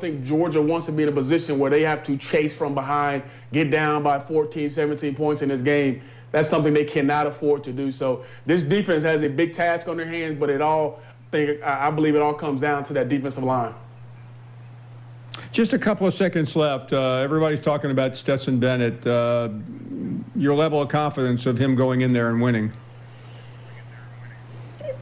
I think Georgia wants to be in a position where they have to chase from behind, get down by 14, 17 points in this game. That's something they cannot afford to do. So this defense has a big task on their hands, but it all, I believe it all comes down to that defensive line. Just a couple of seconds left. Uh, everybody's talking about Stetson Bennett. Uh, your level of confidence of him going in there and winning.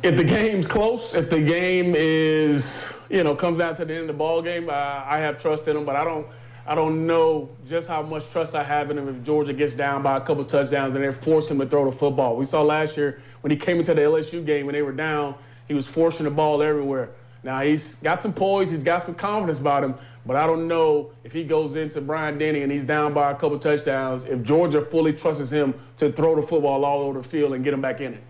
If the game's close, if the game is you know, comes down to the end of the ball game, uh, I have trust in him, but I don't. I don't know just how much trust I have in him if Georgia gets down by a couple touchdowns and they force him to throw the football. We saw last year when he came into the LSU game when they were down, he was forcing the ball everywhere. Now he's got some poise, he's got some confidence about him, but I don't know if he goes into Bryant-Denny and he's down by a couple touchdowns, if Georgia fully trusts him to throw the football all over the field and get him back in it.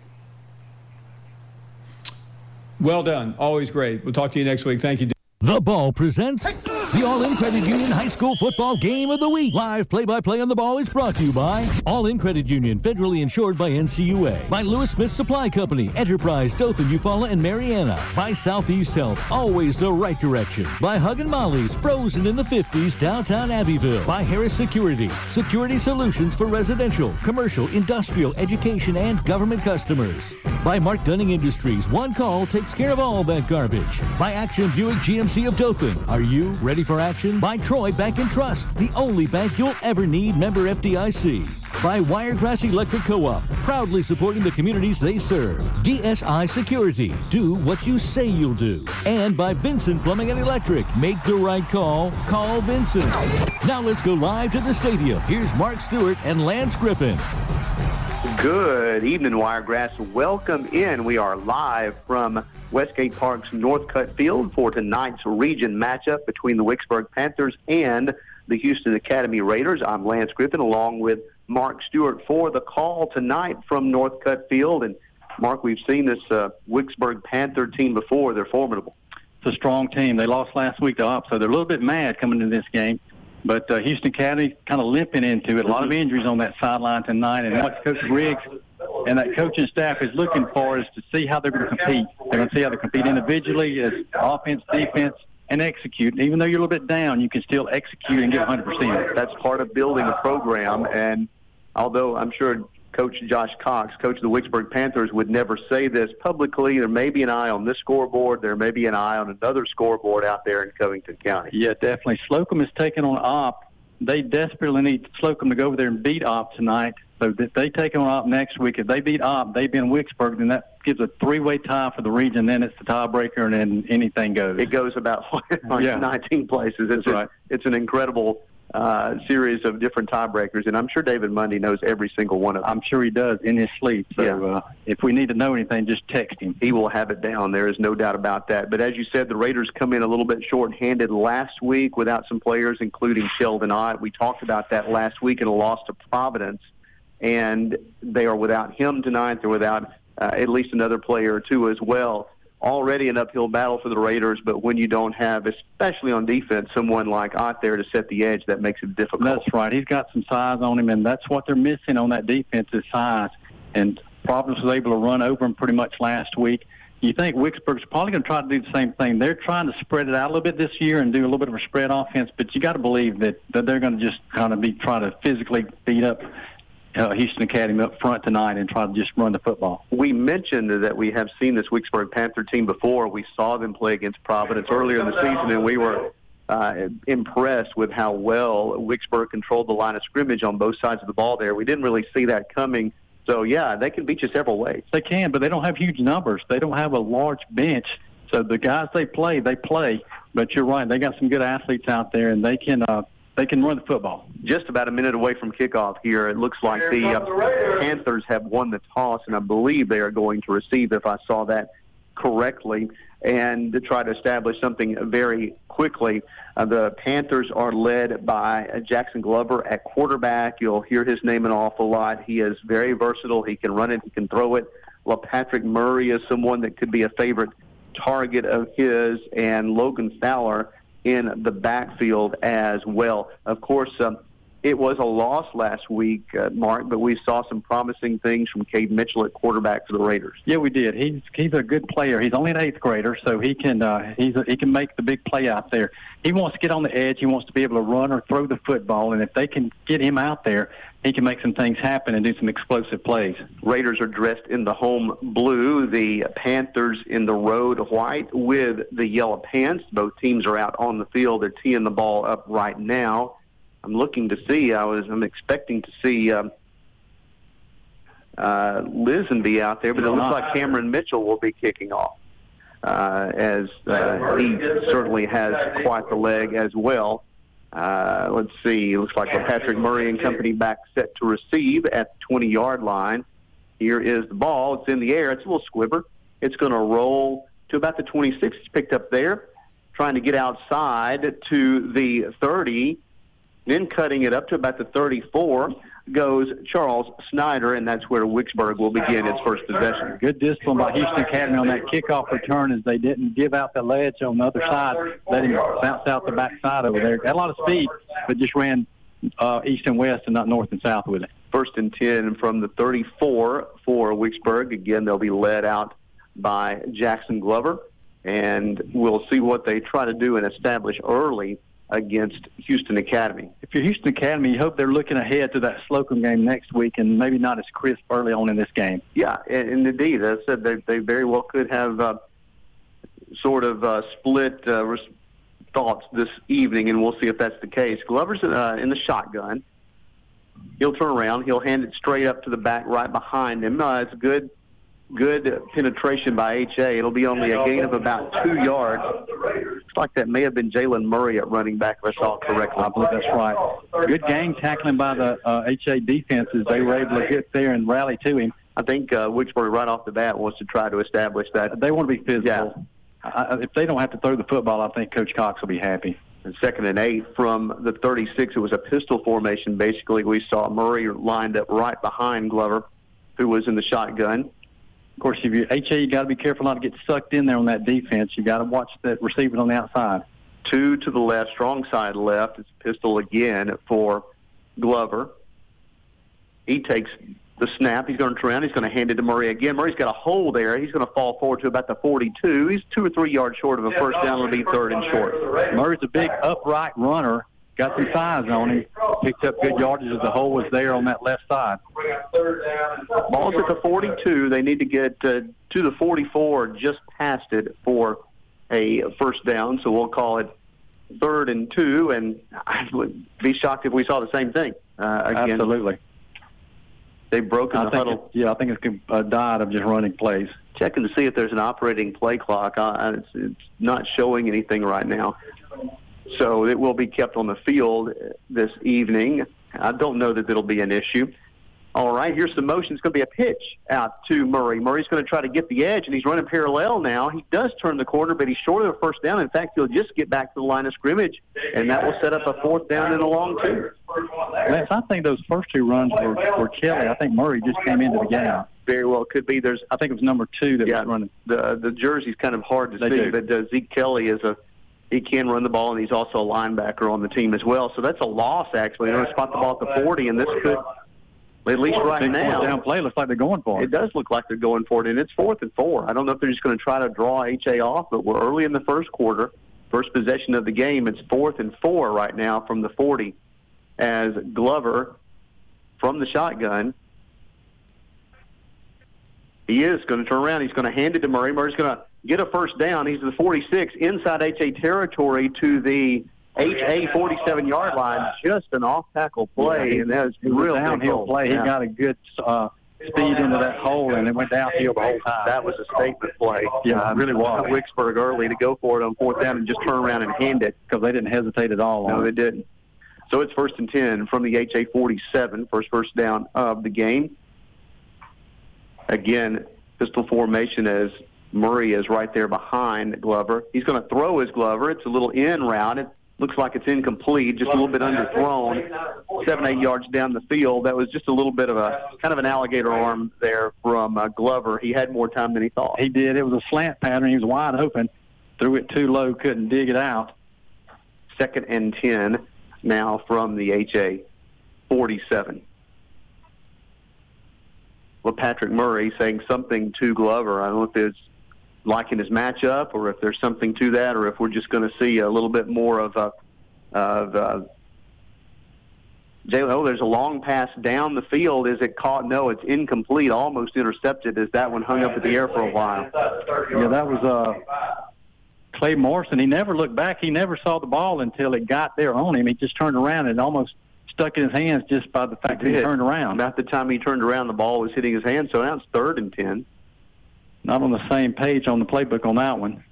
Well done. Always great. We'll talk to you next week. Thank you. The Ball presents the All In Credit Union High School Football Game of the Week. Live play-by-play on the ball is brought to you by All In Credit Union, federally insured by NCUA. By Lewis Smith Supply Company, Enterprise, Dothan, Eufaula, and Marianna. By Southeast Health, always the right direction. By Huggin' Molly's, frozen in the 50s, downtown Abbeville. By Harris Security, security solutions for residential, commercial, industrial, education, and government customers. By Mark Dunning Industries, one call takes care of all that garbage. By Action Buick GMC of Dothan, are you ready for action? By Troy Bank and Trust, the only bank you'll ever need, member FDIC. By Wiregrass Electric Co-op, proudly supporting the communities they serve. DSI Security, do what you say you'll do. And by Vincent Plumbing and Electric, make the right call, call Vincent. Now let's go live to the stadium. Here's Mark Stewart and Lance Griffin. Good evening, Wiregrass. Welcome in. We are live from Westgate Park's Northcutt Field for tonight's region matchup between the Wicksburg Panthers and the Houston Academy Raiders. I'm Lance Griffin along with Mark Stewart for the call tonight from Northcutt Field. And Mark, we've seen this uh, Wicksburg Panther team before. They're formidable. It's a strong team. They lost last week to Opp, so they're a little bit mad coming into this game. But uh, Houston Academy kind of limping into it. A lot of injuries on that sideline tonight. And what Coach Riggs and that coaching staff is looking for is to see how they're going to compete. They're going to see how they compete individually as offense, defense, and execute. Even though you're a little bit down, you can still execute and get 100%. That's part of building a program. And although I'm sure Coach Josh Cox, coach of the Wicksburg Panthers, would never say this publicly. There may be an eye on this scoreboard. There may be an eye on another scoreboard out there in Covington County. Yeah, definitely. Slocum is taking on Opp. They desperately need Slocum to go over there and beat Opp tonight so if they take them up next week, if they beat Opp, they beat Wicksburg, then that gives a three-way tie for the region. Then it's the tiebreaker, and then anything goes. It goes about like yeah. 19 places. It's, right. it's an incredible uh, series of different tiebreakers, and I'm sure David Mundy knows every single one of them. I'm sure he does in his sleep. So yeah. uh, if we need to know anything, just text him. He will have it down. There is no doubt about that. But as you said, the Raiders come in a little bit short-handed last week without some players, including Sheldon Ott. We talked about that last week in a loss to Providence and they are without him tonight. They're without uh, at least another player or two as well. Already an uphill battle for the Raiders, but when you don't have, especially on defense, someone like Ott there to set the edge, that makes it difficult. That's right. He's got some size on him, and that's what they're missing on that defense is size. And Providence was able to run over him pretty much last week. You think Wicksburg's probably going to try to do the same thing. They're trying to spread it out a little bit this year and do a little bit of a spread offense, but you got to believe that, that they're going to just kind of be trying to physically beat up uh, Houston Academy up front tonight and try to just run the football. We mentioned that we have seen this Wicksburg Panther team before. We saw them play against Providence earlier in the season, and we were uh, impressed with how well Wicksburg controlled the line of scrimmage on both sides of the ball there. We didn't really see that coming. So, yeah, they can beat you several ways. They can, but they don't have huge numbers. They don't have a large bench. So the guys they play, they play. But you're right, they got some good athletes out there, and they can uh, they can run the football. Just about a minute away from kickoff here. It looks like the, uh, the Panthers have won the toss, and I believe they are going to receive, if I saw that correctly, and to try to establish something very quickly. Uh, the Panthers are led by uh, Jackson Glover at quarterback. You'll hear his name an awful lot. He is very versatile. He can run it, he can throw it. Well, Patrick Murray is someone that could be a favorite target of his, and Logan Fowler in the backfield as well. Of course, um, it was a loss last week, uh, Mark, but we saw some promising things from Cade Mitchell at quarterback for the Raiders. Yeah, we did. He's he's a good player. He's only an eighth grader, so he can uh, he's a, he can make the big play out there. He wants to get on the edge. He wants to be able to run or throw the football, and if they can get him out there, he can make some things happen and do some explosive plays. Raiders are dressed in the home blue. The Panthers in the road white with the yellow pants. Both teams are out on the field. They're teeing the ball up right now. I'm looking to see. I was. I'm expecting to see um, uh, Lisenby out there, but it looks like Cameron Mitchell will be kicking off, uh, as uh, he certainly has quite the leg as well. Uh, let's see. Looks like Patrick Murray and company back set to receive at the 20-yard line. Here is the ball. It's in the air. It's a little squibber. It's going to roll to about the 26. It's picked up there, trying to get outside to the 30 then cutting it up to about the 34 goes Charles Snyder, and that's where Wicksburg will begin its first possession. Good discipline by Houston Academy on that kickoff return as they didn't give out the ledge on the other side, let him bounce out the back backside over there. Got a lot of speed, but just ran uh, east and west and not north and south with it. First and 10 from the 34 for Wicksburg. Again, they'll be led out by Jackson Glover, and we'll see what they try to do and establish early against Houston Academy. If you're Houston Academy, you hope they're looking ahead to that Slocum game next week and maybe not as crisp early on in this game. Yeah, and, indeed, as I said, they, they very well could have uh, sort of uh, split uh, res- thoughts this evening, and we'll see if that's the case. Glover's uh, in the shotgun. He'll turn around. He'll hand it straight up to the back right behind him. Uh, it's good good penetration by HA. It'll be only a gain of about two yards. Looks like that may have been Jalen Murray at running back, if I saw correctly. I believe that's right. Good game tackling by the uh, HA defenses. They were able to get there and rally to him. I think uh, right off the bat wants to try to establish that. They want to be physical. Yeah. I, if they don't have to throw the football, I think Coach Cox will be happy. And second and eight from the 36, it was a pistol formation. Basically, we saw Murray lined up right behind Glover, who was in the shotgun. Of course, if you're HA, you got to be careful not to get sucked in there on that defense. You got to watch that receiver on the outside. Two to the left, strong side left. It's a pistol again for Glover. He takes the snap. He's going to turn around. He's going to hand it to Murray again. Murray's got a hole there. He's going to fall forward to about the 42. He's two or three yards short of a first down. It'll be third and short. Murray's a big upright runner got some size on him, picked up good yardage as the hole was there on that left side. Ball's at the 42. They need to get uh, to the 44, just past it for a first down. So we'll call it third and two, and I would be shocked if we saw the same thing uh, again. Absolutely. They've broken the huddle. It, yeah, I think it's a diet of just running plays. Checking to see if there's an operating play clock. Uh, it's, it's not showing anything right now. So it will be kept on the field this evening. I don't know that it'll be an issue. All right, here's the motion. It's going to be a pitch out to Murray. Murray's going to try to get the edge, and he's running parallel now. He does turn the corner, but he's short of the first down. In fact, he'll just get back to the line of scrimmage, and that will set up a fourth down and a long two. Lance, I think those first two runs were, were Kelly. I think Murray just came into the game. Very well could be. There's, I think it was number two that yeah, was running. The the jersey's kind of hard to they see, do. but uh, Zeke Kelly is a he can run the ball, and he's also a linebacker on the team as well. So that's a loss, actually. They're going to spot the ball at the 40, and this could, at least right now, down play looks like they're going for it. it does look like they're going for it, and it's fourth and four. I don't know if they're just going to try to draw HA off, but we're early in the first quarter, first possession of the game. It's fourth and four right now from the 40 as Glover from the shotgun. He is going to turn around. He's going to hand it to Murray. Murray's going to get a first down. He's the 46 inside HA territory to the HA 47 yard line. Just an off tackle play, and that was was real a downhill play. Yeah. He got a good uh, speed into that hole, and it went downhill the whole time. That was a statement play. Yeah, it really was. Wicksburg early to go for it on fourth down and just turn around and hand it. because they didn't hesitate at all. No, they didn't. So it's first and 10 from the HA 47, first first down of the game. Again, pistol formation as Murray is right there behind Glover. He's going to throw his Glover. It's a little in route. It looks like it's incomplete, just a little bit underthrown. Seven, eight yards down the field. That was just a little bit of a kind of an alligator arm there from uh, Glover. He had more time than he thought. He did. It was a slant pattern. He was wide open. Threw it too low. Couldn't dig it out. second and 10 now from the HA 47. Well, Patrick Murray saying something to Glover. I don't know if it's liking his matchup or if there's something to that or if we're just going to see a little bit more of a of uh, Jay, oh, there's a long pass down the field. Is it caught? No, it's incomplete, almost intercepted. As that one hung up in the air for a while. Yeah, that was uh, Clay Morrison. He never looked back. He never saw the ball until it got there on him. He just turned around and almost stuck in his hands just by the fact that he turned around. About the time he turned around, the ball was hitting his hand. So now it's third and ten. Not on the same page on the playbook on that one.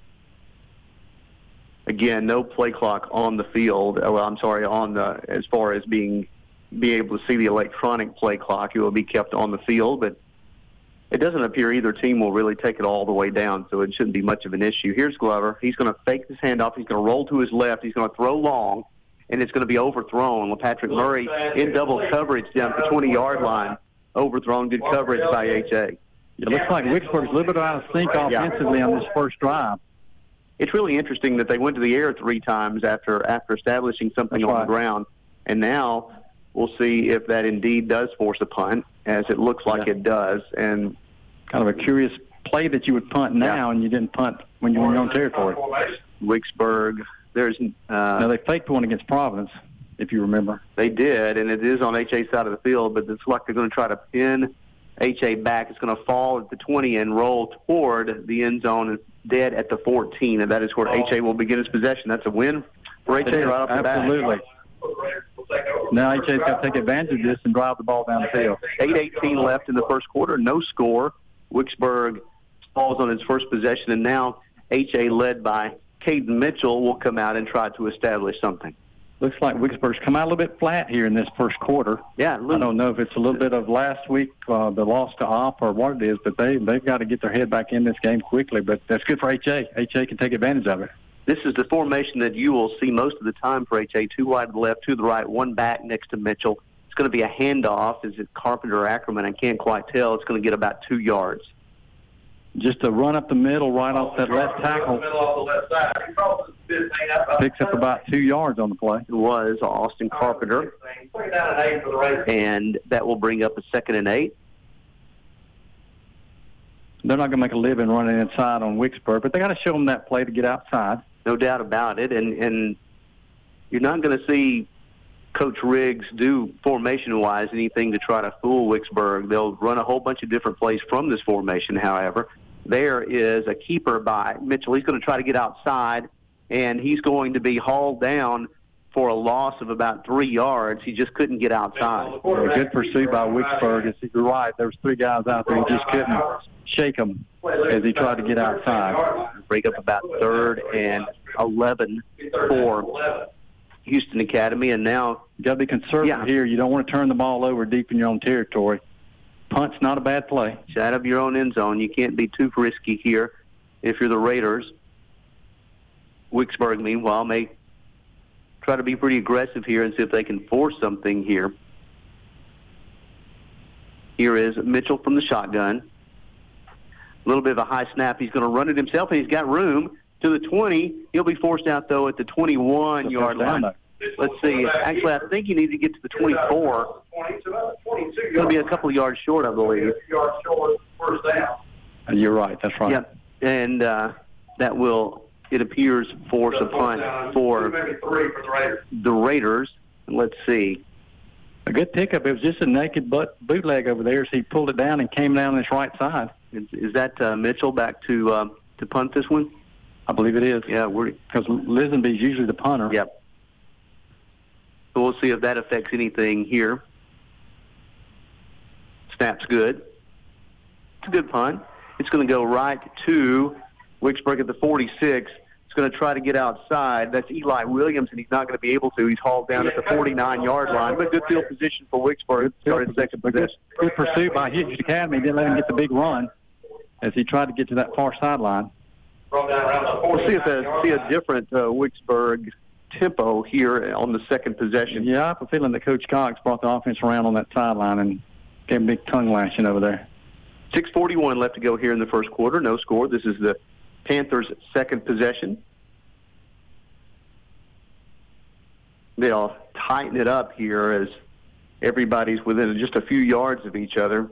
Again, no play clock on the field. Oh, well, I'm sorry, on the as far as being be able to see the electronic play clock. It will be kept on the field, but it doesn't appear either team will really take it all the way down, so it shouldn't be much of an issue. Here's Glover. He's going to fake this handoff. He's going to roll to his left. He's going to throw long, and it's going to be overthrown. Patrick Murray in double coverage down the 20-yard line. Overthrown, good coverage by H.A. It looks like Wicksburg's a little bit out of sync offensively on this first drive. It's really interesting that they went to the air three times after after establishing something That's on right. the ground, and now We'll see if that indeed does force a punt, as it looks like yeah. it does. And kind of a curious play that you would punt now, yeah. and you didn't punt when you were in your own territory. Wicksburg. There's uh, now they faked one against Providence, if you remember. They did, and it is on HA side of the field, but it's like they're going to try to pin HA back. It's going to fall at the 20 and roll toward the end zone, and dead at the 14, and that is where HA will begin his possession. That's a win for HA right off the bat. Absolutely. Now HA's got to take advantage of this and drive the ball down the field. 8.18 left in the first quarter, no score. Wicksburg falls on its first possession, and now HA, led by Caden Mitchell, will come out and try to establish something. Looks like Wicksburg's come out a little bit flat here in this first quarter. Yeah, I don't know if it's a little bit of last week, uh, the loss to Opp or what it is, but they they've got to get their head back in this game quickly. But that's good for HA. HA can take advantage of it. This is the formation that you will see most of the time for HA. Two wide to the left, two to the right, one back next to Mitchell. It's going to be a handoff. Is it Carpenter or Ackerman? I can't quite tell. It's going to get about two yards. Just a run up the middle, right off that left tackle. Picks up about two yards on the play. It was uh, Austin Carpenter. And that will bring up a second and eight. They're not going to make a living running inside on Wicksburg, but they got to show them that play to get outside no doubt about it. And and you're not going to see Coach Riggs do formation-wise anything to try to fool Wicksburg. They'll run a whole bunch of different plays from this formation. However, there is a keeper by Mitchell. He's going to try to get outside, and he's going to be hauled down for a loss of about three yards. He just couldn't get outside. A good pursuit by Wicksburg. You're right. There was three guys out there. He just couldn't shake them as he tried to get outside. Break up about third and 11 for Houston Academy, and now got to be conservative yeah. here. You don't want to turn the ball over deep in your own territory. Punt's not a bad play. It's out of your own end zone. You can't be too risky here if you're the Raiders. Wicksburg, meanwhile, may try to be pretty aggressive here and see if they can force something here. Here is Mitchell from the shotgun. A little bit of a high snap. He's going to run it himself, and he's got room to the 20. He'll be forced out, though, at the 21 yard line. Let's see. Actually, I think you need to get to the 24. It's going to be a couple yards short, I believe. You're right. That's right. Yep. And uh, that will it appears, force a punt for the Raiders. Let's see. A good pickup. It was just a naked butt bootleg over there, so he pulled it down and came down his right side. Is, is that uh, Mitchell back to uh, to punt this one? I believe it is. Yeah, we're because Lisenby's usually the punter. Yep. So we'll see if that affects anything here. Snap's good. It's a good punt. It's going to go right to Wicksburg at the 46 It's going to try to get outside. That's Eli Williams, and he's not going to be able to. He's hauled down at the 49-yard line. But good field position for Wicksburg. Started second possession. Good pursuit by Houston Academy. Didn't let him get the big run as he tried to get to that far sideline. We'll see if a, see a different uh, Wicksburg tempo here on the second possession. Yeah, I have a feeling that Coach Cox brought the offense around on that sideline and gave a big tongue lashing over there. 6.41 left to go here in the first quarter. No score. This is the Panthers' second possession. They'll tighten it up here as Everybody's within just a few yards of each other.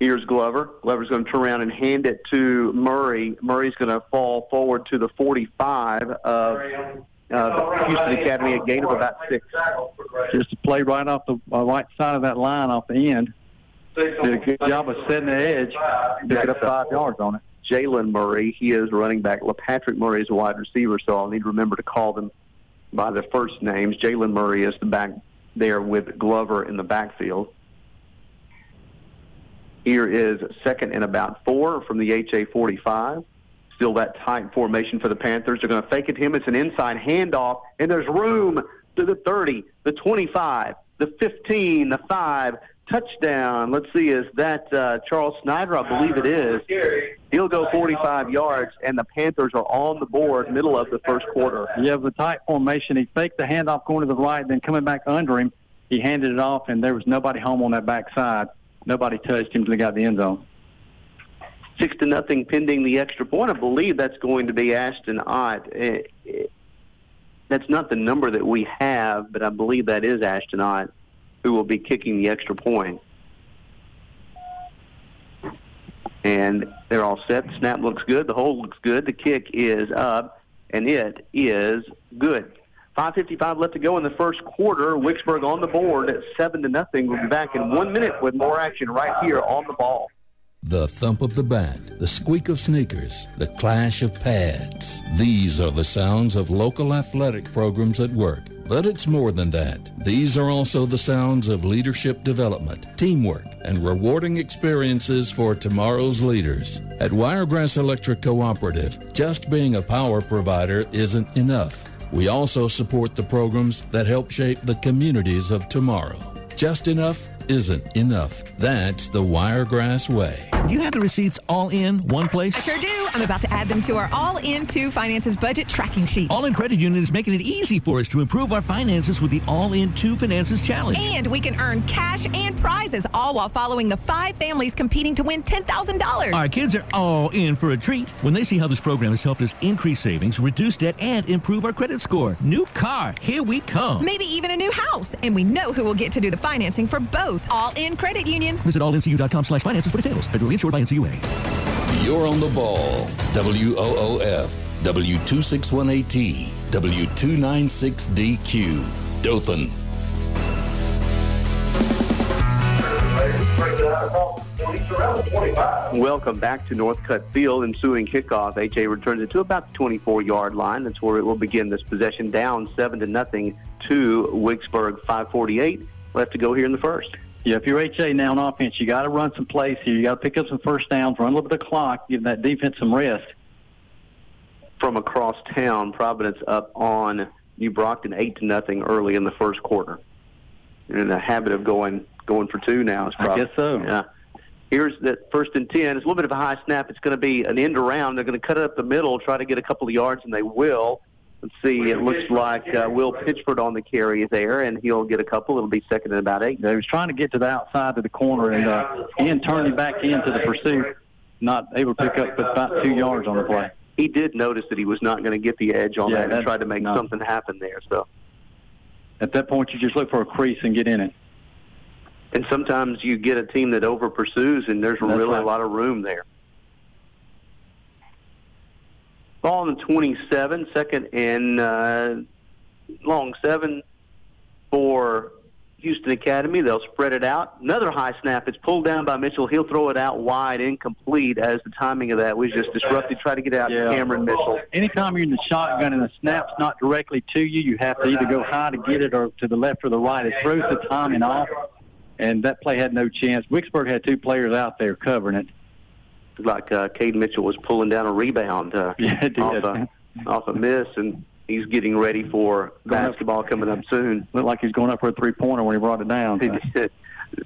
Here's Glover. Glover's going to turn around and hand it to Murray. Murray's going to fall forward to the 45 of uh, Houston Academy, a gain of about six. Just to play right off the uh, right side of that line off the end. Did a good job of setting the edge. Picked up five yards on it. Jalen Murray, he is running back. Patrick Murray is a wide receiver, so I'll need to remember to call them by their first names. Jalen Murray is the back there with Glover in the backfield. Here is second and about four from the HA 45. Still that tight formation for the Panthers. They're going to fake it to him. It's an inside handoff, and there's room to the 30, the 25, the 15, the 5. Touchdown. Let's see, is that uh, Charles Snyder? I believe it is. He'll go 45 yards, and the Panthers are on the board middle of the first quarter. Have the tight formation. He faked the handoff going to the right, then coming back under him, he handed it off, and there was nobody home on that backside. Nobody touched him until he got the end zone. Six to nothing pending the extra point. I believe that's going to be Ashton Ott. Eh, eh, that's not the number that we have, but I believe that is Ashton Ott who will be kicking the extra point. And they're all set. Snap looks good. The hold looks good. The kick is up, and it is good. 5.55 left to go in the first quarter. Wicksburg on the board at 7 to nothing. We'll be back in one minute with more action right here on the ball. The thump of the bat, the squeak of sneakers, the clash of pads. These are the sounds of local athletic programs at work. But it's more than that. These are also the sounds of leadership development, teamwork, and rewarding experiences for tomorrow's leaders. At Wiregrass Electric Cooperative, just being a power provider isn't enough. We also support the programs that help shape the communities of tomorrow. Just enough isn't enough. That's the Wiregrass way. Do you have the receipts all in one place? I sure do. I'm about to add them to our All In 2 Finances budget tracking sheet. All In Credit Union is making it easy for us to improve our finances with the All In 2 Finances Challenge. And we can earn cash and prizes, all while following the five families competing to win $10,000. Our kids are all in for a treat when they see how this program has helped us increase savings, reduce debt, and improve our credit score. New car, here we come. Maybe even a new house. And we know who will get to do the financing for both All In Credit Union. Visit allincu.com slash finances for details. Federally insured by NCUA. You're on the ball. WOOF, W261AT, W296DQ, Dothan. Welcome back to Northcutt Field. Ensuing kickoff, HA returns it to about the 24-yard line. That's where it will begin this possession. Down seven to nothing to Wicksburg. 5:48 left to go here in the first. Yeah, if you're HA now on offense, you got to run some plays here. You got to pick up some first downs, run a little bit of clock, give that defense some rest. From across town, Providence up on New Brockton eight to nothing early in the first quarter. You're in the habit of going going for two now. It's I guess so. Yeah. Here's the first and ten. It's a little bit of a high snap. It's going to be an end around. They're going to cut it up the middle, try to get a couple of yards, and they will. Let's see. It looks like uh, Will Pitchford on the carry there, and he'll get a couple. It'll be second and about eight. They was trying to get to the outside of the corner and uh, in turning back into the pursuit, not able to pick up but about two yards on the play. He did notice that he was not going to get the edge on Yeah, that and tried to make no. something happen there. So, At that point, you just look for a crease and get in it. and sometimes you get a team that over pursues, and there's That's really right. a lot of room there. Ball on the 27, second and uh, long seven for Houston Academy. They'll spread it out. Another high snap. It's pulled down by Mitchell. He'll throw it out wide, incomplete, as the timing of that was just disrupted. Try to get out Yeah. to Cameron Mitchell. Anytime you're in the shotgun and the snap's not directly to you, you have to either go high to get it or to the left or the right. It throws the timing off, and that play had no chance. Wicksburg had two players out there covering it. Like uh, Cade Mitchell was pulling down a rebound uh, Yeah, off, a, off a miss, and he's getting ready for Going up. basketball coming up soon. Looked like he's going up for a three-pointer when he brought it down. He did.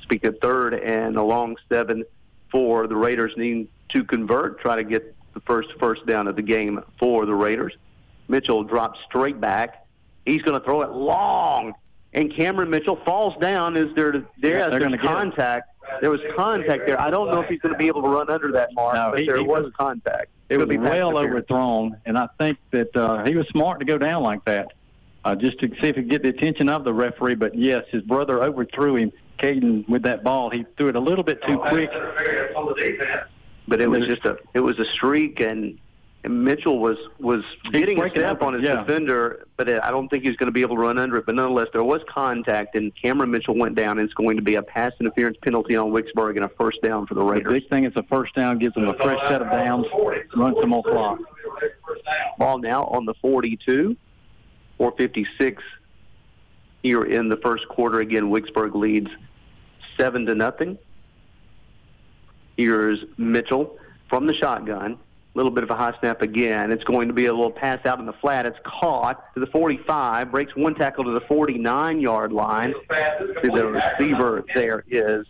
Speak of third and a long seven for the Raiders need to convert, try to get the first first down of the game for the Raiders. Mitchell drops straight back. He's going to throw it long, and Cameron Mitchell falls down. Is there there? Yeah, they're there's gonna get him. contact. There was contact there. I don't know if he's going to be able to run under that mark, No, but he- there he was was- contact. It was be well overthrown, and I think that uh, he was smart to go down like that. uh, just to see if he could get the attention of the referee. But yes, his brother overthrew him. Caden with that ball, he threw it a little bit too quick. But it was just a it was a streak, and, and Mitchell was was getting a step up, on his yeah. defender, but I don't think he's going to be able to run under it. But nonetheless, there was contact, and Cameron Mitchell went down. And it's going to be a pass interference penalty on Wicksburg and a first down for the The Raiders. big thing is a first down gives them a fresh set of downs, runs some more clock. Ball now on the 42, 456 here in the first quarter. Again, Wicksburg leads seven to nothing. Here's Mitchell from the shotgun. A little bit of a high snap again. It's going to be a little pass out in the flat. It's caught to the 45, breaks one tackle to the 49 yard line. See the receiver there is,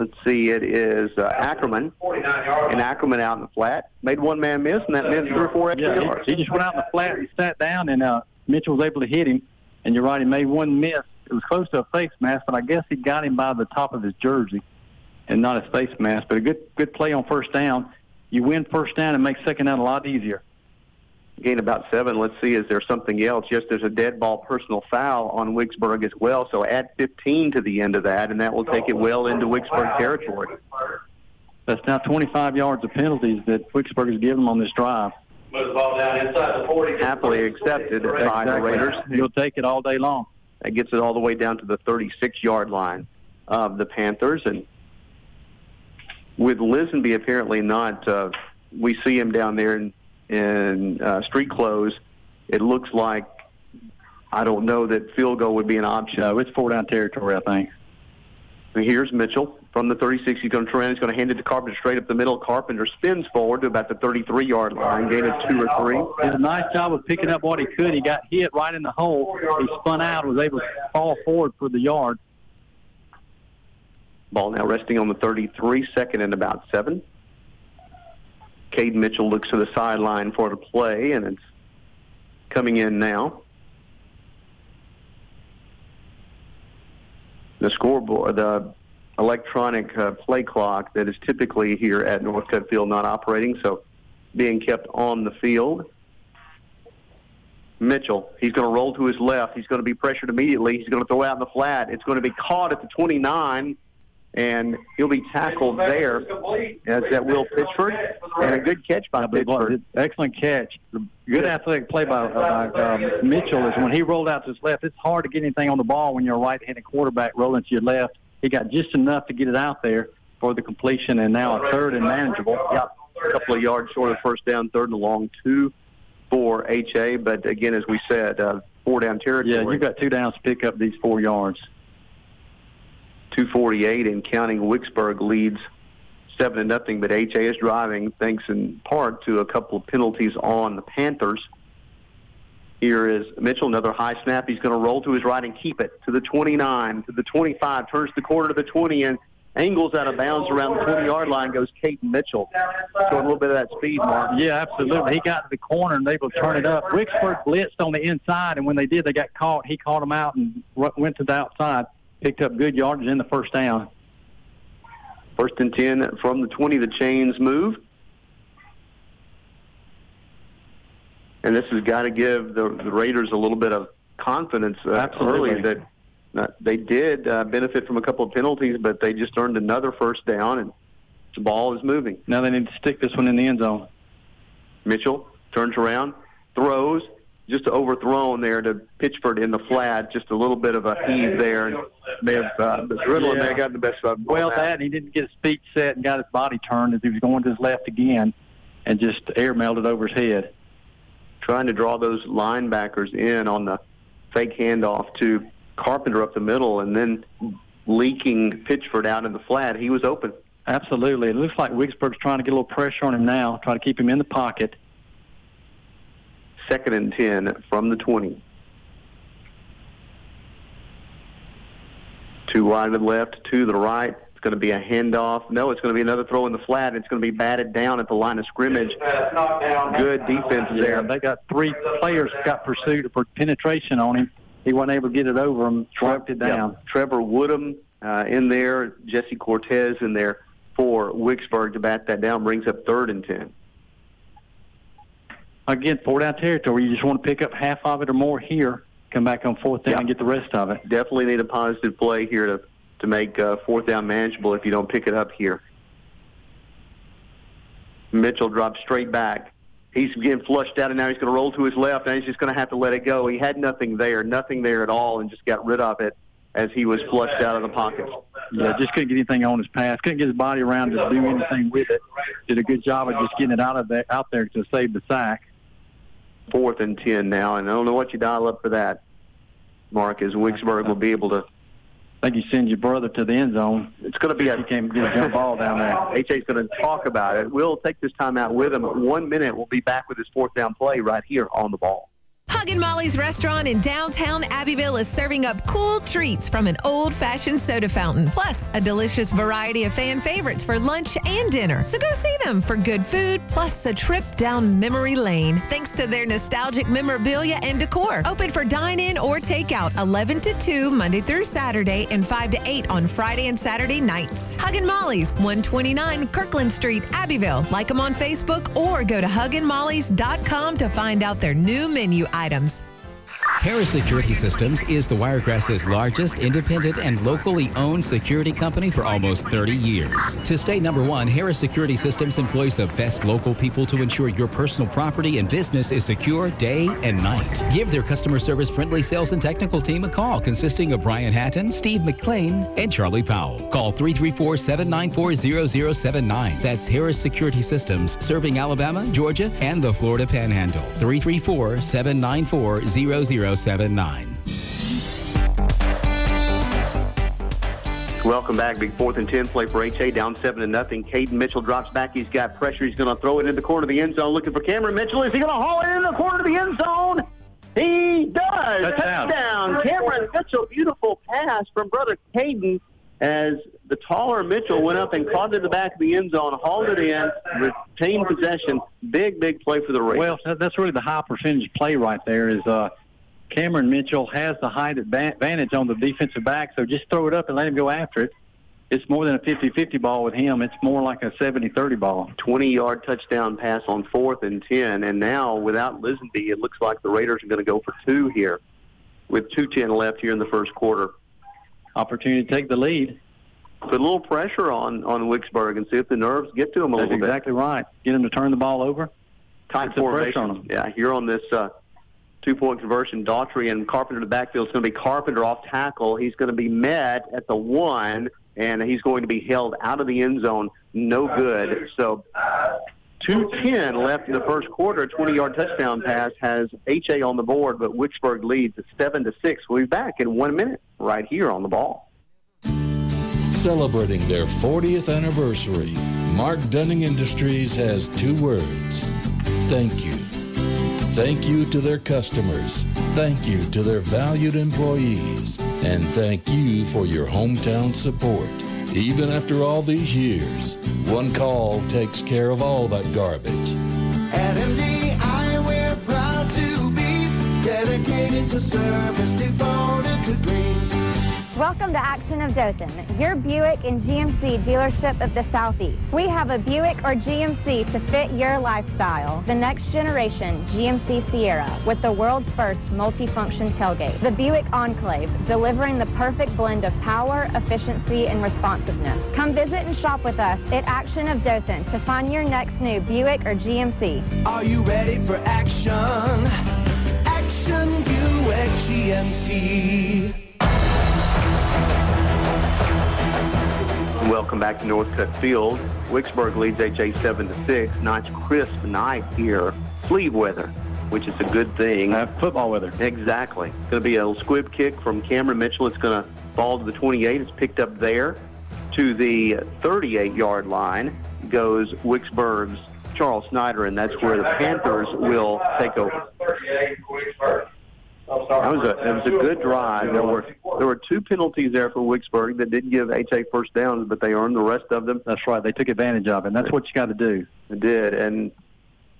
let's see, it is uh, Ackerman. And Ackerman out in the flat. Made one man miss, and that meant three or four extra Yeah, yards. he, he just went out in the flat and sat down, and uh, Mitchell was able to hit him. And you're right, he made one miss. It was close to a face mask, but I guess he got him by the top of his jersey, and not his face mask. But a good good play on first down. You win first down and make second down a lot easier. gain about seven. Let's see, is there something else? Yes, there's a dead ball personal foul on Wicksburg as well. So add 15 to the end of that, and that will take it well into Wicksburg territory. That's now 25 yards of penalties that Wicksburg has given them on this drive. Happily accepted by the Exactly. Raiders. You'll take it all day long. That gets it all the way down to the 36 yard line of the Panthers. And with Lisenby apparently not, uh, we see him down there in, in uh, street clothes. It looks like, I don't know that field goal would be an option. No, it's four down territory, I think. And here's Mitchell from the 36. He's going to turn. He's going to hand it to Carpenter straight up the middle. Carpenter spins forward to about the 33-yard line, gain of two or three. Did a nice job of picking up what he could. He got hit right in the hole. He spun out was able to fall forward for the yard. Ball now resting on the 33, second and about seven. Cade Mitchell looks to the sideline for the play, and it's coming in now. The scoreboard, the electronic uh, play clock that is typically here at Northcutt Field not operating, so being kept on the field. Mitchell, he's going to roll to his left. He's going to be pressured immediately. He's going to throw out in the flat. It's going to be caught at the 29, and he'll be tackled there. As that Will Pitchford, and a good catch by Pitchford. Excellent catch. Good athletic play by, uh, by um, Mitchell is when he rolled out to his left. It's hard to get anything on the ball when you're a right-handed quarterback rolling to your left. He got just enough to get it out there for the completion, and now a third and manageable. Yep, a couple of yards short of first down, third and long two for HA. But again, as we said, uh, four down territory. Yeah, you've got two downs to pick up these four yards. 248 and counting. Wicksburg leads seven to nothing, but HA is driving thanks in part to a couple of penalties on the Panthers. Here is Mitchell, another high snap. He's going to roll to his right and keep it to the 29, to the 25, turns the corner to the 20, and angles out of bounds around the 20-yard line. Goes Caden Mitchell. Showing a little bit of that speed, Mark. Yeah, absolutely. He got to the corner and they to turn it up. Wicksburg blitzed on the inside, and when they did, they got caught. He caught them out and went to the outside, picked up good yardage in the first down. First and 10 from the 20. The chains move. And this has got to give the, the Raiders a little bit of confidence uh, Absolutely. early that uh, they did uh, benefit from a couple of penalties, but they just earned another first down, and the ball is moving. Now they need to stick this one in the end zone. Mitchell turns around, throws, just overthrown there to Pitchford in the flat. Just a little bit of a heave there, and may have uh, the adrenaline Yeah. may have gotten the best of him. Well, that and he didn't get his feet set and got his body turned as he was going to his left again, and just air melted over his head. trying to draw those linebackers in on the fake handoff to Carpenter up the middle, and then leaking Pitchford out in the flat. He was open. Absolutely. It looks like Wicksburg's trying to get a little pressure on him now, try to keep him in the pocket. Second and 10 from the 20. Two wide to the left, two to the right. It's going to be a handoff. No, it's going to be another throw in the flat. It's going to be batted down at the line of scrimmage. Good defense Yeah, there. they got three players got pursuit for penetration on him. He wasn't able to get it over him, swept it down. Yeah. Trevor Woodham uh, in there, Jesse Cortez in there for Wicksburg to bat that down, brings up third and 10. Again, four down territory. You just want to pick up half of it or more here. come back on fourth down Yeah. and get the rest of it. Definitely need a positive play here to, to make uh, fourth down manageable if you don't pick it up here. Mitchell drops straight back. He's getting flushed out, and now he's going to roll to his left, and he's just going to have to let it go. He had nothing there, nothing there at all, and just got rid of it as he was flushed out of the pocket. Yeah, just couldn't get anything on his pass. Couldn't get his body around to do anything with it. Did a good job of just getting it out of there, out there to save the sack. Fourth and 10 now, and I don't know what you dial up for that, Mark, as Wicksburg will be able to. I think you send your brother to the end zone. It's going to be a He can't get a jump ball down there. HA's going to talk about it. We'll take this time out with him. One minute, we'll be back with his fourth down play right here on the ball. Huggin' Molly's restaurant in downtown Abbeville is serving up cool treats from an old fashioned soda fountain, plus a delicious variety of fan favorites for lunch and dinner. So go see them for good food, plus a trip down memory lane, thanks to their nostalgic memorabilia and decor. Open for dine in or takeout 11 to 2 Monday through Saturday and 5 to 8 on Friday and Saturday nights. Huggin' Molly's, 129 Kirkland Street, Abbeville. Like them on Facebook or go to hugginmollys.com to find out their new menu items. Harris Security Systems is the Wiregrass's largest independent and locally owned security company for almost 30 years. To stay number one, Harris Security Systems employs the best local people to ensure your personal property and business is secure day and night. Give their customer service friendly sales and technical team a call consisting of Brian Hatton, Steve McLean, and Charlie Powell. Call 334-794-0079. That's Harris Security Systems, serving Alabama, Georgia, and the Florida Panhandle. 334-794-0079. Welcome back. Big fourth and 10 play for HA. Down 7 to nothing. Caden Mitchell drops back. He's got pressure. He's going to throw it in the corner of the end zone looking for Cameron Mitchell. Is he going to haul it in the corner of the end zone? He does. Touchdown. Touchdown. Cameron Mitchell. Beautiful pass from brother Caden as the taller Mitchell went up and caught it in the back of the end zone, hauled it in, retained possession. Big, big play for the Raiders. Well, that's really the high percentage play right there. Is uh, Cameron Mitchell has the height adva- advantage on the defensive back, so just throw it up and let him go after it. It's more than a 50-50 ball with him. It's more like a 70-30 ball. 20 yard touchdown pass on fourth and 10. And now, without Lisenby, it looks like the Raiders are going to go for two here with 2.10 left here in the first quarter. Opportunity to take the lead. Put a little pressure on, on Wicksburg and see if the nerves get to them a That's little exactly right. Get him to turn the ball over. bit. Tight put the pressure formation. on 'em. Yeah, here on this uh, two point conversion, Daughtry and Carpenter to the backfield. It's going to be Carpenter off tackle. He's going to be met at the one, and he's going to be held out of the end zone. No good. So 2.10 left in the first quarter. A 20 yard touchdown pass has HA on the board, but Wicksburg leads 7 to 6. We'll be back in one minute right here on the ball. Celebrating their 40th anniversary, Mark Dunning Industries has two words thank you. Thank you to their customers. Thank you to their valued employees. And thank you for your hometown support. Even after all these years, one call takes care of all that garbage. At MDI, we're proud to be dedicated to service, devoted to green. Welcome to Action of Dothan, your Buick and GMC dealership of the Southeast. We have a Buick or GMC to fit your lifestyle. The next generation GMC Sierra with the world's first multifunction tailgate. The Buick Enclave, delivering the perfect blend of power, efficiency, and responsiveness. Come visit and shop with us at Action of Dothan to find your next new Buick or GMC. Are you ready for action? Action Buick GMC. Welcome back to Northcutt Field. Wicksburg leads HA 7 to 6. Nice crisp night here. Sleeve weather, which is a good thing. Have football weather. Exactly. It's going to be a little squib kick from Cameron Mitchell. It's going to fall to the 28. It's picked up there. To the 38-yard line goes Wicksburg's Charles Snyder, and that's where the Panthers will take over. Oh, that was a that was a good drive. There were there were two penalties there for Wicksburg that didn't give HA first downs, but they earned the rest of them. That's right. They took advantage of it. And that's what you got to do. They did, and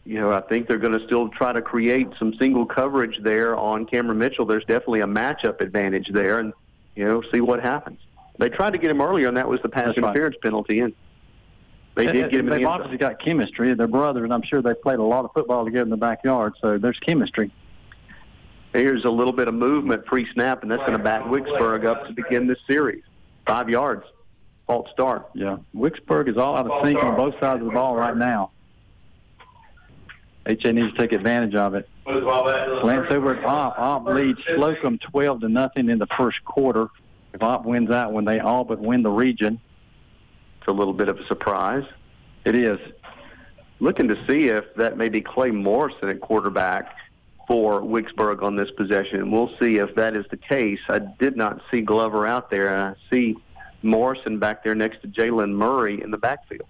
you know I think they're going to still try to create some single coverage there on Cameron Mitchell. There's definitely a matchup advantage there, and you know see what happens. They tried to get him earlier, and that was the pass That's right. interference penalty, and they did get him They've the end obviously got chemistry. They're brothers, and I'm sure they played a lot of football together in the backyard, so there's chemistry. Here's a little bit of movement pre-snap, and that's going to back Wicksburg up to begin this series. Five yards. False start. Yeah, Wicksburg is all out of sync on both sides of the ball right now. HA needs to take advantage of it. Glance over at Opp. Opp leads Slocum 12 to nothing in the first quarter. If Opp wins that one, they all but win the region. It's a little bit of a surprise. It is. Looking to see if that may be Clay Morrison at quarterback for Wicksburg on this possession. We'll see if that is the case. I did not see Glover out there, I see Morrison back there next to Jalen Murray in the backfield.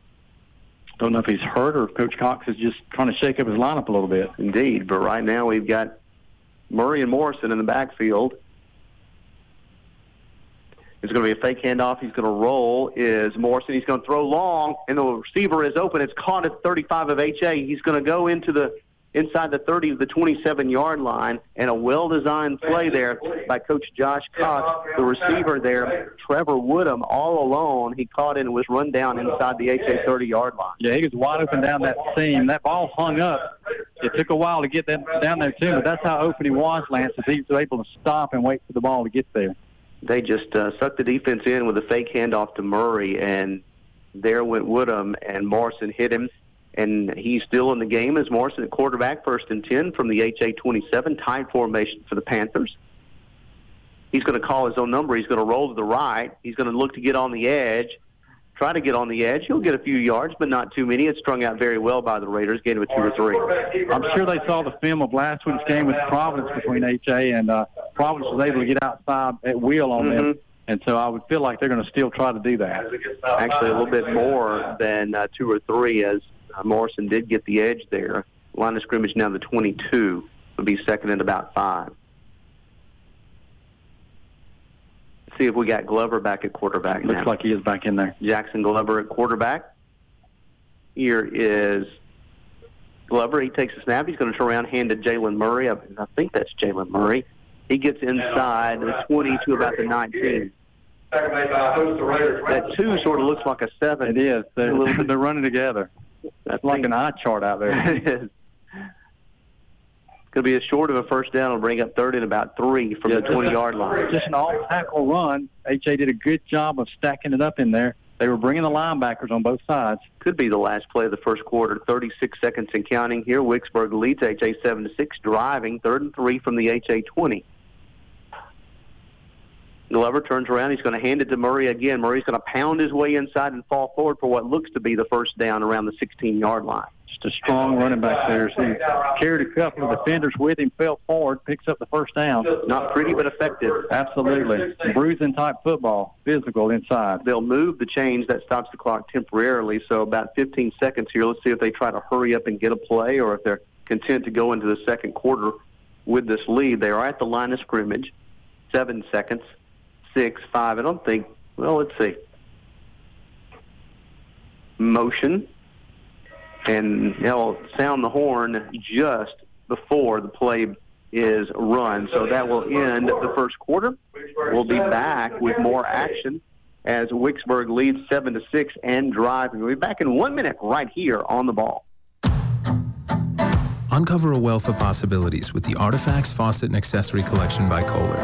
Don't know if he's hurt or if Coach Cox is just trying to shake up his lineup a little bit. Indeed, but right now we've got Murray and Morrison in the backfield. It's going to be a fake handoff. He's going to roll. Is Morrison? He's going to throw long, and the receiver is open. It's caught at 35 of HA. He's going to go into the inside the 30 of the 27 yard line, and a well designed play there by Coach Josh Cox. The receiver there, Trevor Woodham, all alone. He caught it and was run down inside the HA 30 yard line. Yeah, he was wide open down that seam. That ball hung up. It took a while to get that down there too, but that's how open he was, Lance. Is he was able to stop and wait for the ball to get there. They just uh, sucked the defense in with a fake handoff to Murray, and there went Woodham, and Morrison hit him and he's still in the game as Morrison at quarterback, first and 10 from the HA 27, tight formation for the Panthers. He's going to call his own number. He's going to roll to the right. He's going to look to get on the edge, try to get on the edge. He'll get a few yards, but not too many. It's strung out very well by the Raiders, of a two or three. I'm sure they saw the film of last week's game with Providence between HA, and uh, Providence was able to get outside at will on them. Mhm. And so I would feel like they're going to still try to do that. Actually, a little bit more than uh, two or three, as uh, Morrison did get the edge there. Line of scrimmage now the 22 would be second and about five. See if we got Glover back at quarterback Looks now. like he is back in there. Jackson Glover at quarterback. Here is Glover. He takes a snap. He's going to turn around, hand to Jalen Murray. I, I think that's Jalen Murray. He gets inside the 20 to about the 19. That two sort of looks like a seven. It is. They're, A little they're running together. That's like an eye chart out there. it is. Going to be a short of a first down. It'll bring up third and about three from the 20 yard line. Just an all-tackle run. HA did a good job of stacking it up in there. They were bringing the linebackers on both sides. Could be the last play of the first quarter. 36 seconds and counting here. Wicksburg leads HA 7 to 6, driving third and three from the HA 20. Glover turns around. He's going to hand it to Murray again. Murray's going to pound his way inside and fall forward for what looks to be the first down around the 16 yard line. Just a strong running back there. So he carried a couple of defenders with him, fell forward, picks up the first down. Not pretty, but effective. Absolutely. Bruising type football, physical inside. They'll move the change that stops the clock temporarily. So about 15 seconds here. Let's see if they try to hurry up and get a play or if they're content to go into the second quarter with this lead. They are at the line of scrimmage. Seven seconds. Six, five. I don't think. Well, let's see. Motion. And they'll sound the horn just before the play is run. So that will end the first quarter. We'll be back with more action as Wicksburg leads seven to six and driving. We'll be back in one minute right here on the ball. Uncover a wealth of possibilities with the Artifacts Faucet and Accessory Collection by Kohler.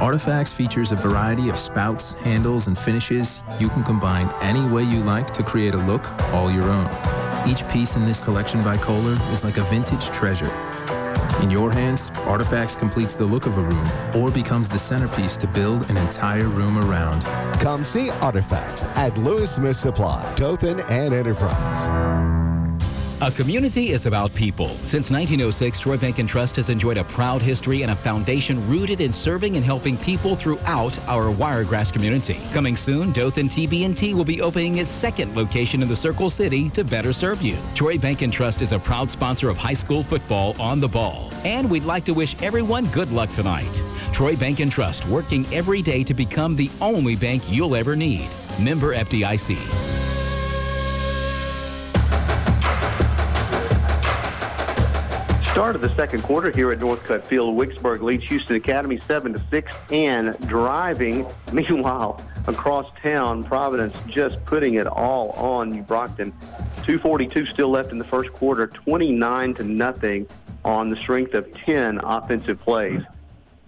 Artifacts features a variety of spouts, handles, and finishes you can combine any way you like to create a look all your own. Each piece in this collection by Kohler is like a vintage treasure. In your hands, Artifacts completes the look of a room or becomes the centerpiece to build an entire room around. Come see Artifacts at Lewis Smith Supply, Dothan and Enterprise. A community is about people. Since 1906, Troy Bank and Trust has enjoyed a proud history and a foundation rooted in serving and helping people throughout our Wiregrass community. Coming soon, Dothan TB&T will be opening its second location in the Circle City to better serve you. Troy Bank and Trust is a proud sponsor of high school football on the ball. And we'd like to wish everyone good luck tonight. Troy Bank and Trust working every day to become the only bank you'll ever need. Member FDIC. Start of the second quarter here at Northcutt Field. Wicksburg leads Houston Academy 7 to 6 and driving. Meanwhile, across town, Providence just putting it all on New Brockton. 242 still left in the first quarter, 29 to nothing on the strength of 10 offensive plays.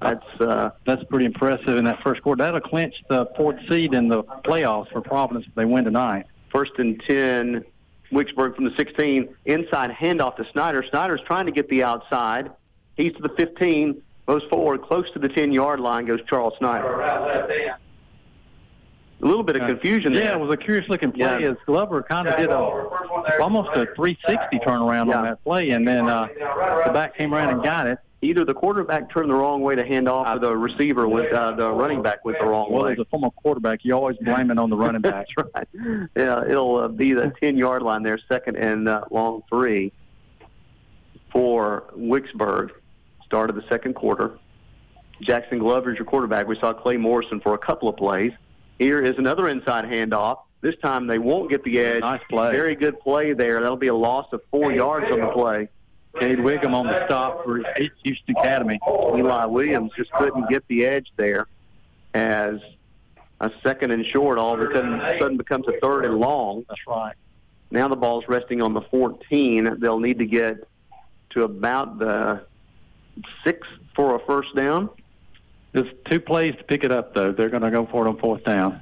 That's uh, that's pretty impressive in that first quarter. That'll clinch the fourth seed in the playoffs for Providence if they win tonight. First and 10, Wicksburg from the 16. Inside handoff to Snyder. Snyder's trying to get the outside. He's to the 15, goes forward, close to the 10 yard line, goes Charles Snyder. A little bit of confusion Yeah, there. it was a curious looking play Yeah. as Glover kind of did a almost a 360 turnaround on that play, and then uh, the back came around and got it. Either the quarterback turned the wrong way to hand off, or the receiver went, uh, the running back went the wrong Well, way. as a former quarterback, you always blame it on the running back. That's right. Yeah, it'll uh, be the 10 yard line there, second and uh, long three for Wicksburg. Start of the second quarter. Jackson Glover is your quarterback. We saw Clay Morrison for a couple of plays. Here is another inside handoff. This time they won't get the edge. Nice play. Very good play there. That'll be a loss of four yards on the play. Cade Wiggum on the stop for Houston Academy. Eli Williams just couldn't get the edge there as a second and short all of a sudden, sudden becomes a third and long. That's right. Now the ball's resting on the 14. They'll need to get to about the six for a first down. There's two plays to pick it up, though. They're going to go for it on fourth down.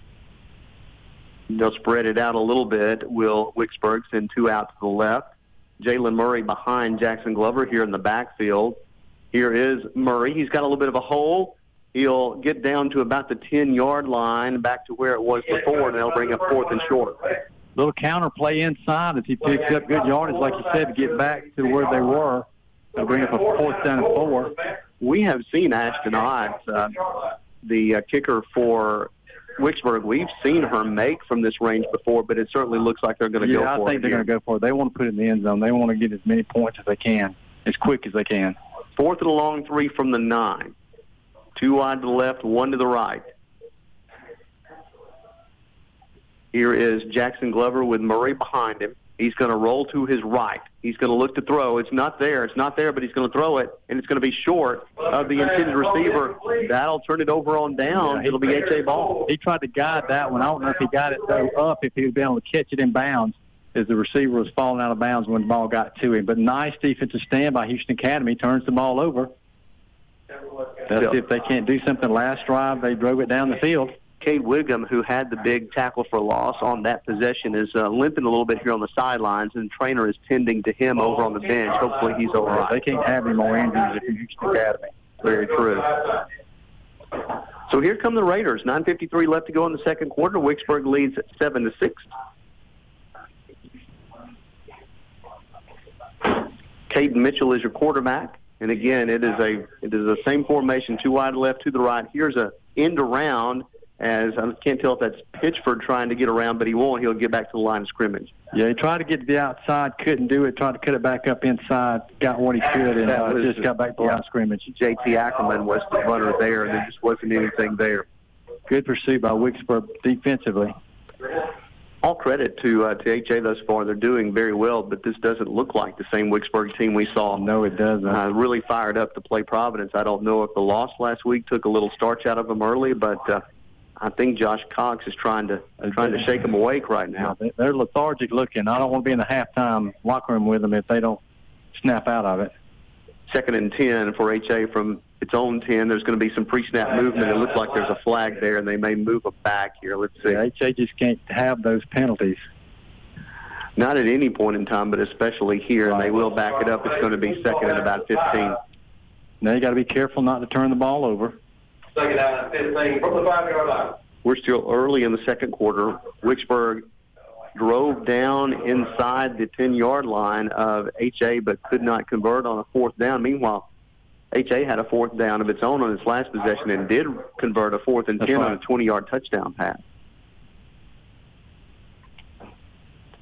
They'll spread it out a little bit. Will Wicksburg send two out to the left? Jalen Murray behind Jackson Glover here in the backfield. Here is Murray. He's got a little bit of a hole. He'll get down to about the 10 yard line, back to where it was before, and they'll bring up fourth and short. Little counter play inside as he picks up good yardage, like you said, to get back to where they were. They'll bring up a fourth down and four. We have seen Ashton Ott, uh, the uh, kicker for Wicksburg. We've seen her make from this range before, but it certainly looks like they're going to yeah, go for it. I think it. they're going to go for it. They want to put it in the end zone. They want to get as many points as they can, as quick as they can. Fourth and a long three from the nine. Two wide to the left, one to the right. Here is Jackson Glover with Murray behind him. He's going to roll to his right. He's going to look to throw. It's not there. It's not there, but he's going to throw it, and it's going to be short of the intended receiver. That'll turn it over on down. It'll be H.A. Ball. He tried to guide that one. I don't know if he got it though up, if he was able to catch it in bounds as the receiver was falling out of bounds when the ball got to him. But nice defensive stand by Houston Academy. Turns the ball over. That's if they can't do something last drive. They drove it down the field. Cade Wiggum, who had the big tackle for loss on that possession, is uh, limping a little bit here on the sidelines, and trainer is tending to him over on the bench. Hopefully, he's all right. They can't have any more injuries if Houston Academy. Very true. So here come the Raiders. 9:53 left to go in the second quarter. Wicksburg leads seven to six. Caden Mitchell is your quarterback, and again, it is a it is the same formation: two wide left, to the right. Here's a end around. As I can't tell if that's Pitchford trying to get around, but he won't. He'll get back to the line of scrimmage. Yeah, he tried to get to the outside, couldn't do it. Tried to cut it back up inside, got what he could, and uh, just got back to the line of scrimmage. J.T. Ackerman was the runner there, and there just wasn't anything there. Good pursuit by Wicksburg defensively. all credit to uh, to HA thus far. They're doing very well, but this doesn't look like the same Wicksburg team we saw. No, it doesn't. Uh, really fired up to play Providence. I don't know if the loss last week took a little starch out of them early, but uh, I think Josh Cox is trying to trying to shake them awake right now. They- They're lethargic looking. I don't want to be in the halftime locker room with them if they don't snap out of it. Second and ten for HA from its own ten. There's going to be some pre-snap movement. It looks like there's a flag there, and they may move them back here. Let's see. Yeah, HA just can't have those penalties. Not at any point in time, but especially here, and they will back it up. It's going to be second and about 15. Now you got to be careful not to turn the ball over. Second down and 15 from the five-yard line. We're still early in the second quarter. Wicksburg drove down inside the 10-yard line of HA, but could not convert on a fourth down. Meanwhile, HA had a fourth down of its own on its last possession and did convert a fourth and That's 10 on a 20-yard touchdown pass.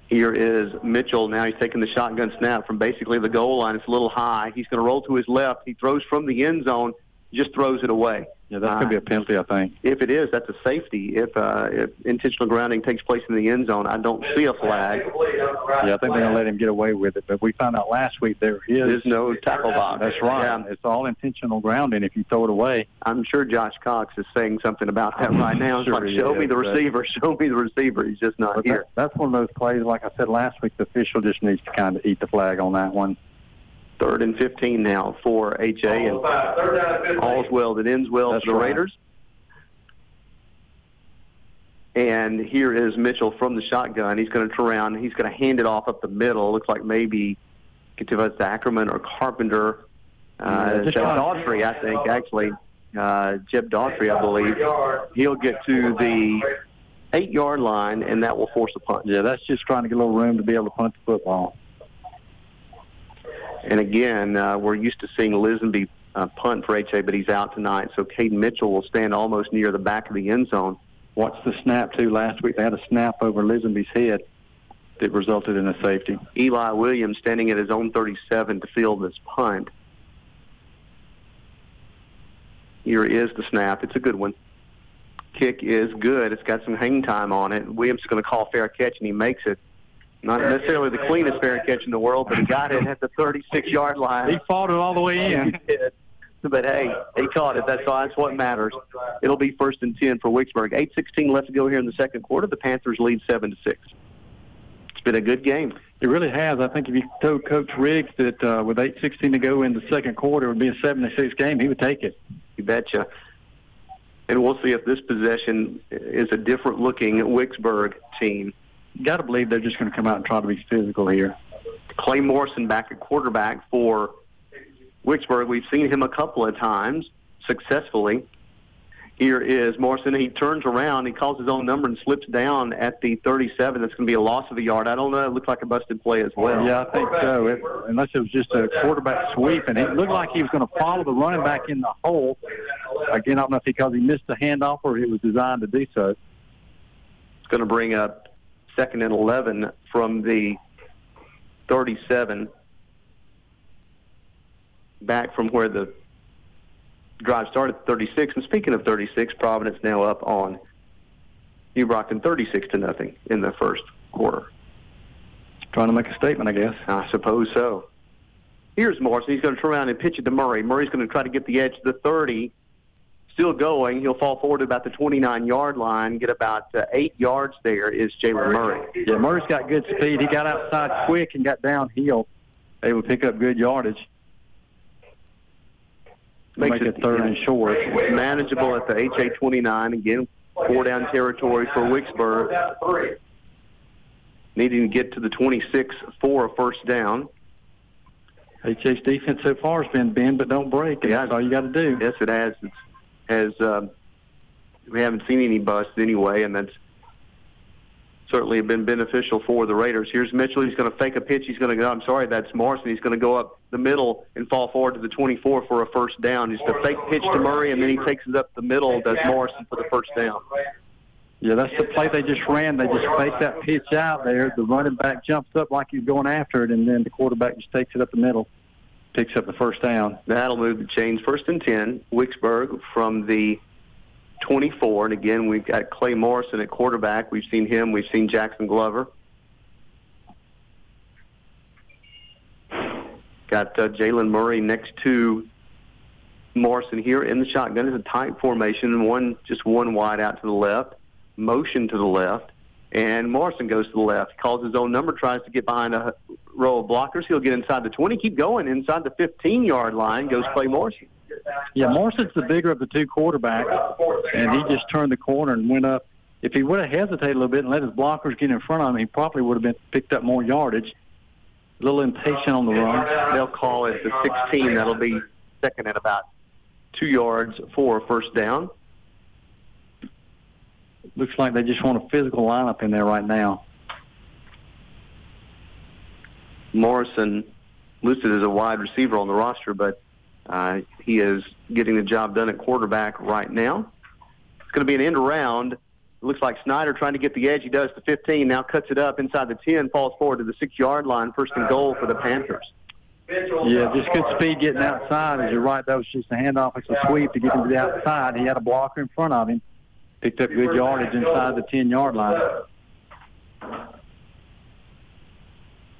Here is Mitchell. Now he's taking the shotgun snap from basically the goal line. It's a little high. He's going to roll to his left. He throws from the end zone, just throws it away. Yeah, that's going to be a penalty, I think. If it is, that's a safety. If uh, if intentional grounding takes place in the end zone, I don't see a flag. Yeah, I think they're going to let him get away with it. But we found out last week there is There's no tackle box. That's right. Yeah. It's all intentional grounding if you throw it away. I'm sure Josh Cox is saying something about that right now. It's Sure like, show is, me the receiver, show me the receiver. He's just not But here. that, that's one of those plays, like I said last week, the official just needs to kind of eat the flag on that one. Third and 15 now for HA, and all's well that ends well That's for the right. Raiders. And here is Mitchell from the shotgun. He's going to turn around. He's going to hand it off up the middle. Looks like maybe get to us Ackerman or Carpenter. Uh, Yeah, just Jeb trying- Daughtry, I think, actually. Uh, Jeb Daughtry, I believe. He'll get to the eight-yard line, and that will force a punt. Yeah, that's just trying to get a little room to be able to punt the football. And again, uh, we're used to seeing Lisenby uh, punt for HA, but he's out tonight. So Caden Mitchell will stand almost near the back of the end zone. Watch the snap too. Last week they had a snap over Lisenby's head that resulted in a safety. Eli Williams standing at his own 37 to field this punt. Here is the snap. It's a good one. Kick is good. It's got some hang time on it. Williams is going to call fair catch, and he makes it. Not necessarily the cleanest fair catch in the world, but he got it at the 36-yard line. He fought it all the way in. He did. But hey, he caught it. That's all. That's what matters. It'll be first and ten for Wicksburg. 8:16 left to go here in the second quarter. The Panthers lead seven to six. It's been a good game. It really has. I think if you told Coach Riggs that uh, with 8:16 to go in the second quarter it would be a 76 game, he would take it. You betcha. And we'll see if this possession is a different looking Wicksburg team. Got to believe they're just going to come out and try to be physical here. Clay Morrison back at quarterback for Wicksburg. We've seen him a couple of times successfully. Here is Morrison. He turns around. He calls his own number and slips down at the 37. That's going to be a loss of a yard. I don't know. It looks like a busted play as well. Yeah, I think so. It, unless it was just a quarterback sweep, and it looked like he was going to follow the running back in the hole. Again, I don't know if because he missed the handoff or it was designed to do so. It's going to bring up second and 11 from the 37 back from where the drive started at 36. And speaking of 36, Providence now up on New Brockton 36 to nothing in the first quarter. Trying to make a statement, I guess. I suppose so. Here's Morrison. He's going to turn around and pitch it to Murray. Murray's going to try to get the edge to the 30. Still going. He'll fall forward to about the 29-yard line, get about uh, eight yards there is Jalen Murray. Yeah, Murray's got good speed. He got outside quick and got downhill. Able to pick up good yardage. Makes Make it it third and short. manageable at the HA 29. Again, four down territory for Wicksburg. Needing to get to the 26 for a first down. HA's defense so far has been bend but don't break. and That's all you got to do. Yes, it has. It's, has um, we haven't seen any busts anyway, and that's certainly been beneficial for the Raiders. Here's Mitchell. He's going to fake a pitch. He's going to go. I'm sorry, that's Morrison. He's going to go up the middle and fall forward to the 24 for a first down. Just a fake pitch to Murray, and then he takes it up the middle. Does Morrison for the first down? Yeah, that's the play they just ran. They just faked that pitch out there. The running back jumps up like he's going after it, and then the quarterback just takes it up the middle, picks up the first down. That'll move the chains. First and 10, Wicksburg from the 24. And again, we've got Clay Morrison at quarterback. We've seen him. We've seen Jackson Glover. Got uh, Jalen Murray next to Morrison here in the shotgun. It's a tight formation, and one just one wide out to the left, motion to the left, and Morrison goes to the left. Calls his own number, tries to get behind a row of blockers. He'll get inside the 20, keep going inside the 15-yard line. Goes Clay Morrison. Yeah, Morrison's the bigger of the two quarterbacks, and he just turned the corner and went up. If he would have hesitated a little bit and let his blockers get in front of him, he probably would have been picked up more yardage. A little impatient on the run. They'll call it the 16. That'll be second and about two yards for a first down. Looks like they just want a physical lineup in there right now. Morrison listed as a wide receiver on the roster, but uh, he is getting the job done at quarterback right now. It's going to be an end around. It looks like Snyder trying to get the edge. He does the 15, now cuts it up inside the 10, falls forward to the six-yard line, first and goal for the Panthers. Yeah, just good speed getting outside. As you're right, that was just a handoff. It's a sweep to get him to the outside. He had a blocker in front of him. Picked up good yardage inside the 10-yard line.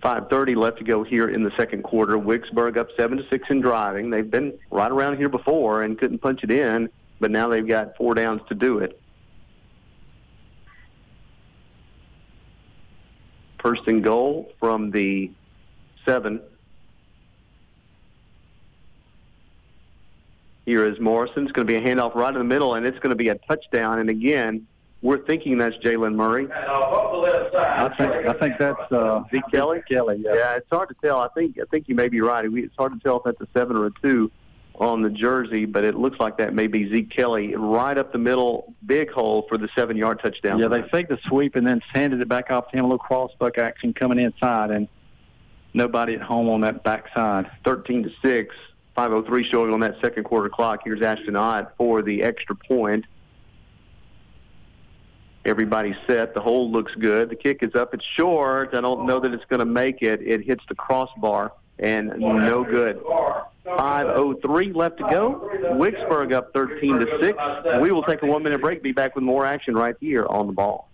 5.30 left to go here in the second quarter. Wicksburg up 7 to 6 in driving. They've been right around here before and couldn't punch it in, but now they've got four downs to do it. First and goal from the 7. Here is Morrison. It's going to be a handoff right in the middle, and it's going to be a touchdown. And again, we're thinking that's Jalen Murray. I think I think that's uh, Zeke Kelly. Kelly, yeah. Yeah, it's hard to tell. I think I think you may be right. It's hard to tell if that's a seven or a two on the jersey, but it looks like that may be Zeke Kelly right up the middle, big hole for the seven-yard touchdown. Yeah, they faked the sweep and then handed it back off to him. A little crossbuck action coming inside, and nobody at home on that backside. 13 to 6, 503 showing on that second quarter clock. Here's Ashton Ott for the extra point. Everybody's set. The hold looks good. The kick is up. It's short. I don't know that it's going to make it. It hits the crossbar and no good. 5:03 left to go. Wicksburg up 13 to 6. We will take a one-minute break. Be back with more action right here on the ball.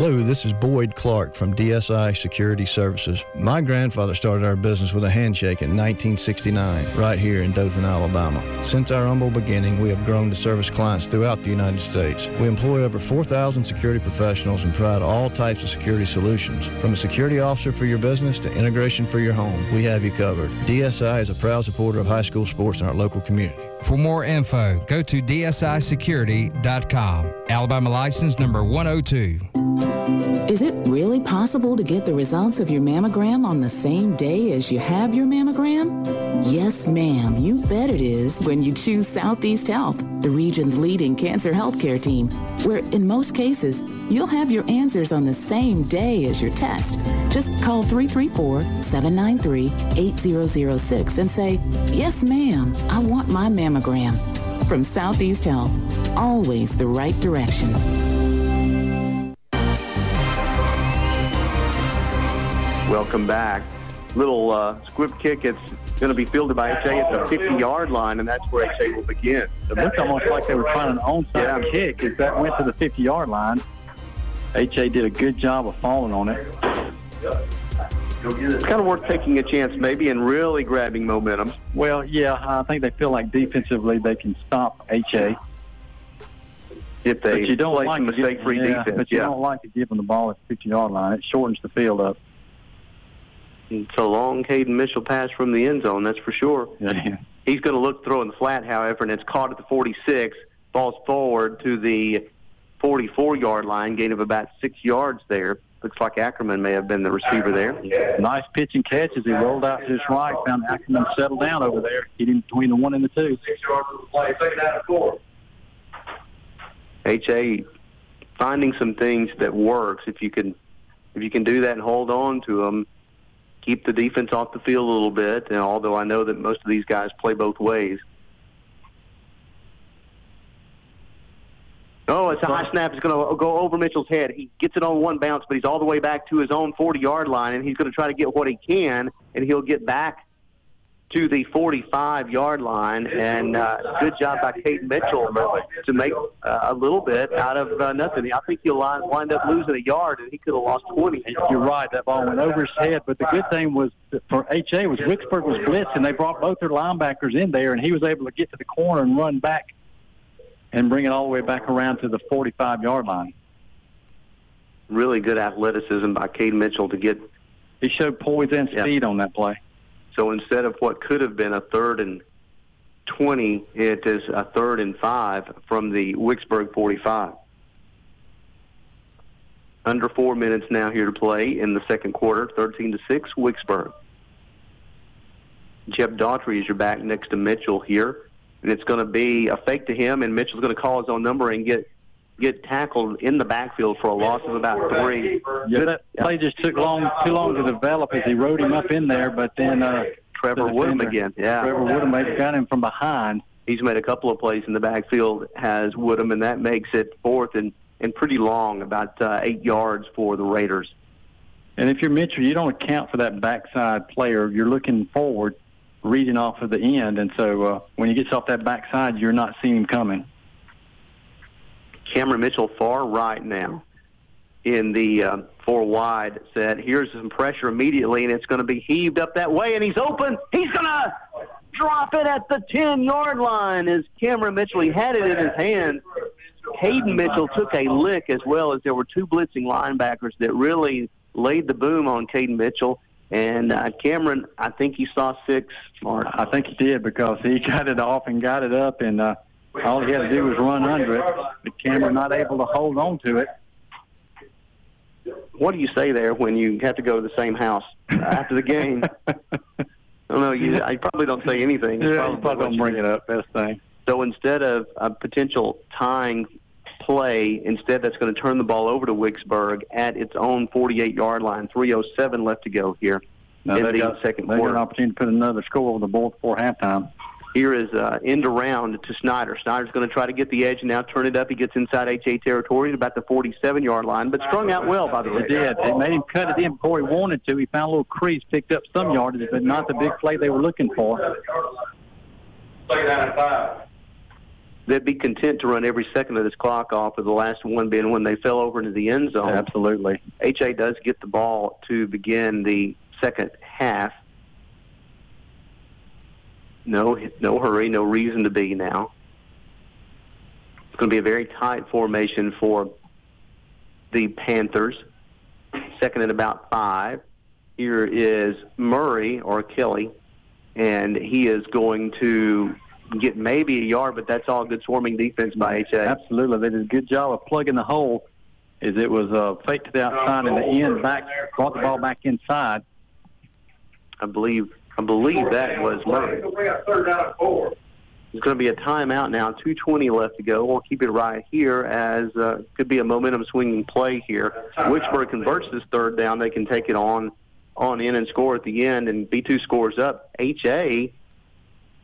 Hello, this is Boyd Clark from DSI Security Services. My grandfather started our business with a handshake in 1969, right here in Dothan, Alabama. Since our humble beginning, we have grown to service clients throughout the United States. We employ over 4,000 security professionals and provide all types of security solutions. From a security officer for your business to integration for your home, we have you covered. DSI is a proud supporter of high school sports in our local community. For more info, go to dsisecurity.com. Alabama license number 102. Is it really possible to get the results of your mammogram on the same day as you have your mammogram? Yes, ma'am, you bet it is when you choose Southeast Health, the region's leading cancer healthcare team, where in most cases, you'll have your answers on the same day as your test. Just call 334 793 8006 and say, Yes, ma'am, I want my mammogram. From Southeast Health, always the right direction. Welcome back. Little uh, squib kick. It's going to be fielded by HA at the 50-yard line, and that's where HA will begin. It looked almost like they were trying an onside kick as that went to the 50-yard line. HA did a good job of falling on it. It's kind of worth taking a chance, maybe, and really grabbing momentum. Well, yeah, I think they feel like defensively they can stop HA. If they but you don't play like some to mistake-free yeah, defense, But you yeah. don't like to give them the ball at the 50-yard line. It shortens the field up. It's a long Caden Mitchell pass from the end zone, that's for sure. Yeah. He's going to look throw in the flat, however, and it's caught at the 46. Falls forward to the 44-yard line, gain of about six yards there. Looks like Ackerman may have been the receiver there. Nice pitch and catch as he rolled out to his right. Found Ackerman settled down over there. He in between the one and the two. Six yards play. Second down and four. HA finding some things that works. If you can, if you can do that and hold on to them, keep the defense off the field a little bit. And although I know that most of these guys play both ways. Oh, it's a high snap. It's going to go over Mitchell's head. He gets it on one bounce, but he's all the way back to his own 40-yard line, and he's going to try to get what he can, and he'll get back to the 45-yard line. And uh, good job by Cade Mitchell to make uh, a little bit out of uh, nothing. I think he'll wind up losing a yard, and he could have lost 20. You're right. That ball went over his head. But the good thing was for HA was Wicksburg was blitzing. They brought both their linebackers in there, and he was able to get to the corner and run back and bring it all the way back around to the 45-yard line. Really good athleticism by Cade Mitchell to get. He showed poise and speed on that play. So instead of what could have been a third and 20, it is a third and five from the Wicksburg 45. Under four minutes now here to play in the second quarter, 13 to 6, Wicksburg. Jeb Daughtry is your back next to Mitchell here. And it's going to be a fake to him, and Mitchell's going to call his own number and get get tackled in the backfield for a loss of about three. Yeah, that play just took long too long to develop as he rode him up in there, but then uh, Trevor the Woodham again, yeah. Trevor Woodham maybe got him from behind. He's made a couple of plays in the backfield, has Woodham, and that makes it fourth and, and pretty long, about uh, eight yards for the Raiders. And if you're Mitchell, you don't account for that backside player. You're looking forward, reading off of the end, and so uh, when he gets off that backside, you're not seeing him coming. Cameron Mitchell far right now in the uh, four wide set. Here's some pressure immediately, and it's going to be heaved up that way, and he's open. He's going to drop it at the 10 yard line as Cameron Mitchell, he had it in his hand. Caden Mitchell took a lick as well as there were two blitzing linebackers that really laid the boom on Caden Mitchell. And uh, Cameron, I think he saw six. Smart. I think he did because he got it off and got it up, and uh, all he had to do was run under it. But Cameron not able to hold on to it. What do you say there when you have to go to the same house after the game? I don't know. You, I probably don't say anything. Yeah, you probably don't bring it up. Best thing. So instead of a potential tying play, instead that's going to turn the ball over to Wicksburg at its own 48-yard line. 3:07 left to go here Now in they the got, second they got quarter. an opportunity to put another score over the board before halftime. Here is uh, end around to Snyder. Snyder's going to try to get the edge and now turn it up. He gets inside HA territory at about the 47-yard line, but strung out well by the It Raiders. did. It made him cut it in before he wanted to. He found a little crease, picked up some yardage, but not the big play they were looking for. Second down and five. They'd be content to run every second of this clock off, with the last one being when they fell over into the end zone. Absolutely. HA does get the ball to begin the second half. No, no hurry, no reason to be now. It's going to be a very tight formation for the Panthers. Second and about five. Here is Murray or Kelly, and he is going to get maybe a yard, but that's all good swarming defense by HA. Absolutely. They did a good job of plugging the hole as it was uh, fake to the outside and the end back, brought the ball back inside. I believe I believe that was Murray. We got third down and four. There's going to be a timeout now. 2:20 left to go. We'll keep it right here as uh, could be a momentum swinging play here. Wicksburg converts this third down. They can take it on on in and score at the end, and B2 scores up. HA,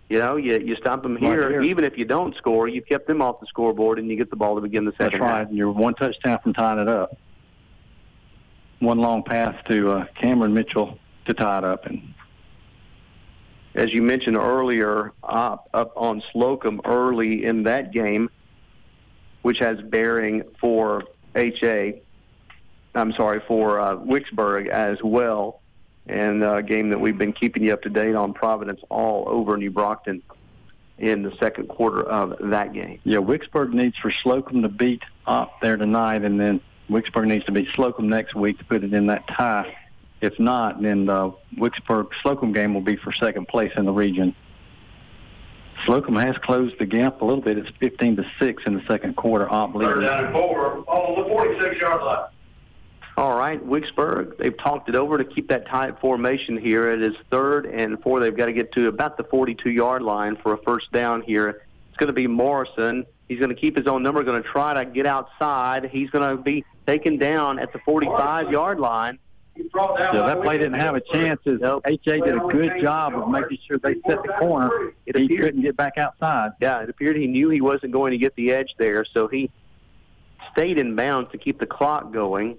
you know, you you stop them here. Right here. Even if you don't score, you've kept them off the scoreboard, and you get the ball to begin the second. That's right. half. And you're one touchdown from tying it up. One long pass to uh, Cameron Mitchell to tie it up. And as you mentioned earlier, up up on Slocum early in that game, which has bearing for HA. I'm sorry for uh, Wicksburg as well, and uh, a game that we've been keeping you up to date on Providence all over New Brockton in the second quarter of that game. yeah, Wicksburg needs for Slocum to beat up there tonight, and then Wicksburg needs to beat Slocum next week to put it in that tie. If not, then the Wicksburg Slocum game will be for second place in the region. Slocum has closed the gap a little bit. It's 15 to six in the second quarter. Opp Third leader. down and four on the 46 yard line. All right, Wicksburg, they've talked it over to keep that tight formation here. It is third and four. They've got to get to about the 42-yard line for a first down here. It's going to be Morrison. He's going to keep his own number, going to try to get outside. He's going to be taken down at the 45-yard line. Yeah, that play didn't have a chance. As HA did a good job of making sure they set the corner. It he couldn't get back outside. Yeah, it appeared he knew he wasn't going to get the edge there, so he stayed in bounds to keep the clock going.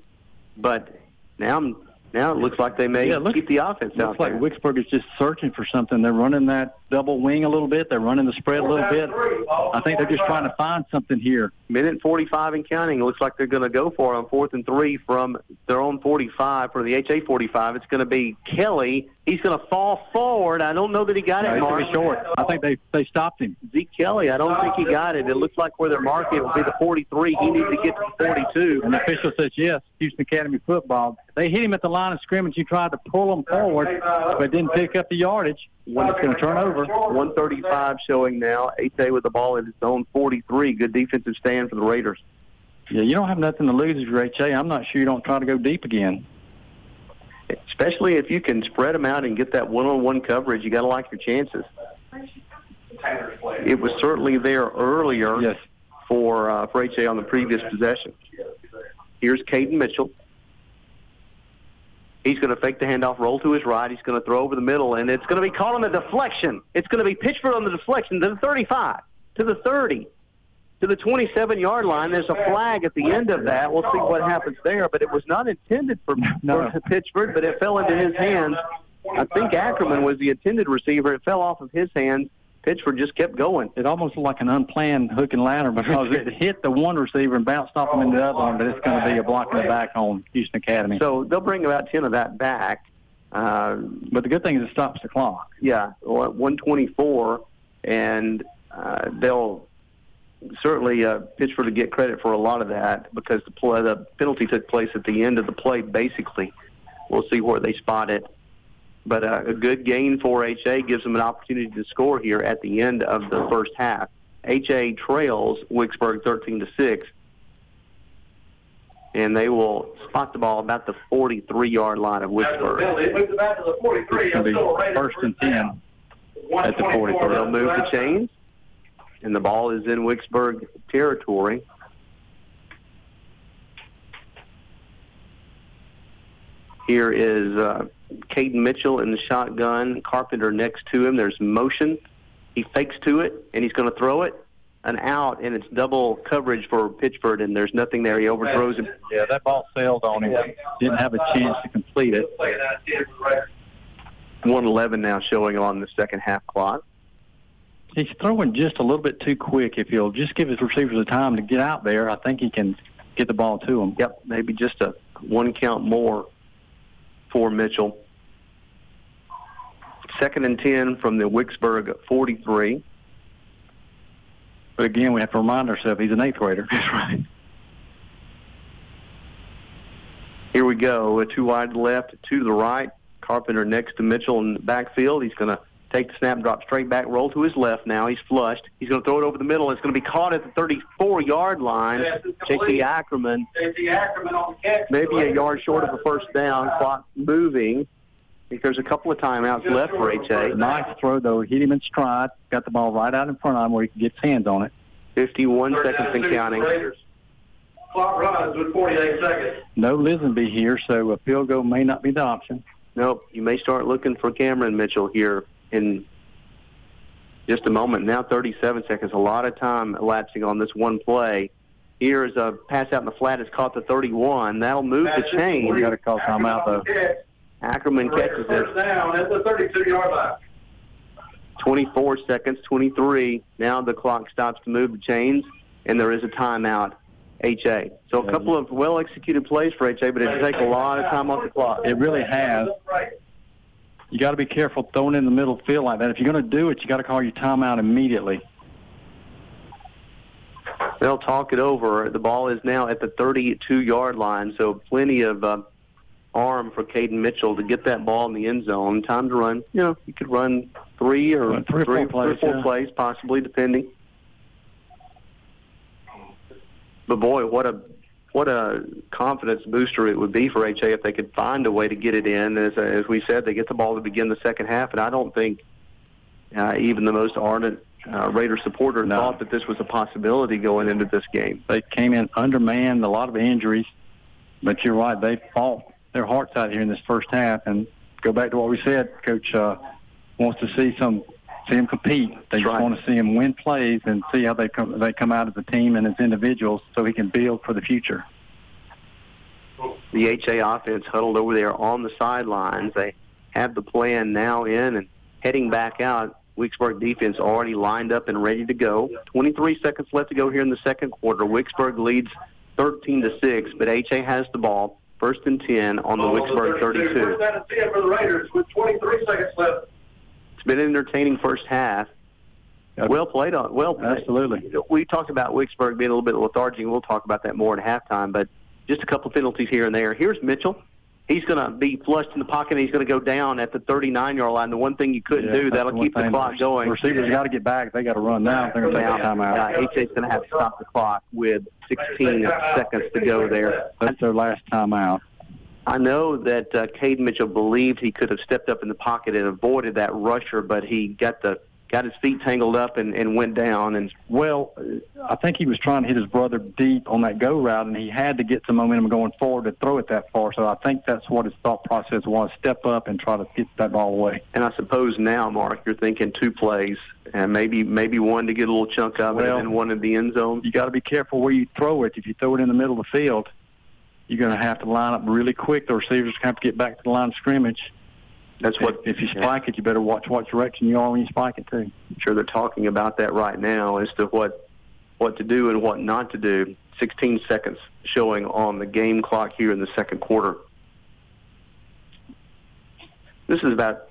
But now, I'm now it looks like they may Yeah, keep the offense out Looks like there. Wicksburg is just searching for something. They're running that double wing a little bit. They're running the spread a little bit. I think they're just trying to find something here. Minute 45 and counting. It looks like they're going to go for it on fourth and three from their own 45 for the HA 45. It's going to be Kelly. He's going to fall forward. I don't know that he got it, Mark. gonna be short. I think they they stopped him. Zeke Kelly, I don't think he got it. It looks like where they're marking will be the 43. He needs to get to the 42. And the official says yes. Houston Academy football. They hit him at the line of scrimmage. He tried to pull him forward, but didn't pick up the yardage. When it's going to turn over. 135 showing now. HA with the ball at his own 43. Good defensive stand for the Raiders. Yeah, you don't have nothing to lose if you're HA. I'm not sure you don't try to go deep again. Especially if you can spread them out and get that one-on-one coverage, you got to like your chances. It was certainly there earlier yes. for uh, for HA on the previous possession. Here's Caden Mitchell. He's going to fake the handoff, roll to his right. He's going to throw over the middle, and it's going to be caught on the deflection. It's going to be Pitchford on the deflection to the 35, to the 30, to the 27-yard line. There's a flag at the end of that. We'll see what happens there, but it was not intended for, No. for Pitchford, but it fell into his hands. I think Ackerman was the intended receiver. It fell off of his hands. Pitchford just kept going. It almost looked like an unplanned hook and ladder because it hit the one receiver and bounced off him into the other one, but it's going to be a block in the back on Houston Academy. So they'll bring about 10 of that back. Uh, but the good thing is it stops the clock. Yeah, well, 124, and uh, they'll certainly uh, Pitchford to get credit for a lot of that because the, play, the penalty took place at the end of the play. Basically, we'll see where they spot it but uh, a good gain for HA gives them an opportunity to score here at the end of the first half. HA trails Wicksburg 13 to 6, and they will spot the ball about the 43 yard line of Wicksburg. Penalty. Moves it back to the 43. It's going to be first and 10 at the 43. They'll move the chains, and the ball is in Wicksburg territory. Here is uh, Caden Mitchell in the shotgun. Carpenter next to him. There's motion. He fakes to it, and he's going to throw it. An out, and it's double coverage for Pitchford, and there's nothing there. He overthrows him. Yeah, that ball sailed on him. Didn't have a chance to complete it. 111 now showing on the second half clock. He's throwing just a little bit too quick. If he'll just give his receivers the time to get out there, I think he can get the ball to him. Yep, maybe just a one count more for Mitchell. Second and 10 from the Wicksburg 43. But again, we have to remind ourselves he's an eighth grader. That's right. Here we go. Two wide left, two to the right. Carpenter next to Mitchell in the backfield. He's going to take the snap, drop straight back, roll to his left now. He's flushed. He's going to throw it over the middle. It's going to be caught at the 34 yard line. Yes, it's J.C. complete. Ackerman, J.C. Ackerman on the catch. maybe a yard short of a first down. Clock moving. I think there's a couple of timeouts left for HA. Nice throw, though. Hit him in stride. Got the ball right out in front of him where he can get his hands on it. 51 Third seconds down, and counting. Raiders. Clock runs with 48 seconds. No Lisenby here, so a field goal may not be the option. Nope. You may start looking for Cameron Mitchell here in just a moment. Now 37 seconds. A lot of time elapsing on this one play. Here is a pass out in the flat. It's caught the 31. That'll move the chain. You got to call timeout, though. Catch. Ackerman catches First it. down at the 32 yard line. 24 seconds, 23. Now the clock stops to move the chains, and there is a timeout. HA. So a couple of well executed plays for HA, but it takes a lot of time off the clock. It really has. You got to be careful throwing in the middle field like that. If you're going to do it, you got to call your timeout immediately. They'll talk it over. The ball is now at the 32 yard line, so plenty of uh, arm for Caden Mitchell to get that ball in the end zone. Time to run. You know, you could run three or Run three or four three plays, or four yeah. plays, possibly, depending. But boy, what a what a confidence booster it would be for HA if they could find a way to get it in. As as we said, they get the ball to begin the second half, and I don't think uh, even the most ardent uh, Raider supporter No. thought that this was a possibility going into this game. They came in undermanned, a lot of injuries, but you're right. They fought their hearts out here in this first half. And go back to what we said, Coach uh, wants to see some see them compete. They just right. want to see them win plays and see how they come they come out as a team and as individuals, so he can build for the future. the HA offense huddled over there on the sidelines. They have the plan now in and heading back out. Wicksburg defense already lined up and ready to go. 23 seconds left to go here in the second quarter. Wicksburg leads 13 to 6, but HA has the ball. First and 10 on the Ball Wicksburg 32. First down and 10 for the Raiders with 23 seconds left. It's been an entertaining first half. Well played on. Well, played. Absolutely. We talked about Wicksburg being a little bit lethargic. and We'll talk about that more at halftime. But just a couple of penalties here and there. Here's Mitchell. He's going to be flushed in the pocket. and He's going to go down at the 39-yard line. The one thing you couldn't Yeah, do that'll keep the clock going. Receivers got to get back. They got to run now. They're going to take a timeout. uh, HA's going to have to stop the clock with 16 seconds to go there. That's their last timeout. I know that uh, Cade Mitchell believed he could have stepped up in the pocket and avoided that rusher, but he got the got his feet tangled up and, and went down. And Well, I think he was trying to hit his brother deep on that go route, and he had to get some momentum going forward to throw it that far. So I think that's what his thought process was: step up and try to get that ball away. And I suppose now, Mark, you're thinking two plays, and maybe maybe one to get a little chunk of it, and then one in the end zone. You got to be careful where you throw it. If you throw it in the middle of the field, you're going to have to line up really quick. The receivers have to get back to the line of scrimmage. That's what. If you spike it, you better watch what direction you are when you spike it too. I'm sure they're talking about that right now as to what what to do and what not to do. 16 seconds showing on the game clock here in the second quarter. This is about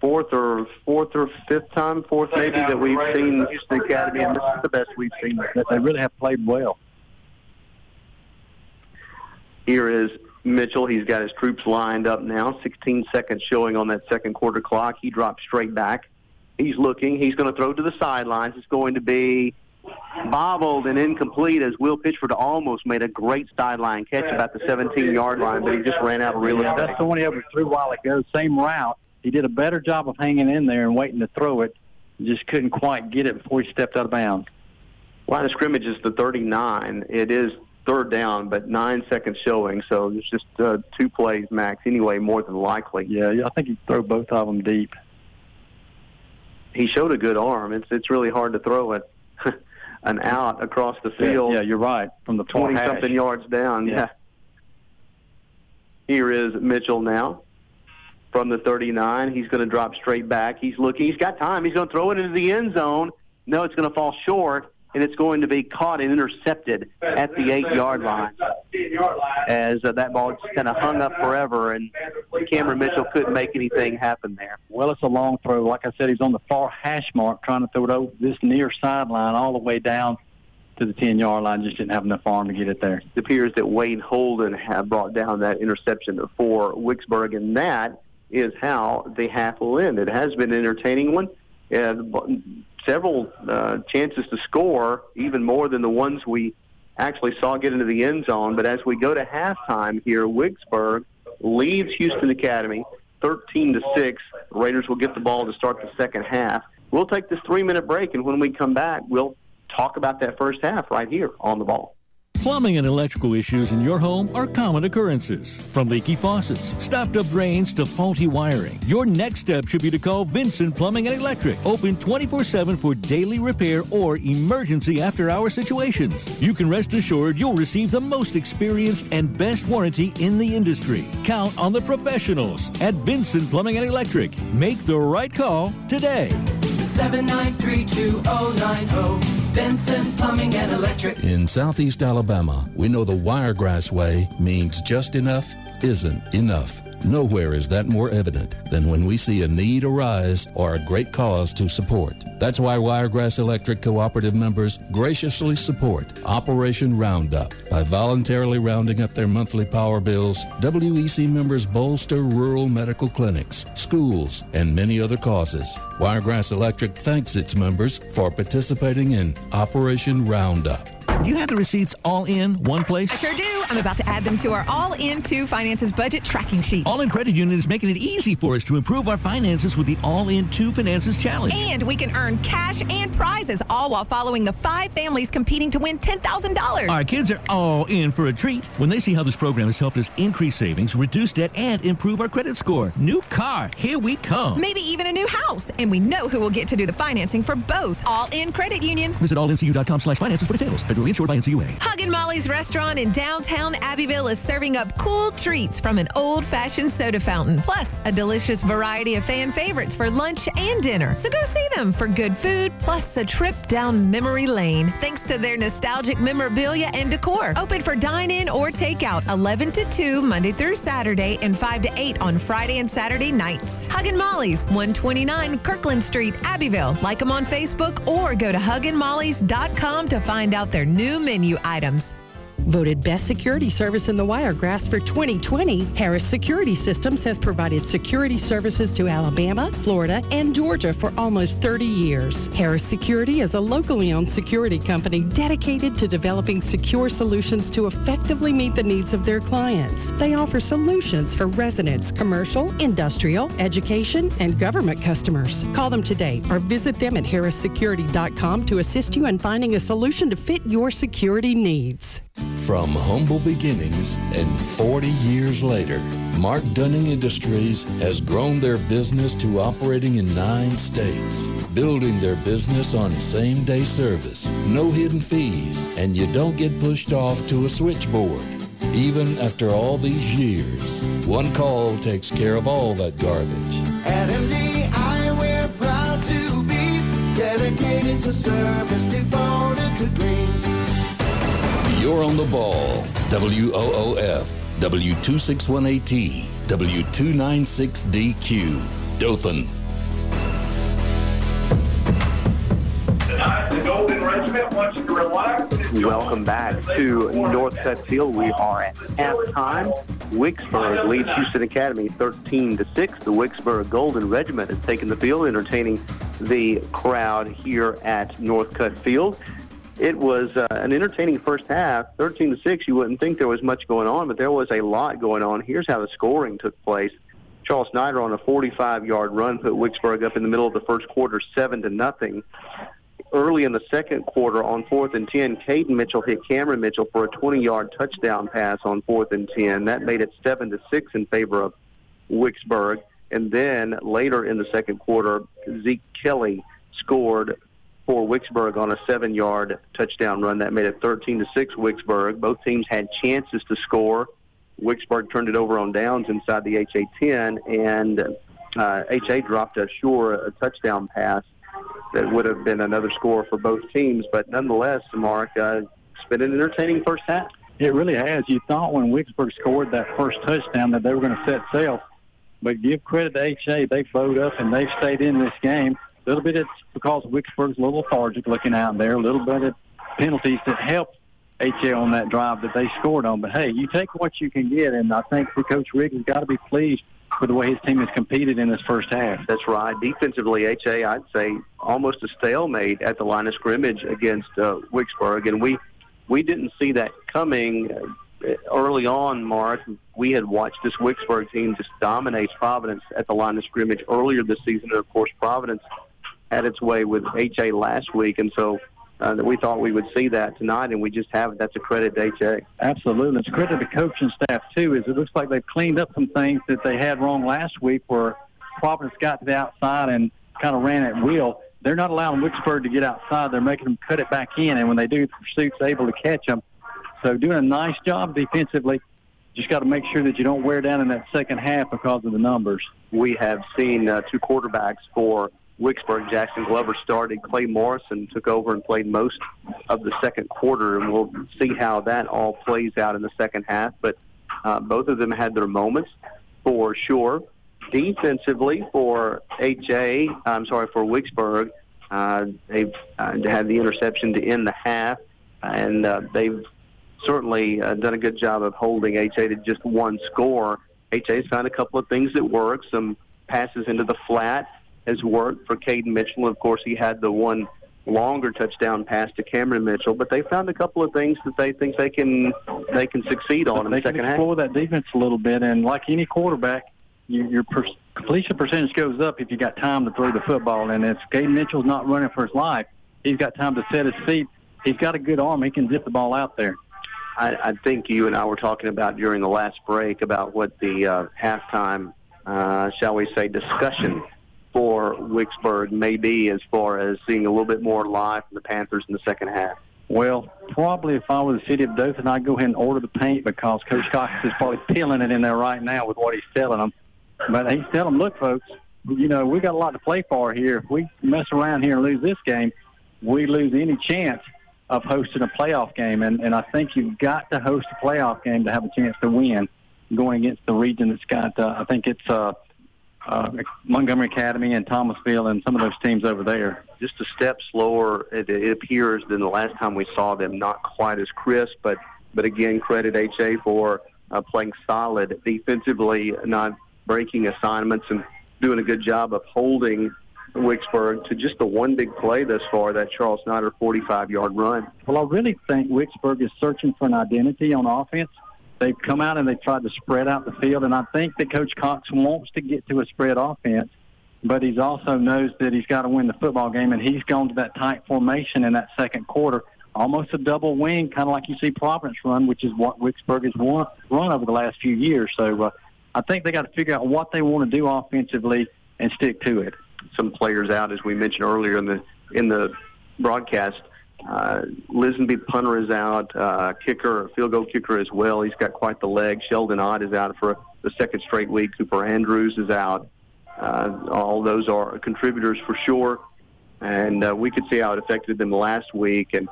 fourth or fourth or fifth time, fourth maybe that we've seen Houston Academy, and this is the best we've seen. They really have played well. Here is Mitchell. He's got his troops lined up now. 16 seconds showing on that second quarter clock. He drops straight back. He's looking. He's going to throw to the sidelines. It's going to be bobbled and incomplete as Will Pitchford almost made a great sideline catch about the 17-yard line, but he just ran out of real estate. that's the one he overthrew a while ago. Same route. He did a better job of hanging in there and waiting to throw it. Just couldn't quite get it before he stepped out of bounds. Line of scrimmage is the 39. It is third down, but nine seconds showing, so it's just uh, two plays max anyway, more than likely. Yeah, I think he'd throw both of them deep. He showed a good arm. It's it's really hard to throw it an out across the field. yeah, you're right. From the 20 hash. something yards down. Yeah. Yeah. Here is Mitchell now from the 39. He's going to drop straight back. He's looking. He's got time. He's going to throw it into the end zone. No, it's going to fall short, and it's going to be caught and intercepted at the eight-yard line. As uh, that ball just kind of hung up forever, and Cameron Mitchell couldn't make anything happen there. Well, it's a long throw. Like I said, he's on the far hash mark trying to throw it over this near sideline all the way down to the 10-yard line. Just didn't have enough arm to get it there. It appears that Wayne Holden had brought down that interception for Wicksburg, and that is how the half will end. It has been an entertaining one. Uh, several uh, chances to score, even more than the ones we actually saw get into the end zone. But as we go to halftime here, Wicksburg leads Houston Academy 13 to 6. The Raiders will get the ball to start the second half. We'll take this three minute break, and when we come back, we'll talk about that first half right here on the ball. Plumbing and electrical issues in your home are common occurrences. From leaky faucets, stopped up drains to faulty wiring. Your next step should be to call Vincent Plumbing and Electric. Open 24 7 for daily repair or emergency after hour situations. You can rest assured you'll receive the most experienced and best warranty in the industry. Count on the professionals at Vincent Plumbing and Electric. Make the right call today. 7932090 Vincent Plumbing and Electric. In Southeast Alabama, we know the Wiregrass way means just enough isn't enough. Nowhere is that more evident than when we see a need arise or a great cause to support. That's why Wiregrass Electric Cooperative members graciously support Operation Roundup. By voluntarily rounding up their monthly power bills, WEC members bolster rural medical clinics, schools, and many other causes. Wiregrass Electric thanks its members for participating in Operation Roundup. Do you have the receipts all in one place? I sure do. I'm about to add them to our All In 2 Finances budget tracking sheet. All in Credit Union is making it easy for us to improve our finances with the All In 2 Finances Challenge. And we can earn cash and prizes, all while following the five families competing to win $10,000. Our kids are all in for a treat when they see how this program has helped us increase savings, reduce debt, and improve our credit score. New car, here we come. Maybe even a new house. And we know who will get to do the financing for both All In Credit Union. Visit allincu.com slash finances for details. Federally insured by NCUA. Huggin' Molly's restaurant in downtown Abbeville is serving up cool treats from an old fashioned soda fountain, plus a delicious variety of fan favorites for lunch and dinner. So go see them for good food, plus a trip down memory lane, thanks to their nostalgic memorabilia and decor. Open for dine in or takeout 11 to 2 Monday through Saturday and 5 to 8 on Friday and Saturday nights. Huggin' Molly's, 129 Kirkland Street, Abbeville. Like them on Facebook or go to hugginmollys.com to find out their new menu items. Voted Best Security Service in the Wiregrass for 2020, Harris Security Systems has provided security services to Alabama, Florida, and Georgia for almost 30 years. Harris Security is a locally owned security company dedicated to developing secure solutions to effectively meet the needs of their clients. They offer solutions for residents, commercial, industrial, education, and government customers. Call them today or visit them at harrissecurity.com to assist you in finding a solution to fit your security needs. From humble beginnings and 40 years later, Mark Dunning Industries has grown their business to operating in nine states, building their business on same day service, no hidden fees, and you don't get pushed off to a switchboard. Even after all these years, one call takes care of all that garbage. At MDI, we're proud to be dedicated to service, devoted to green. You're on the ball. WOOF, W261AT, W296DQ, Dothan. Welcome back to North Northcutt Field. We are at halftime. Wicksburg leads Houston Academy 13 to 6. The Wicksburg Golden Regiment has taken the field, entertaining the crowd here at Northcutt Field. It was uh, an entertaining first half, 13 to 6. You wouldn't think there was much going on, but there was a lot going on. Here's how the scoring took place. Charles Snyder on a 45-yard run put Wicksburg up in the middle of the first quarter, seven to nothing early in the second quarter on fourth and 10, Caden Mitchell hit Cameron Mitchell for a 20 yard touchdown pass on fourth and 10. That made it 7 to 6 in favor of Wicksburg. And then later in the second quarter, Zeke Kelly scored for Wicksburg on a seven yard touchdown run. That made it 13 to 6 Wicksburg. Both teams had chances to score. Wicksburg turned it over on downs inside the HA 10, and uh, HA dropped a sure a touchdown pass that would have been another score for both teams. But nonetheless, Mark, uh, it's been an entertaining first half. It really has. You thought when Wicksburg scored that first touchdown that they were going to set sail, but give credit to HA. They bowed up and they've stayed in this game. A little bit it's because Wicksburg's a little lethargic looking out there. A little bit of penalties that helped HA on that drive that they scored on. But hey, you take what you can get, and I think the Coach Riggs has got to be pleased with the way his team has competed in this first half. That's right. Defensively, HA, I'd say almost a stalemate at the line of scrimmage against uh, Wicksburg, and we we didn't see that coming uh, early on. Mark, we had watched this Wicksburg team just dominate Providence at the line of scrimmage earlier this season, and of course, Providence had its way with HA last week, and so uh, that we thought we would see that tonight, and we just haven't. That's a credit to HA. Absolutely. It's a credit to coaching staff, too, is it looks like they've cleaned up some things that they had wrong last week where Providence got to the outside and kind of ran at will. They're not allowing Wicksburg to get outside. They're making them cut it back in, and when they do, the pursuit's able to catch them. So doing a nice job defensively. Just got to make sure that you don't wear down in that second half because of the numbers. We have seen uh, two quarterbacks for Wicksburg, Jackson Glover started. Clay Morrison took over and played most of the second quarter, and we'll see how that all plays out in the second half. But uh, both of them had their moments for sure. Defensively, for HA, I'm sorry, for Wicksburg, uh, they've uh, had the interception to end the half, and uh, they've certainly uh, done a good job of holding HA to just one score. HA's found a couple of things that work, some passes into the flat, has worked for Caden Mitchell. Of course, he had the one longer touchdown pass to Cameron Mitchell, but they found a couple of things that they think they can they can succeed on in they the second can half. explore that defense a little bit, and like any quarterback, you, your per- completion percentage goes up if you got time to throw the football. And if Caden Mitchell's not running for his life, he's got time to set his feet. He's got a good arm. He can zip the ball out there. I, I think you and I were talking about during the last break about what the uh, halftime, uh, shall we say, discussion for Wicksburg may be as far as seeing a little bit more life from the Panthers in the second half. Well, probably if I was the city of Dothan, I'd go ahead and order the paint because Coach Cox is probably peeling it in there right now with what he's telling them. But he's telling them, look, folks, you know, we got a lot to play for here. If we mess around here and lose this game, we lose any chance of hosting a playoff game. And, and I think you've got to host a playoff game to have a chance to win going against the region that's got, uh, I think it's uh, uh, Montgomery Academy and Thomasville and some of those teams over there. Just a step slower, it, it appears, than the last time we saw them. Not quite as crisp, but but again, credit HA for uh, playing solid defensively, not breaking assignments, and doing a good job of holding Wicksburg to just the one big play thus far, that Charles Snyder 45-yard run. Well, I really think Wicksburg is searching for an identity on offense. They've come out and they've tried to spread out the field, and I think that Coach Cox wants to get to a spread offense, but he's also knows that he's got to win the football game, and he's gone to that tight formation in that second quarter, almost a double wing, kind of like you see Providence run, which is what Wicksburg has won, run over the last few years. So uh, I think they got to figure out what they want to do offensively and stick to it. Some players out, as we mentioned earlier in the in the broadcast. Uh, Lisenby punter is out. Uh, kicker, field goal kicker as well. He's got quite the leg. Sheldon Ott is out for the second straight week. Cooper Andrews is out. Uh, all those are contributors for sure, and uh, we could see how it affected them last week. And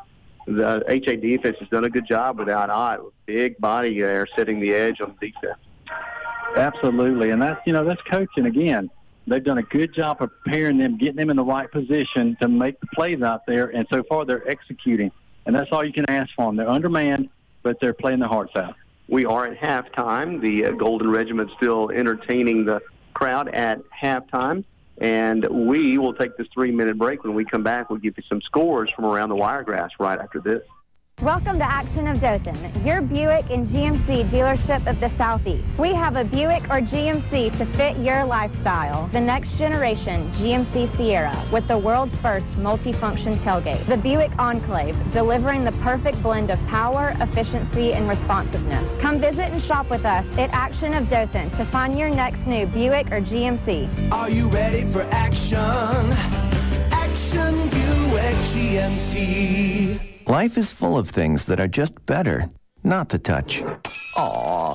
the HA defense has done a good job without Ott. Big body there, setting the edge on defense. Absolutely, and that's you know that's coaching again. They've done a good job of preparing them, getting them in the right position to make the plays out there, and so far they're executing. And that's all you can ask for them. They're undermanned, but they're playing their hearts out. We are at halftime. The uh, Golden Regiment still entertaining the crowd at halftime. And we will take this three minute break. When we come back, we'll give you some scores from around the Wiregrass right after this. Welcome to Action of Dothan, your Buick and GMC dealership of the Southeast. We have a Buick or GMC to fit your lifestyle. The next generation GMC Sierra with the world's first multifunction tailgate. The Buick Enclave, delivering the perfect blend of power, efficiency, and responsiveness. Come visit and shop with us at Action of Dothan to find your next new Buick or GMC. Are you ready for action? Action Buick GMC. Life is full of things that are just better not to touch. Aw.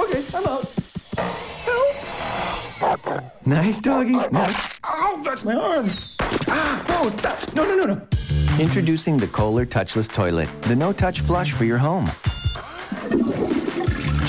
Okay, I'm out. Help! Nice doggy. Nice. Ow, that's my arm. Ah, no, stop. No, no, no, no. Introducing the Kohler Touchless Toilet, the no-touch flush for your home.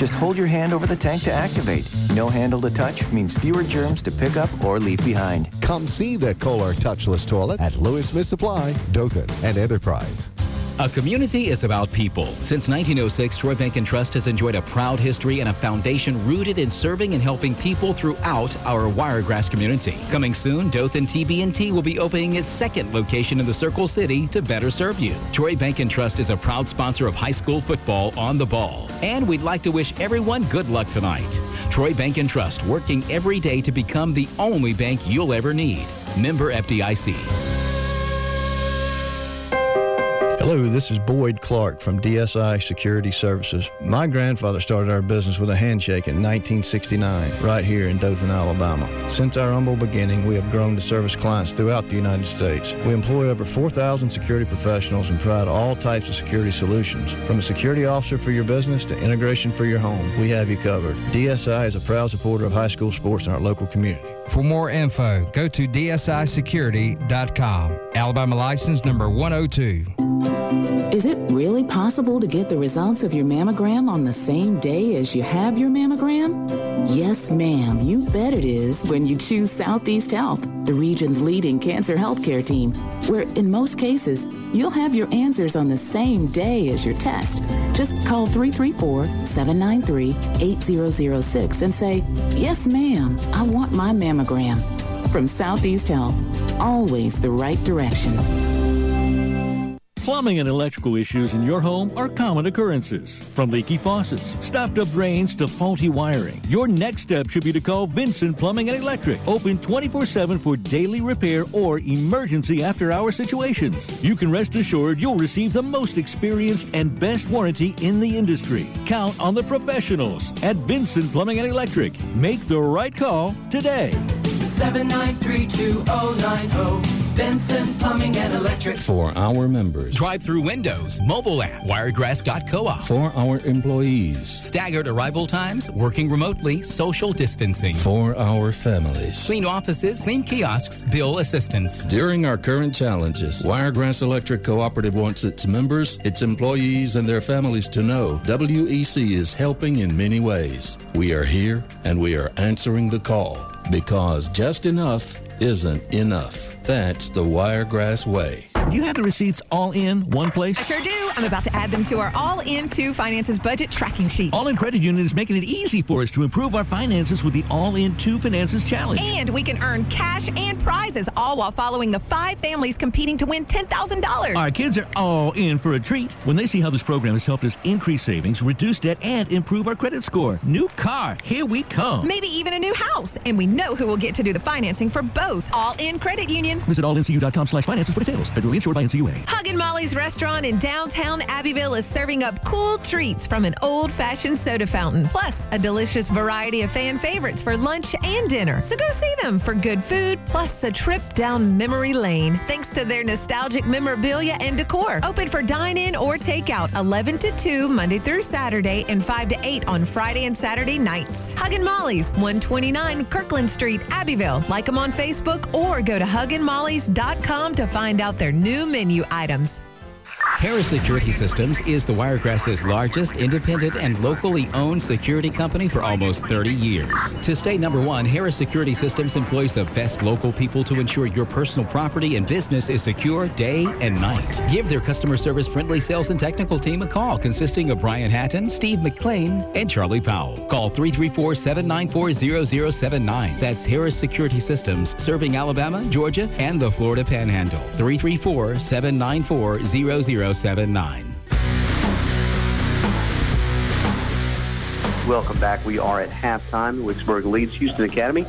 Just hold your hand over the tank to activate. No handle to touch means fewer germs to pick up or leave behind. Come see the Kohler Touchless Toilet at Lewis Smith Supply, Dothan, and Enterprise. A community is about people. Since 1906, Troy Bank and Trust has enjoyed a proud history and a foundation rooted in serving and helping people throughout our Wiregrass community. Coming soon, Dothan TB&T will be opening its second location in the Circle City to better serve you. Troy Bank and Trust is a proud sponsor of high school football on the ball. And we'd like to wish everyone good luck tonight. Troy Bank and Trust, working every day to become the only bank you'll ever need. Member FDIC. Hello, this is Boyd Clark from DSI Security Services. My grandfather started our business with a handshake in 1969, right here in Dothan, Alabama. Since our humble beginning, we have grown to service clients throughout the United States. We employ over 4,000 security professionals and provide all types of security solutions. From a security officer for your business to integration for your home, we have you covered. DSI is a proud supporter of high school sports in our local community. For more info, go to dsisecurity.com. Alabama license number 102. Is it really possible to get the results of your mammogram on the same day as you have your mammogram? Yes, ma'am, you bet it is when you choose Southeast Health, the region's leading cancer healthcare team, where in most cases, you'll have your answers on the same day as your test. Just call 334 793 8006 and say, Yes, ma'am, I want my mammogram. From Southeast Health, always the right direction. Plumbing and electrical issues in your home are common occurrences. From leaky faucets, stopped up drains to faulty wiring. Your next step should be to call Vincent Plumbing and Electric. Open 24 7 for daily repair or emergency after hour situations. You can rest assured you'll receive the most experienced and best warranty in the industry. Count on the professionals at Vincent Plumbing and Electric. Make the right call today. 7932090. Vincent Plumbing and Electric. For our members, Drive through windows, mobile app, wiregrass.coop. for our employees, Staggered arrival times, working remotely, social distancing. for our families. Clean offices, clean kiosks, bill assistance. During our current challenges, Wiregrass Electric Cooperative wants its members, its employees, and their families to know WEC is helping in many ways. We are here and we are answering the call because just enough isn't enough. That's the Wiregrass way. Do you have the receipts all in one place? I sure do. I'm about to add them to our All In 2 Finances budget tracking sheet. All in Credit Union is making it easy for us to improve our finances with the All In 2 Finances Challenge. And we can earn cash and prizes, all while following the five families competing to win $10,000. Our kids are all in for a treat when they see how this program has helped us increase savings, reduce debt, and improve our credit score. New car, here we come. Maybe even a new house. And we know who will get to do the financing for both All In Credit Union. Visit allincu.com slash finances for details. Federally insured by NCUA. Huggin' Molly's restaurant in downtown Abbeville is serving up cool treats from an old fashioned soda fountain, plus a delicious variety of fan favorites for lunch and dinner. So go see them for good food, plus a trip down memory lane, thanks to their nostalgic memorabilia and decor. Open for dine in or takeout 11 to 2 Monday through Saturday and 5 to 8 on Friday and Saturday nights. Huggin' Molly's, 129 Kirkland Street, Abbeville. Like them on Facebook or go to hugginmollys.com to find out their new menu items. Harris Security Systems is the Wiregrass's largest independent and locally owned security company for almost 30 years. To stay number one, Harris Security Systems employs the best local people to ensure your personal property and business is secure day and night. Give their customer service friendly sales and technical team a call consisting of Brian Hatton, Steve McLean, and Charlie Powell. Call 334 794 0079. That's Harris Security Systems, serving Alabama, Georgia, and the Florida Panhandle. 334 794 0079. Welcome back. We are at halftime. Wicksburg leads Houston Academy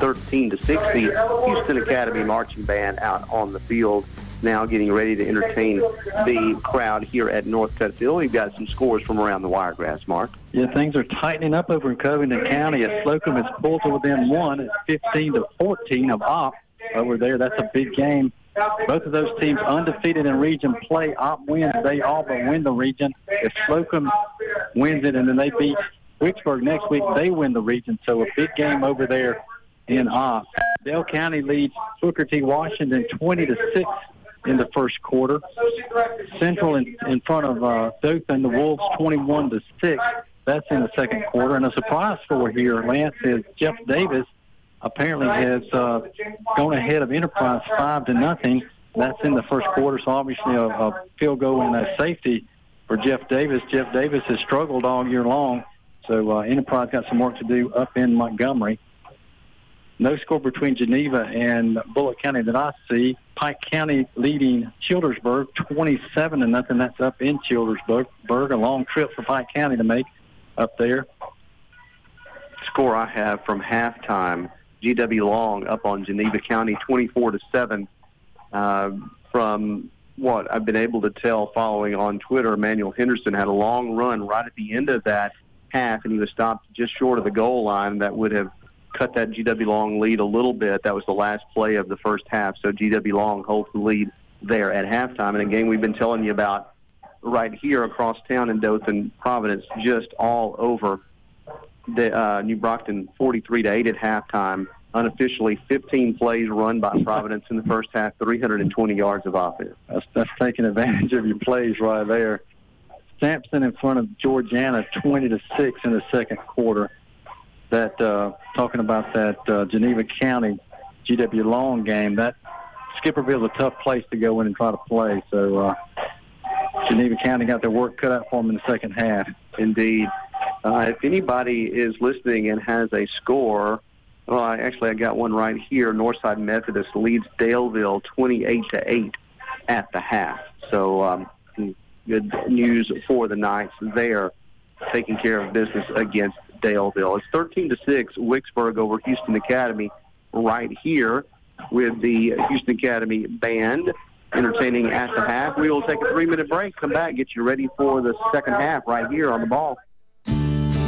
13 to 6. The Houston Academy marching band out on the field now getting ready to entertain the crowd here at Northcutt Field. We've got some scores from around the Wiregrass, Mark. Yeah, things are tightening up over in Covington County as Slocomb is pulled to within one. It's 15 to 14 of Opp over there. That's a big game. Both of those teams undefeated in region play. Opp wins. They all but win the region. If Slocomb wins it and then they beat Wicksburg next week, they win the region. So a big game over there in Opp. Dale County leads Booker T. Washington 20 to 6 in the first quarter. Central in, in front of uh, Dothan, the Wolves 21 to 6. That's in the second quarter. And a surprise score here, Lance, is Jeff Davis apparently has uh, gone ahead of Enterprise uh, uh, 5 to nothing. Uh, That's in the first quarter, so obviously a, a field goal and a safety for Jeff Davis. Jeff Davis has struggled all year long, so uh, Enterprise got some work to do up in Montgomery. No score between Geneva and Bullock County that I see. Pike County leading Childersburg 27 to nothing. That's up in Childersburg. Berg, a long trip for Pike County to make up there. Score I have from halftime. GW Long up on Geneva County 24 to 7. Uh, from what I've been able to tell following on Twitter, Emmanuel Henderson had a long run right at the end of that half, and he was stopped just short of the goal line. That would have cut that GW Long lead a little bit. That was the last play of the first half. So GW Long holds the lead there at halftime. And a game we've been telling you about right here across town in Dothan, Providence, just all over the uh, New Brockton 43 to 8 at halftime. Unofficially, 15 plays run by Providence in the first half, 320 yards of offense. That's, that's taking advantage of your plays right there. Samson in front of Georgiana, 20 to 6 in the second quarter. That uh, talking about that uh, Geneva County GW Long game. That Skipperville's a tough place to go in and try to play. So uh, Geneva County got their work cut out for them in the second half. Indeed. Uh, if anybody is listening and has a score, well, I, actually I got one right here. Northside Methodist leads Daleville 28 to 8 at the half. So um, good news for the Knights there, taking care of business against Daleville. It's 13 to 6, Wicksburg over Houston Academy right here with the Houston Academy band entertaining at the half. We will take a three minute break, come back, get you ready for the second half right here on the ball.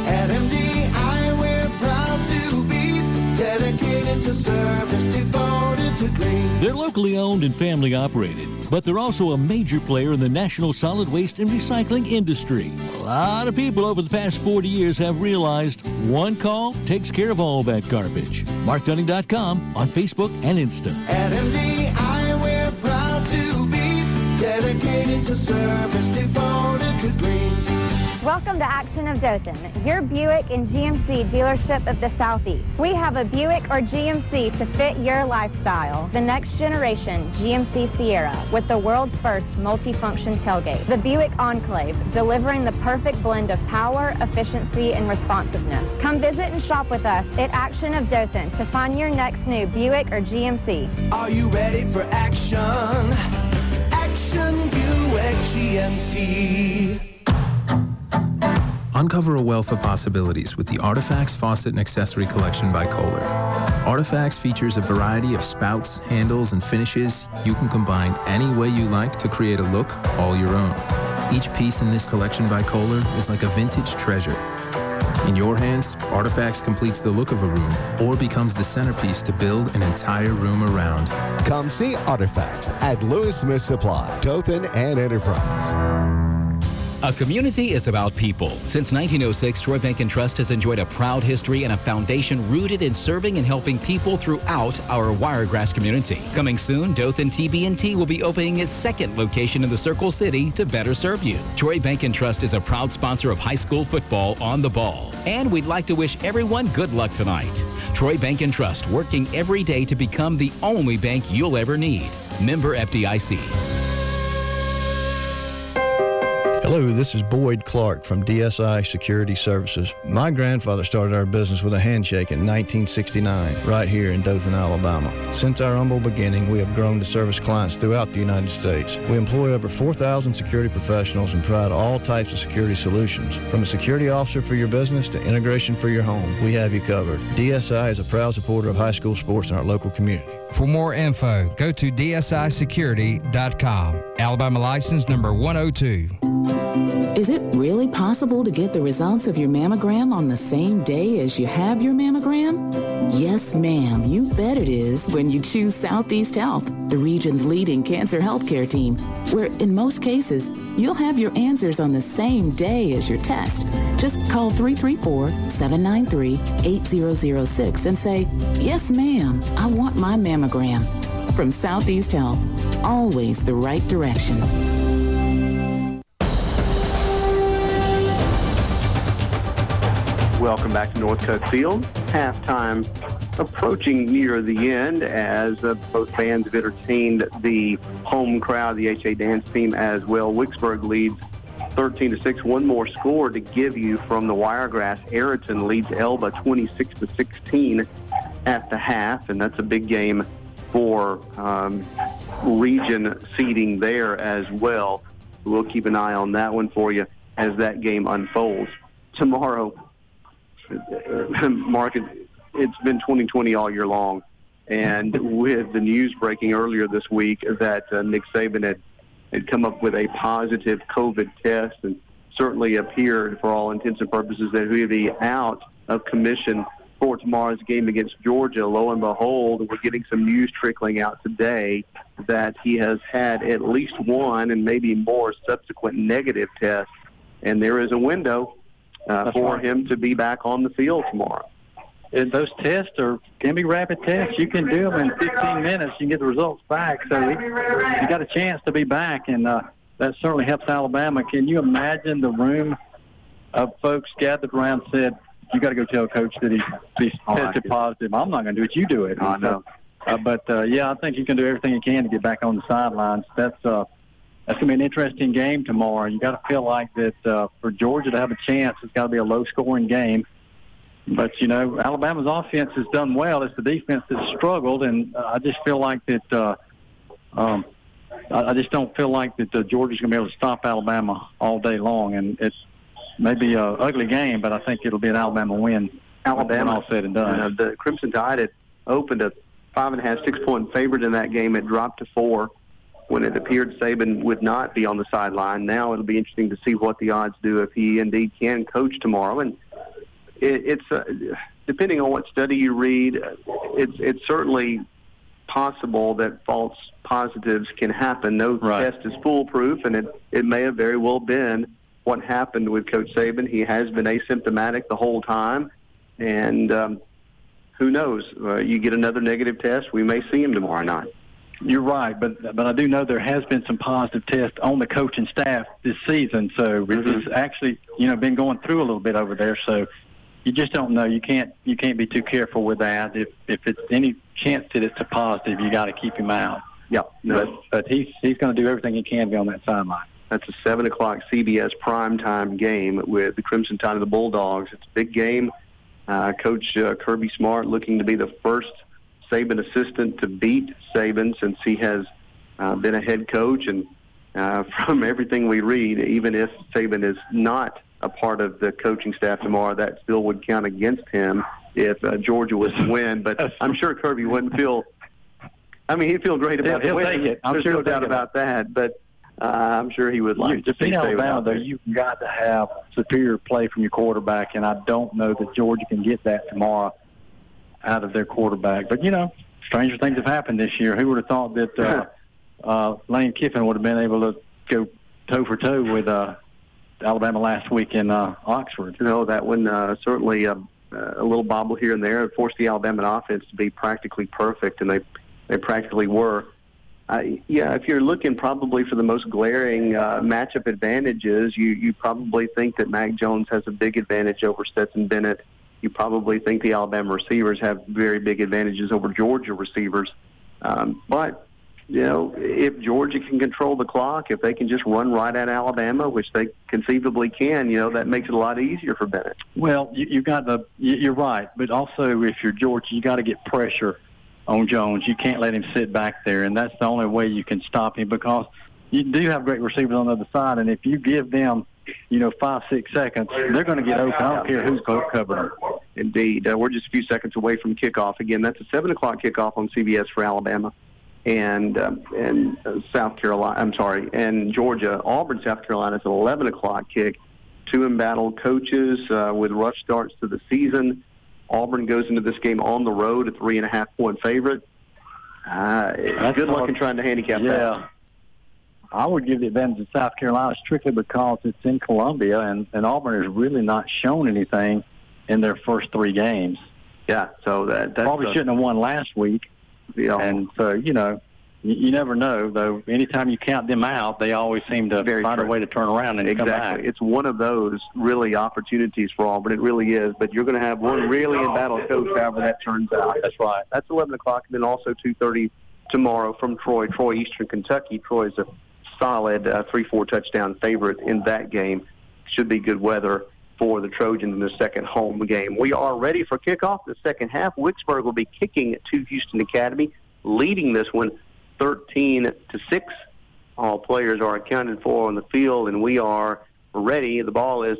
At MDI, we're proud to be dedicated to service, devoted to green. They're locally owned and family operated, but they're also a major player in the national solid waste and recycling industry. A lot of people over the past 40 years have realized one call takes care of all that garbage. MarkDunning.com on Facebook and Insta. At MDI, we're proud to be dedicated to service, devoted to green. Welcome to Action of Dothan, your Buick and GMC dealership of the Southeast. We have a Buick or GMC to fit your lifestyle. The next generation GMC Sierra with the world's first multifunction tailgate. The Buick Enclave, delivering the perfect blend of power, efficiency, and responsiveness. Come visit and shop with us at Action of Dothan to find your next new Buick or GMC. Are you ready for action? Action Buick GMC. Uncover a wealth of possibilities with the Artifacts Faucet and Accessory Collection by Kohler. Artifacts features a variety of spouts, handles, and finishes you can combine any way you like to create a look all your own. Each piece in this collection by Kohler is like a vintage treasure. In your hands, Artifacts completes the look of a room or becomes the centerpiece to build an entire room around. Come see Artifacts at Lewis Smith Supply, Dothan and Enterprise. A community is about people. Since 1906, Troy Bank and Trust has enjoyed a proud history and a foundation rooted in serving and helping people throughout our Wiregrass community. Coming soon, Dothan TB&T will be opening its second location in the Circle City to better serve you. Troy Bank and Trust is a proud sponsor of high school football on the ball. And we'd like to wish everyone good luck tonight. Troy Bank and Trust working every day to become the only bank you'll ever need. Member FDIC. Hello, this is Boyd Clark from DSI Security Services. My grandfather started our business with a handshake in 1969, right here in Dothan, Alabama. Since our humble beginning, we have grown to service clients throughout the United States. We employ over 4,000 security professionals and provide all types of security solutions. From a security officer for your business to integration for your home, we have you covered. DSI is a proud supporter of high school sports in our local community. For more info, go to dsisecurity.com. Alabama license number 102. Is it really possible to get the results of your mammogram on the same day as you have your mammogram? Yes, ma'am, you bet it is when you choose Southeast Health, the region's leading cancer healthcare team, where in most cases, you'll have your answers on the same day as your test. Just call 334 793 8006 and say, Yes, ma'am, I want my mammogram. From Southeast Health, always the right direction. Welcome back to Northcutt Field. Halftime approaching near the end as uh, both bands have entertained the home crowd, the HA dance team as well. Wicksburg leads 13 to 6. One more score to give you from the Wiregrass. Ariton leads Elba 26 to 16 at the half, and that's a big game for um, region seeding there as well. We'll keep an eye on that one for you as that game unfolds. Tomorrow, Mark, it's been 2020 all year long. And with the news breaking earlier this week that uh, Nick Saban had, had come up with a positive COVID test and certainly appeared, for all intents and purposes, that he would be out of commission for tomorrow's game against Georgia. Lo and behold, we're getting some news trickling out today that he has had at least one and maybe more subsequent negative tests. And there is a window uh, for right. him to be back on the field tomorrow. And those tests are can be rapid tests. You can do them in 15 minutes. You can get the results back. So he, he got a chance to be back, and uh, that certainly helps Alabama. Can you imagine the room of folks gathered around said, "You got to go tell coach that he's, he's Oh, tested positive." I'm not going to do it. You do it. I know. Uh, but uh, yeah, I think you can do everything you can to get back on the sidelines. That's uh, that's going to be an interesting game tomorrow. You got to feel like that uh, for Georgia to have a chance, it's got to be a low-scoring game. But you know, Alabama's offense has done well. It's the defense that's struggled, and uh, I just feel like that. Uh, um, I, I just don't feel like that uh, Georgia's going to be able to stop Alabama all day long, and it's maybe a ugly game, but I think it'll be an Alabama win. Alabama, all said and done. Uh, the Crimson Tide had opened a five and a half, six point favorite in that game. It dropped to four when it appeared Saban would not be on the sideline. Now it'll be interesting to see what the odds do if he indeed can coach tomorrow. And it, it's uh, depending on what study you read, it's it's certainly possible that false positives can happen. No test is foolproof, and it it may have very well been what happened with Coach Saban. He has been asymptomatic the whole time, and um, who knows? Uh, you get another negative test, we may see him tomorrow night. You're right, but but I do know there has been some positive tests on the coaching staff this season. So it's actually you know been going through a little bit over there. So you just don't know. You can't you can't be too careful with that. If if it's any chance that it's a positive, you got to keep him out. Yeah, no. But but he's he's going to do everything he can to be on that sideline. That's a seven o'clock CBS primetime game with the Crimson Tide of the Bulldogs. It's a big game. Uh, Coach uh, Kirby Smart looking to be the first Saban assistant to beat Saban since he has uh, been a head coach. And uh, from everything we read, even if Saban is not a part of the coaching staff tomorrow, that still would count against him if uh, Georgia was to win. But I'm sure Kirby wouldn't feel. I mean, he'd feel great about the he'll take it. I'm There's sure no doubt about that. But uh, I'm sure he would like You, to see Saban Alabama, though, there. you've got to have superior play from your quarterback, and I don't know that Georgia can get that tomorrow out of their quarterback. But you know, stranger things have happened this year. Who would have thought that uh, uh, Lane Kiffin would have been able to go toe for toe with uh, Alabama last week in uh, Oxford. You know, that one uh, certainly uh, a little bobble here and there forced the Alabama offense to be practically perfect, and they they practically were. Uh, yeah, if you're looking probably for the most glaring uh, matchup advantages, you you probably think that Mac Jones has a big advantage over Stetson Bennett. You probably think the Alabama receivers have very big advantages over Georgia receivers. Um, but you know, if Georgia can control the clock, if they can just run right at Alabama, which they conceivably can, you know, that makes it a lot easier for Bennett. Well, you, you got the. you- You're right, but also if you're Georgia, you got to get pressure on Jones. You can't let him sit back there, and that's the only way you can stop him because you do have great receivers on the other side, and if you give them, you know, five six seconds, they're going to get open. I don't care who's co- covering them. Indeed. Uh, we're just a few seconds away from kickoff. Again, that's a 7 o'clock kickoff on CBS for Alabama and um, and uh, South Carolina. I'm sorry, and Georgia. Auburn, South Carolina is an 11 o'clock kick. Two embattled coaches uh, with rough starts to the season. Auburn goes into this game on the road, a three and a half point favorite. Uh, good luck in trying to handicap Yeah. that. I would give the advantage to South Carolina strictly because it's in Columbia, and, and Auburn has really not shown anything in their first three games. Yeah, so that that's probably a- shouldn't have won last week. Yeah. And so you know, you, you never know though. Anytime you count them out, they always seem to find a way to turn around and come exactly. back. It's one of those really opportunities for Auburn. It really is. But you're going to have one really in battle coach, however that turns out. That's right. That's 11 o'clock, and then also 2:30 tomorrow from Troy. Troy, Eastern Kentucky. Troy's a solid uh, three-four touchdown favorite in that game. Should be good weather for the Trojans in the second home game. We are ready for kickoff. The second half. Wicksburg will be kicking to Houston Academy, leading this one 13 to six. All players are accounted for on the field, and we are ready. The ball is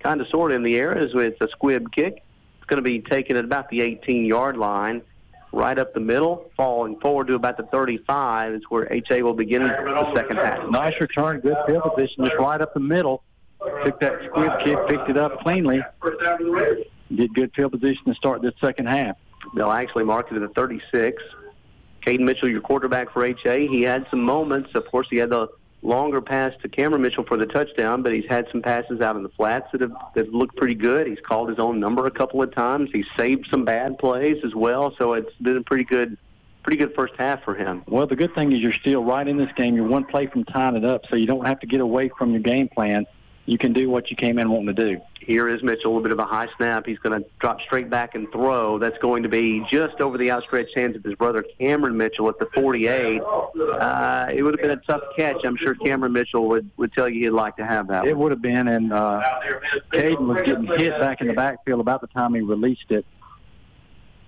kind of sort of in the air as it's a squib kick. It's going to be taken at about the 18-yard line, right up the middle, falling forward to about the 35 is where HA will begin the second half. Nice return, good field position, just right up the middle. Took that squib kick, picked it up cleanly. Did good field position to start this second half. They'll actually mark it at the 36. Caden Mitchell, your quarterback for HA, he had some moments. Of course, he had the longer pass to Cameron Mitchell for the touchdown, but he's had some passes out in the flats that have that looked pretty good. He's called his own number a couple of times. He's saved some bad plays as well, so it's been a pretty good, pretty good first half for him. Well, the good thing is you're still right in this game. You're one play from tying it up, so you don't have to get away from your game plan. You can do what you came in wanting to do. Here is Mitchell, a little bit of a high snap. He's going to drop straight back and throw. That's going to be just over the outstretched hands of his brother Cameron Mitchell at the 48. Uh, it would have been a tough catch. I'm sure Cameron Mitchell would, would tell you he'd like to have that. It one. would have been, and uh, Caden was getting hit back in the backfield about the time he released it.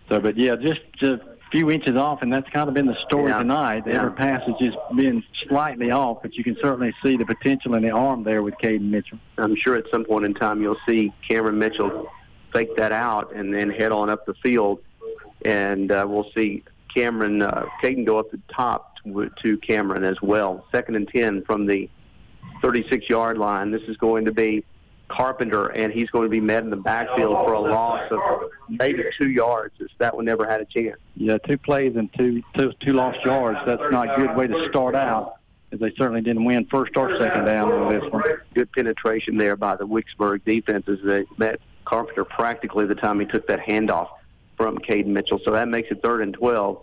So, but yeah, just just few inches off, and that's kind of been the story Yeah. tonight. Yeah. Every pass has just been slightly off, but you can certainly see the potential in the arm there with Caden Mitchell. I'm sure at some point in time you'll see Cameron Mitchell fake that out and then head on up the field, and uh, we'll see Cameron uh, Caden go up the top to, to Cameron as well. Second and ten from the 36-yard line. This is going to be Carpenter, and he's going to be met in the backfield for a loss of maybe two yards. As that one never had a chance. Yeah, two plays and two two, two lost yards. That's not a good way to start out, as they certainly didn't win first or second down with this one. Good penetration there by the Wicksburg defenses. They met Carpenter practically the time he took that handoff from Caden Mitchell. So that makes it third and 12.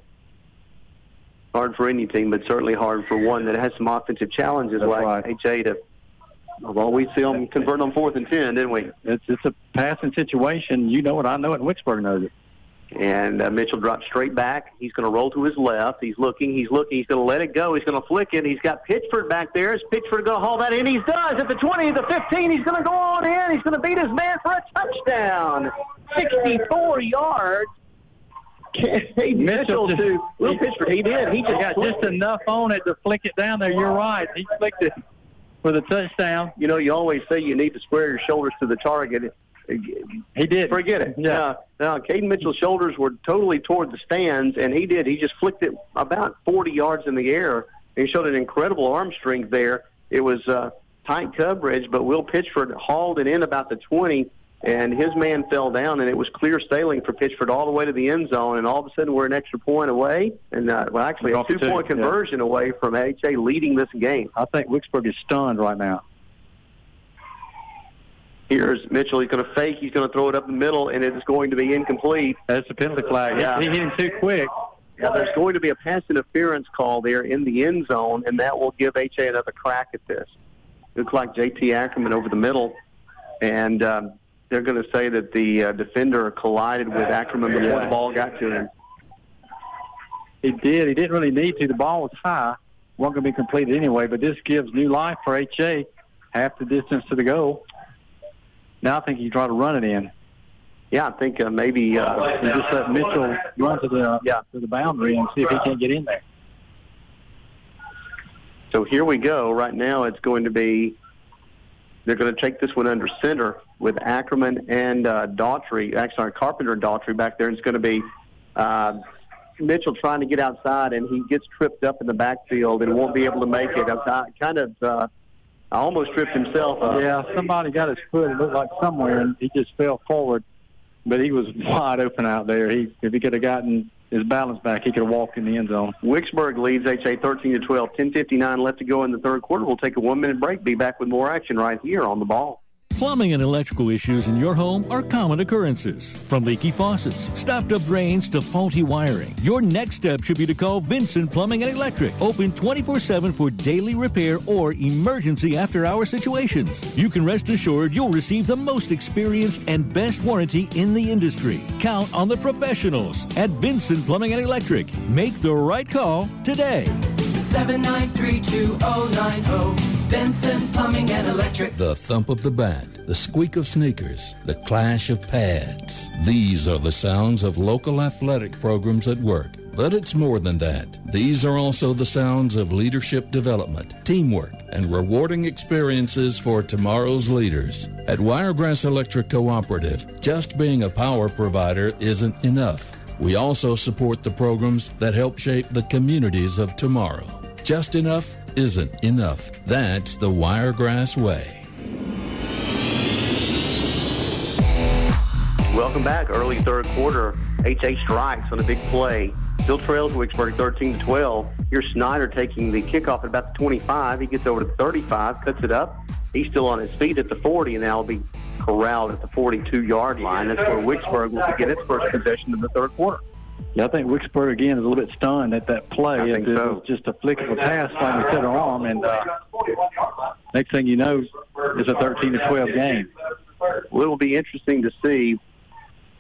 Hard for any team, but certainly hard for one that has some offensive challenges That's like right. HA to. Well, we see them convert on fourth and 10, didn't we? It's it's a passing situation. You know it. I know it. And Wicksburg knows it. And uh, Mitchell drops straight back. He's going to roll to his left. He's looking. He's looking. He's going to let it go. He's going to flick it. He's got Pitchford back there. Is Pitchford going to haul that in? He does. At the 20, the 15, he's going to go on in. He's going to beat his man for a touchdown. 64 yards. Caden Mitchell just- to Will Pitchford. He did. He just got just enough on it to flick it down there. You're right. He flicked it for the touchdown. You know, you always say you need to square your shoulders to the target. He did. Forget it. Yeah. Now, Caden Mitchell's shoulders were totally toward the stands, and he did. He just flicked it about 40 yards in the air. He showed an incredible arm strength there. It was uh, tight coverage, but Will Pitchford hauled it in about the 20, and his man fell down, and it was clear sailing for Pitchford all the way to the end zone, and all of a sudden we're an extra point away, and uh, well, actually a two-point yeah. conversion away from HA leading this game. I think Wicksburg is stunned right now. Here's Mitchell. He's going to fake. He's going to throw it up the middle, and it's going to be incomplete. That's a penalty flag. Yeah. He hit him too quick. Yeah, there's going to be a pass interference call there in the end zone, and that will give HA another crack at this. Looks like JT Ackerman over the middle, and um, they're going to say that the uh, defender collided with Ackerman before the ball got to him. He did. He didn't really need to. The ball was high. wasn't going to be completed anyway, but this gives new life for HA. Half the distance to the goal. Now I think you try to run it in. Yeah, I think uh, maybe uh, just let Mitchell run to the yeah. to the boundary and see if he can't get in there. So here we go. Right now, it's going to be they're going to take this one under center with Ackerman and uh, Daughtry. Actually, Carpenter and Daughtry back there. And it's going to be uh, Mitchell trying to get outside, and he gets tripped up in the backfield and won't be able to make it. I kind of uh, I almost tripped himself up. Yeah, somebody got his foot. It looked like somewhere, and he just fell forward. But he was wide open out there. He if he could have gotten his balance back, he could have walked in the end zone. Wicksburg leads HA 13 to 12. 10:59 left to go in the third quarter. We'll take a one-minute break. Be back with more action right here on the ball. Plumbing and electrical issues in your home are common occurrences. From leaky faucets, stopped up drains to faulty wiring. Your next step should be to call Vincent Plumbing and Electric. Open 24 7 for daily repair or emergency after hour situations. You can rest assured you'll receive the most experienced and best warranty in the industry. Count on the professionals at Vincent Plumbing and Electric. Make the right call today. 7932090. Vincent Plumbing and Electric. The thump of the bat, the squeak of sneakers, the clash of pads. These are the sounds of local athletic programs at work. But it's more than that. These are also the sounds of leadership development, teamwork, and rewarding experiences for tomorrow's leaders. At Wiregrass Electric Cooperative, just being a power provider isn't enough. We also support the programs that help shape the communities of tomorrow. Just enough isn't enough. That's the Wiregrass way. Welcome back. Early third quarter. HA strikes on a big play. Still trails Wicksburg 13 to 12. Here's Snyder taking the kickoff at about the 25. He gets over to the 35, cuts it up. He's still on his feet at the 40, and will be corralled at the 42-yard line. That's where Wicksburg will get its first possession of the third quarter. Yeah, I think Wicksburg again is a little bit stunned at that play. I think it, so. was just a flick of a pass by the center arm, and uh, next thing you know, it's a 13 to 12 game. Well, it will be interesting to see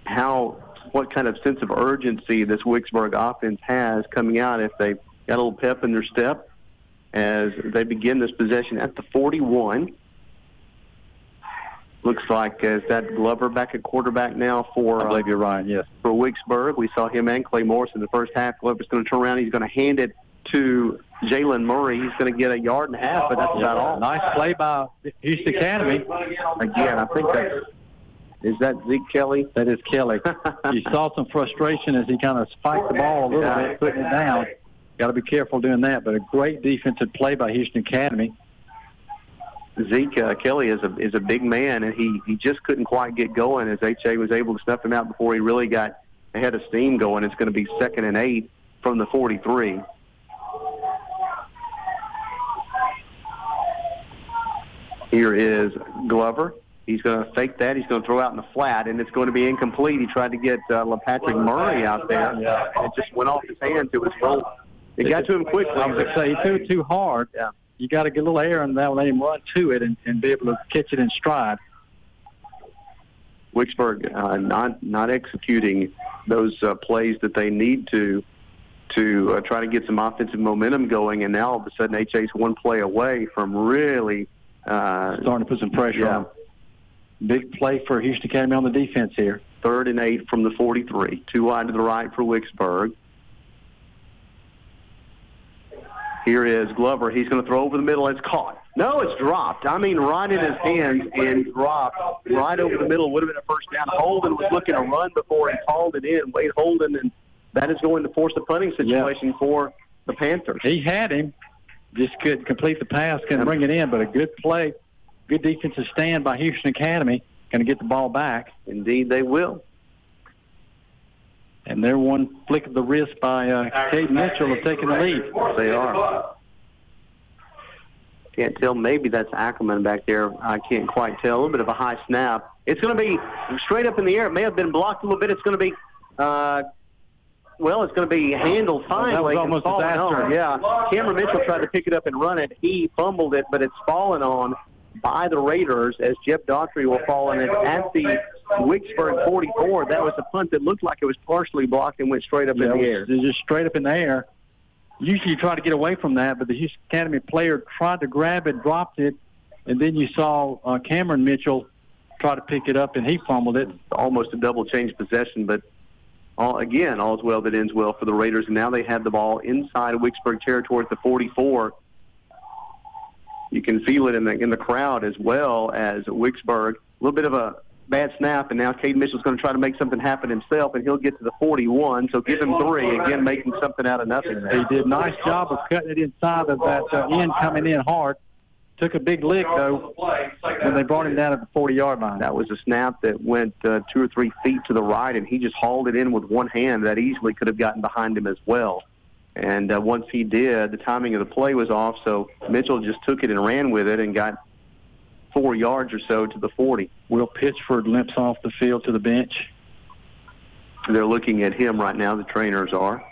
how what kind of sense of urgency this Wicksburg offense has coming out if they got a little pep in their step as they begin this possession at the 41. Looks like uh, is that Glover back at quarterback now for I believe you're right. Yes. for Wicksburg. We saw him and Clay Morris in the first half. Glover's going to turn around. He's going to hand it to Jalen Murray. He's going to get a yard and a half, but that's about all. Nice play by Houston Academy. Again, I think that's is that Zeke Kelly? That is Kelly. you saw some frustration as he kind of spiked the ball a little Yeah. bit, putting it down. Got to be careful doing that, but a great defensive play by Houston Academy. Zeke uh, Kelly is a is a big man, and he he just couldn't quite get going as HA was able to snuff him out before he really got ahead of steam going. It's going to be second and eight from the 43. Here is Glover. He's going to fake that. He's going to throw out in the flat, and it's going to be incomplete. He tried to get uh, LaPatrick Murray out there. and It just went off his hands. It was rolled. It got to him quickly. I was going to say, he threw it too hard. Yeah. You got to get a little air, and that will let him run to it and, and be able to catch it in stride. Wicksburg uh, not not executing those uh, plays that they need to to uh, try to get some offensive momentum going, and now all of a sudden HA's one play away from really uh, Starting to put some pressure yeah, on. Big play for Houston Academy on the defense here. third and eight from the 43, two wide to the right for Wicksburg. Here is Glover. He's going to throw over the middle. It's caught. No, it's dropped. I mean, right in his hands and dropped right over the middle. Would have been a first down. Holden was looking to run before he called it in. Wade Holden, and that is going to force the punting situation for the Panthers. He had him, just couldn't complete the pass, couldn't bring it in, but a good play, good defensive stand by Houston Academy. Going to get the ball back. Indeed, they will. And they're one flick of the wrist by uh, Cade Mitchell of taking the lead. They are. Can't tell. Maybe that's Ackerman back there. I can't quite tell. A little bit of a high snap. It's going to be straight up in the air. It may have been blocked a little bit. It's going to be, uh, well, it's going to be handled finally. that was almost disaster. on. Yeah. Cameron Mitchell tried to pick it up and run it. He fumbled it, but it's fallen on by the Raiders as Jeff Daughtry will fall on it at the Wicksburg 44. That was a punt that looked like it was partially blocked and went straight up Yeah, in the air. it was just straight up in the air. Usually you try to get away from that, but the Houston Academy player tried to grab it, dropped it, and then you saw uh, Cameron Mitchell try to pick it up, and he fumbled it. almost a double change possession, but all, again, all's well that ends well for the Raiders. And now they have the ball inside Wicksburg territory at the 44. You can feel it in the in the crowd as well as Wicksburg. A little bit of a bad snap, and now Cade Mitchell's going to try to make something happen himself, and he'll get to the 41. So give him three again, making something out of nothing. He did a nice job of cutting it inside of that uh, end coming in hard. Took a big lick, though, when they brought him down at the 40-yard line. That was a snap that went uh, two or three feet to the right, and he just hauled it in with one hand. That easily could have gotten behind him as well. And uh, once he did, the timing of the play was off, so Mitchell just took it and ran with it and got four yards or so to the 40. Will Pitchford limps off the field to the bench. They're looking at him right now, the trainers are.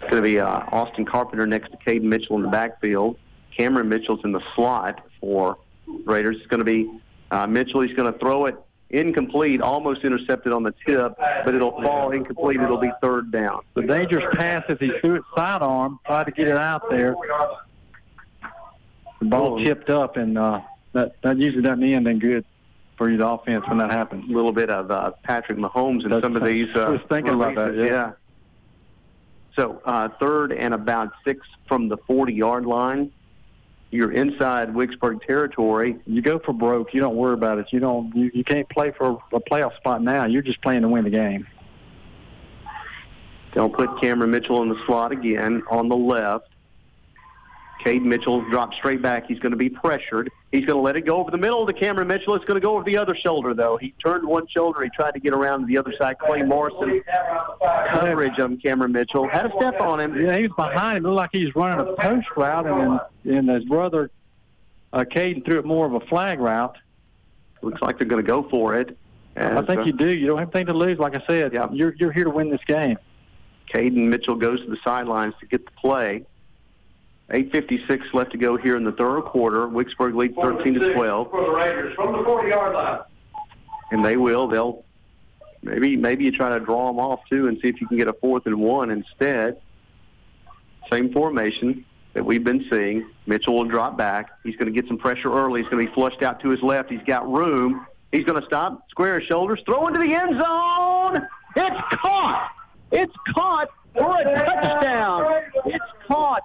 It's going to be uh, Austin Carpenter next to Caden Mitchell in the backfield. Cameron Mitchell's in the slot for Raiders. It's going to be uh, Mitchell. He's going to throw it incomplete, almost intercepted on the tip, but it'll fall incomplete. It'll be third down. The dangerous pass is he threw it sidearm, tried to get it out there. The ball chipped up, and uh, that that usually doesn't end in good for you, the offense, when that happens. A little bit of uh, Patrick Mahomes and That's- some of these. Uh, I was thinking about that, releases, yeah. So uh, third and about six from the 40-yard line. You're inside Wicksburg territory. You go for broke. You don't worry about it. You don't. You, you can't play for a playoff spot now. You're just playing to win the game. They'll put Cameron Mitchell in the slot again on the left. Cade Mitchell drops straight back. He's going to be pressured. He's going to let it go over the middle to Cameron Mitchell. It's going to go over the other shoulder, though. He turned one shoulder. He tried to get around to the other side. Clay Morrison coverage on Cameron Mitchell. Had a step on him. Yeah, he was behind him. Looked like he was running a post route, and and his brother, uh, Caden, threw it more of a flag route. Looks like they're going to go for it. I think uh, you do. You don't have anything to lose. Like I said, you're you're here to win this game. Caden Mitchell goes to the sidelines to get the play. 8.56 left to go here in the third quarter. Wicksburg leads 13 to 12. For the Raiders from the 40-yard line. and they will. They'll maybe maybe you try to draw them off too and see if you can get a fourth and one instead. Same formation that we've been seeing. Mitchell will drop back. He's going to get some pressure early. He's going to be flushed out to his left. He's got room. He's going to stop, square his shoulders, throw into the end zone. It's caught. It's caught for a touchdown. It's caught.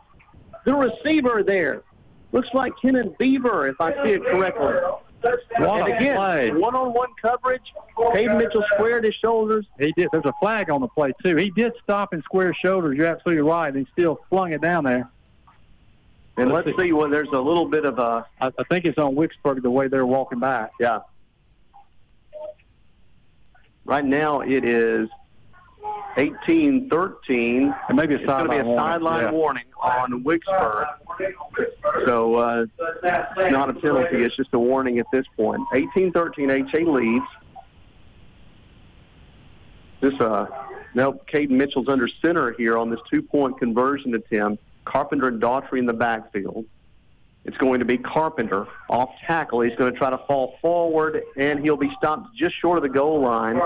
The receiver there looks like Kenneth Beaver, if I see it correctly. What and again, play. one-on-one coverage. Caden Mitchell squared his shoulders. He did. There's a flag on the play too. He did stop and square his shoulders. You're absolutely right. And he still flung it down there. And let's see, well, there's a little bit of a. I, I think it's on Wicksburg the way they're walking back. Yeah. Right now it is 18-13. And maybe a it's going to be a sideline warning, yeah. warning on Wicksburg. So uh, it's not a penalty. It's just a warning at this point. 18-13, HA leads. This uh, now Caden Mitchell's under center here on this two-point conversion attempt. Carpenter and Daughtry in the backfield. It's going to be Carpenter off tackle. He's going to try to fall forward, and he'll be stopped just short of the goal line.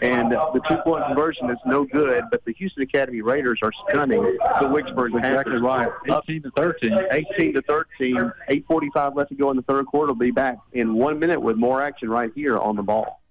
And the two-point conversion is no good. But the Houston Academy Raiders are stunning the Wicksburg exactly right. 18 to 13. 18 to 13. 8:45 left to go in the third quarter. We'll be back in one minute with more action right here on the ball.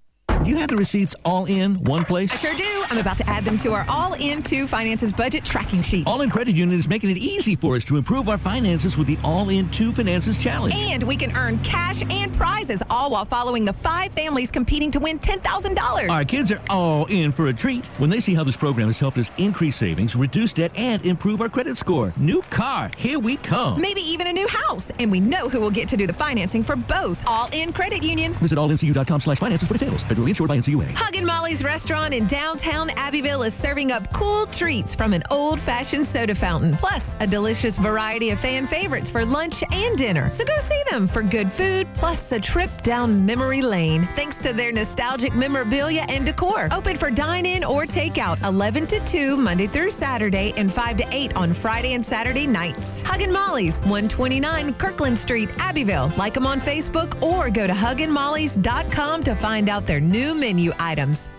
Do you have the receipts all in one place? I sure do. I'm about to add them to our All In 2 Finances budget tracking sheet. All in Credit Union is making it easy for us to improve our finances with the All In 2 Finances Challenge. And we can earn cash and prizes, all while following the five families competing to win $10,000. Our kids are all in for a treat when they see how this program has helped us increase savings, reduce debt, and improve our credit score. New car, here we come. Maybe even a new house. And we know who will get to do the financing for both All In Credit Union. Visit allincu.com slash finances for details. Federally insured by NCUA. Huggin' Molly's restaurant in downtown Abbeville is serving up cool treats from an old fashioned soda fountain, plus a delicious variety of fan favorites for lunch and dinner. So go see them for good food, plus a trip down memory lane, thanks to their nostalgic memorabilia and decor. Open for dine in or takeout 11 to 2 Monday through Saturday and 5 to 8 on Friday and Saturday nights. Huggin' Molly's, 129 Kirkland Street, Abbeville. Like them on Facebook or go to hugginmollys.com to find out their new menu items.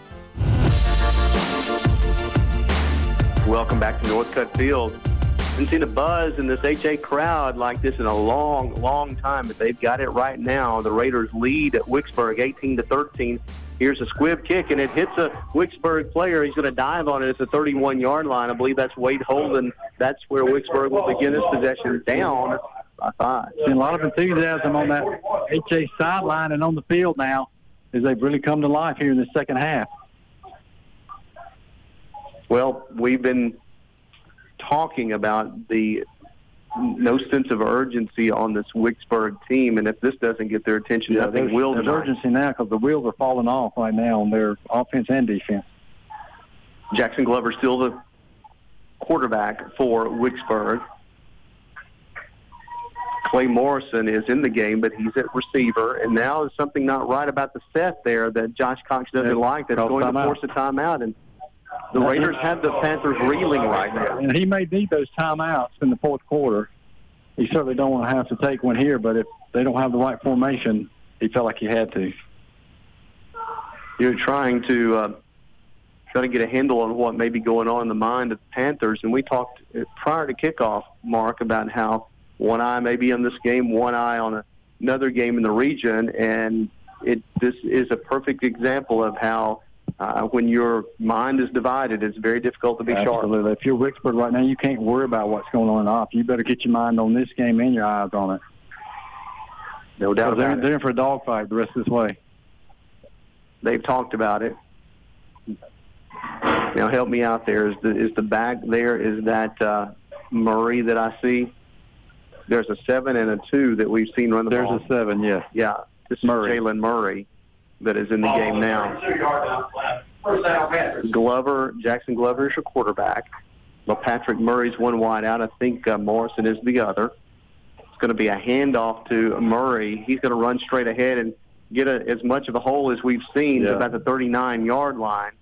Welcome back to Northcutt Field. Haven't seen a buzz in this HA crowd like this in a long, long time, but they've got it right now. The Raiders lead at Wicksburg 18 to 13. Here's a squib kick, and it hits a Wicksburg player. He's going to dive on it. It's a 31-yard line. I believe that's Wade Holden. That's where Wicksburg will begin this possession down by five. Seen a lot of enthusiasm on that HA sideline and on the field now as they've really come to life here in the second half. Well, we've been talking about the no sense of urgency on this Wicksburg team, and if this doesn't get their attention, nothing there's, will there's tonight. urgency now because the wheels are falling off right now on their offense and defense. Jackson Glover still the quarterback for Wicksburg. Clay Morrison is in the game, but he's at receiver. And now there's something not right about the set there that Josh Cox doesn't Yeah, like that's going to force a timeout. And the Raiders have the Panthers reeling right now. And he may need those timeouts in the fourth quarter. He certainly don't want to have to take one here, but if they don't have the right formation, he felt like he had to. You're trying to uh, try to get a handle on what may be going on in the mind of the Panthers. And we talked prior to kickoff, Mark, about how one eye may be on this game, one eye on another game in the region, and it this is a perfect example of how uh, when your mind is divided, it's very difficult to be sharp. Absolutely. If you're Wicksburg right now, you can't worry about what's going on off. You better get your mind on this game and your eyes on it. No doubt they're, it. they're in for a dogfight the rest of this way. They've talked about it. Now help me out there. Is the is the back there? Is that uh, Murray that I see? There's a seven and a two that we've seen run the There's ball. a seven, yeah. Yeah, this is Jalen Murray that is in the game now. Two yard down. First down, Panthers. Glover, Jackson Glover is your quarterback. Well, Patrick Murray's one wide out. I think uh, Morrison is the other. It's going to be a handoff to Murray. He's going to run straight ahead and get a, as much of a hole as we've seen to Yeah. about the 39-yard line.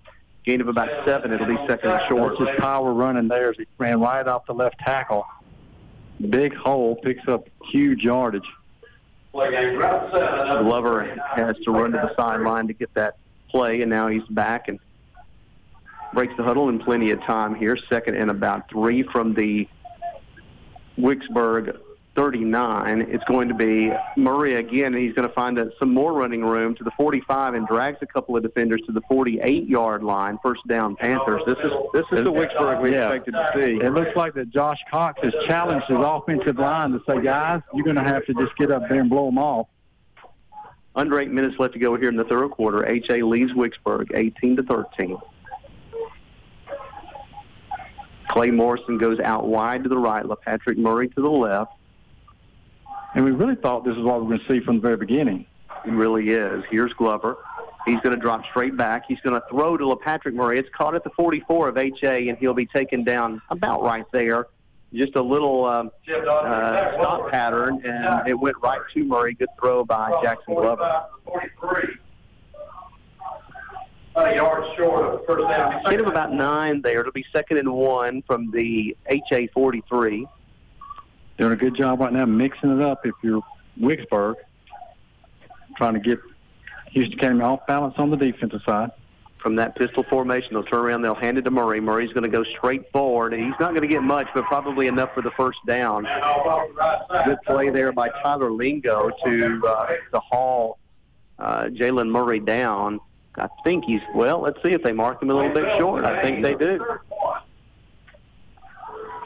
Gain of about seven. It'll be second and short. That's his power running there as he ran right off the left tackle. Big hole, picks up huge yardage. Glover has to run to the sideline to get that play, and now he's back and breaks the huddle in plenty of time here. Second and about three from the Wicksburg 39. It's going to be Murray again, and he's going to find uh, some more running room to the 45 and drags a couple of defenders to the 48-yard line. First down, Panthers. This is this is the Wicksburg we Yeah. expected to see. It looks like that Josh Cox has challenged his offensive line to say, guys, you're going to have to just get up there and blow them off. Under eight minutes left to go here in the third quarter. HA leads Wicksburg 18 to 13. Clay Morrison goes out wide to the right. LaPatrick Murray to the left. And we really thought this is what we were going to see from the very beginning. It really is. Here's Glover. He's going to drop straight back. He's going to throw to LaPatrick Murray. It's caught at the 44 of HA, and he'll be taken down about right there. Just a little um, uh, stop pattern, and it went right to Murray. Good throw by Jackson Glover. 43. About a yard short of the first down. Hit him about nine there. It'll be second and one from the HA 43. Doing a good job right now mixing it up if you're Wicksburg. Trying to get Houston Academy off balance on the defensive side. From that pistol formation, they'll turn around. They'll hand it to Murray. Murray's going to go straight forward. He's not going to get much, but probably enough for the first down. Good play there by Tyler Lingo to uh, to haul uh, Jalen Murray down. I think he's well. Let's see if they mark him a little bit short. I think they do.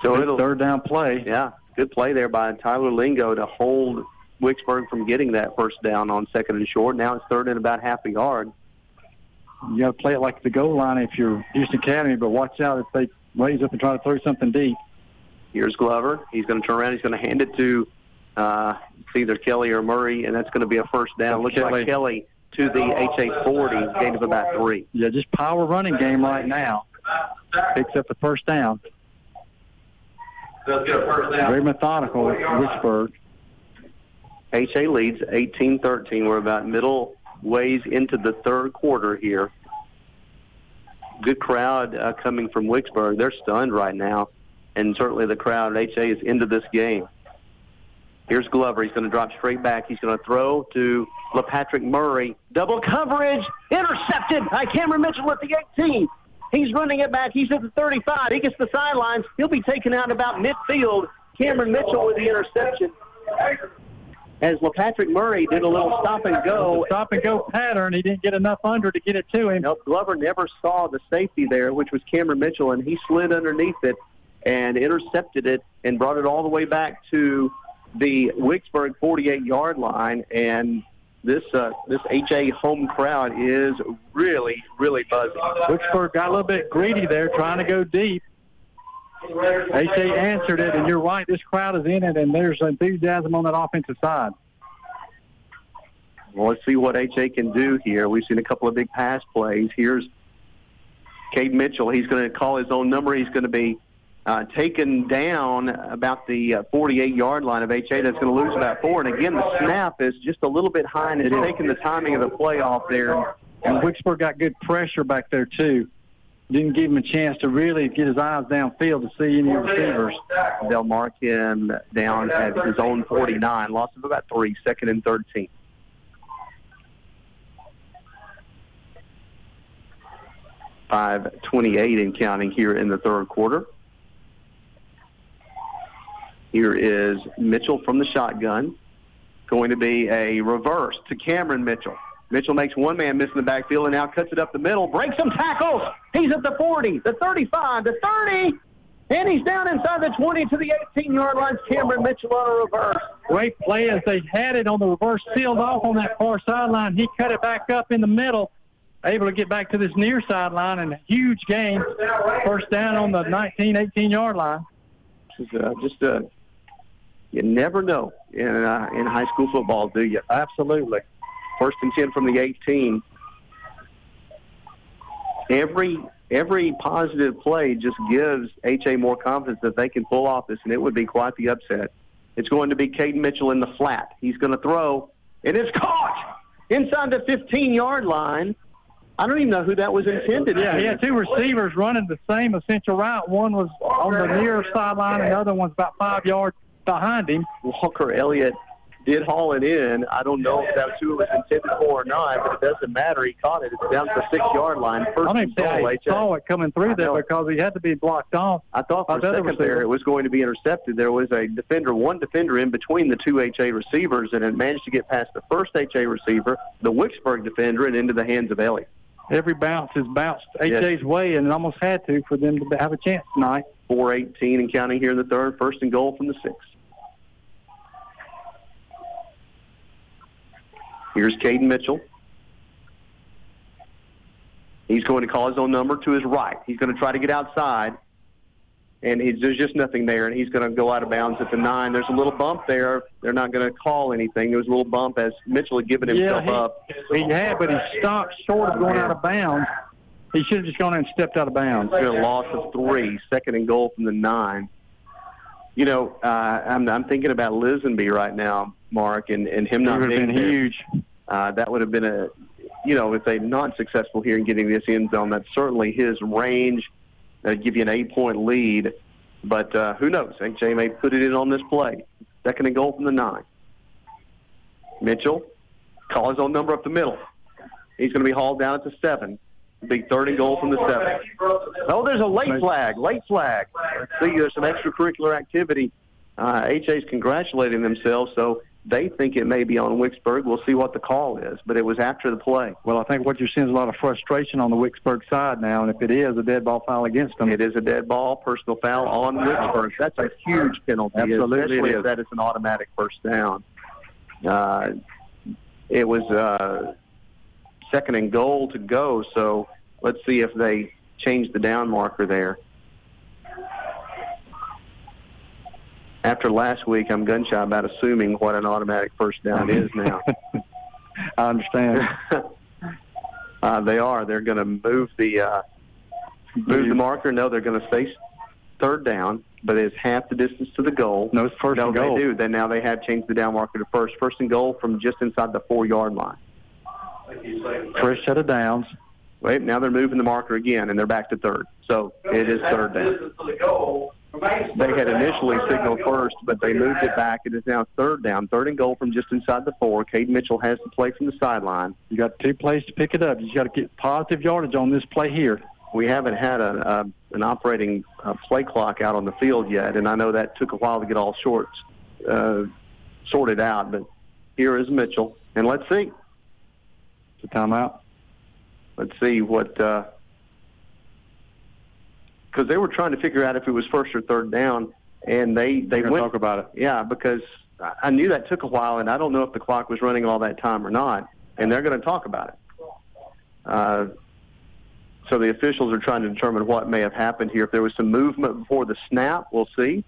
So it'll third down play. Yeah, good play there by Tyler Lingo to hold Wicksburg from getting that first down on second and short. Now it's third and about half a yard. You got to play it like the goal line if you're Houston Academy, but watch out if they raise up and try to throw something deep. Here's Glover. He's going to turn around. He's going to hand it to uh, it's either Kelly or Murray, and that's going to be a first down. Looks Kelly. like Kelly to the HA 40, gain of about three. Yeah, just power running game right now. Picks up the first down. Does get a first down. Very methodical, Wicksburg. HA leads 18-13. We're about middle ways into the third quarter here. Good crowd uh, coming from Wicksburg. They're stunned right now, and certainly the crowd at HA is into this game. Here's Glover. He's going to drop straight back. He's going to throw to LaPatrick Murray. Double coverage. Intercepted by Cameron Mitchell at the 18. He's running it back. He's at the 35. He gets the sidelines. He'll be taken out about midfield. Cameron Mitchell with the interception. As LaPatrick Murray did a little stop and go. Stop and go pattern. He didn't get enough under to get it to him. Nope, Glover never saw the safety there, which was Cameron Mitchell, and he slid underneath it and intercepted it and brought it all the way back to the Wicksburg 48-yard line. And this uh, this HA home crowd is really, really buzzing. Wicksburg got a little bit greedy there, trying to go deep. HA answered it, and you're right. This crowd is in it, and there's enthusiasm on that offensive side. Well, let's see what HA can do here. We've seen a couple of big pass plays. Here's Cade Mitchell. He's going to call his own number. He's going to be uh, taken down about the uh, 48-yard line of HA. That's going to lose about four. And again, the snap is just a little bit high, and it's taking the timing of the play off there. And Wicksburg got good pressure back there, too. Didn't give him a chance to really get his eyes downfield to see any receivers. They'll mark him down at his own 49. Loss of about three, second and 13. Five twenty-eight and counting here in the third quarter. Here is Mitchell from the shotgun. Going to be a reverse to Cameron Mitchell. Mitchell makes one man miss in the backfield and now cuts it up the middle, breaks some tackles. He's at the 40, the 35, the 30, and he's down inside the 20 to the 18-yard line. Cameron Mitchell on a reverse. Great play as they had it on the reverse, sealed off on that far sideline. He cut it back up in the middle, able to get back to this near sideline, and a huge gain. First down on the 19, 18-yard line. This is uh, just uh, you never know in uh, in high school football, do you? Absolutely. First and ten from the 18. Every every positive play just gives HA more confidence that they can pull off this, and it would be quite the upset. It's going to be Caden Mitchell in the flat. He's going to throw, and it's caught inside the 15-yard line. I don't even know who that was intended. Yeah, he had two receivers running the same essential route. One was on the near sideline, and the other one's about five yards behind him. Walker Elliott did haul it in. I don't know if that that's who it was intended for or not, but it doesn't matter. He caught it. It's down to the six-yard line. First I don't goal. I saw it coming through there because he had to be blocked off. I thought for a second there it was going to be intercepted. There was a defender, one defender in between the two HA receivers, and it managed to get past the first HA receiver, the Wicksburg defender, and into the hands of Elliott. Every bounce has bounced Yes. HA's way, and it almost had to for them to have a chance tonight. 4-18 and counting here in the third. First and goal from the six. Here's Caden Mitchell. He's going to call his own number to his right. He's going to try to get outside, and he's, there's just nothing there, and he's going to go out of bounds at the nine. There's a little bump there. They're not going to call anything. There was a little bump as Mitchell had given himself yeah, up. he, he had, but he stopped short of going out of bounds. He should have just gone in and stepped out of bounds. A loss of three, second and goal from the nine. You know, uh, I'm, I'm thinking about Lisenby right now, Mark, and, and him not being huge. Uh, that would have been a, you know, if they're not successful here in getting this end zone, that's certainly his range. That'd give you an eight-point lead. But uh, who knows? HA may put it in on this play. Second and goal from the nine. Mitchell, call his own number up the middle. He's going to be hauled down at the seven. Big third and goal from the seven. Oh, there's a late flag. Late flag. Let's see, there's some extracurricular activity. Uh, HA's congratulating themselves, so they think it may be on Wicksburg. We'll see what the call is, but it was after the play. Well, I think what you're seeing is a lot of frustration on the Wicksburg side now, and if it is a dead ball foul against them, It is a dead ball, personal foul on Wicksburg. That's a huge penalty, Absolutely especially if that is an automatic first down. Uh, it was uh, second and goal to go, so let's see if they change the down marker there. After last week, I'm gun shy about assuming what an automatic first down is now. I understand. uh, they are. They're going to move the uh, move the marker. No, they're going to face third down, but it's half the distance to the goal. No, it's first no, and goal. they do. Then now they have changed the down marker to first. First and goal from just inside the four yard line. First set of downs. Wait, now they're moving the marker again, and they're back to third. So it is third down. They had initially signaled first, but they moved it back. It is now third down, third and goal from just inside the four. Cade Mitchell has the play from the sideline. You got two plays to pick it up. You got to get positive yardage on this play here. We haven't had a, a an operating uh, play clock out on the field yet, and I know that took a while to get all shorts uh, sorted out. But here is Mitchell, and let's see. It's a timeout. Let's see what because they were trying to figure out if it was first or third down, and they they went talk about it. Yeah, because I- I knew that took a while, and I don't know if the clock was running all that time or not, and they're going to talk about it. Uh, so the officials are trying to determine what may have happened here. If there was some movement before the snap, we'll see.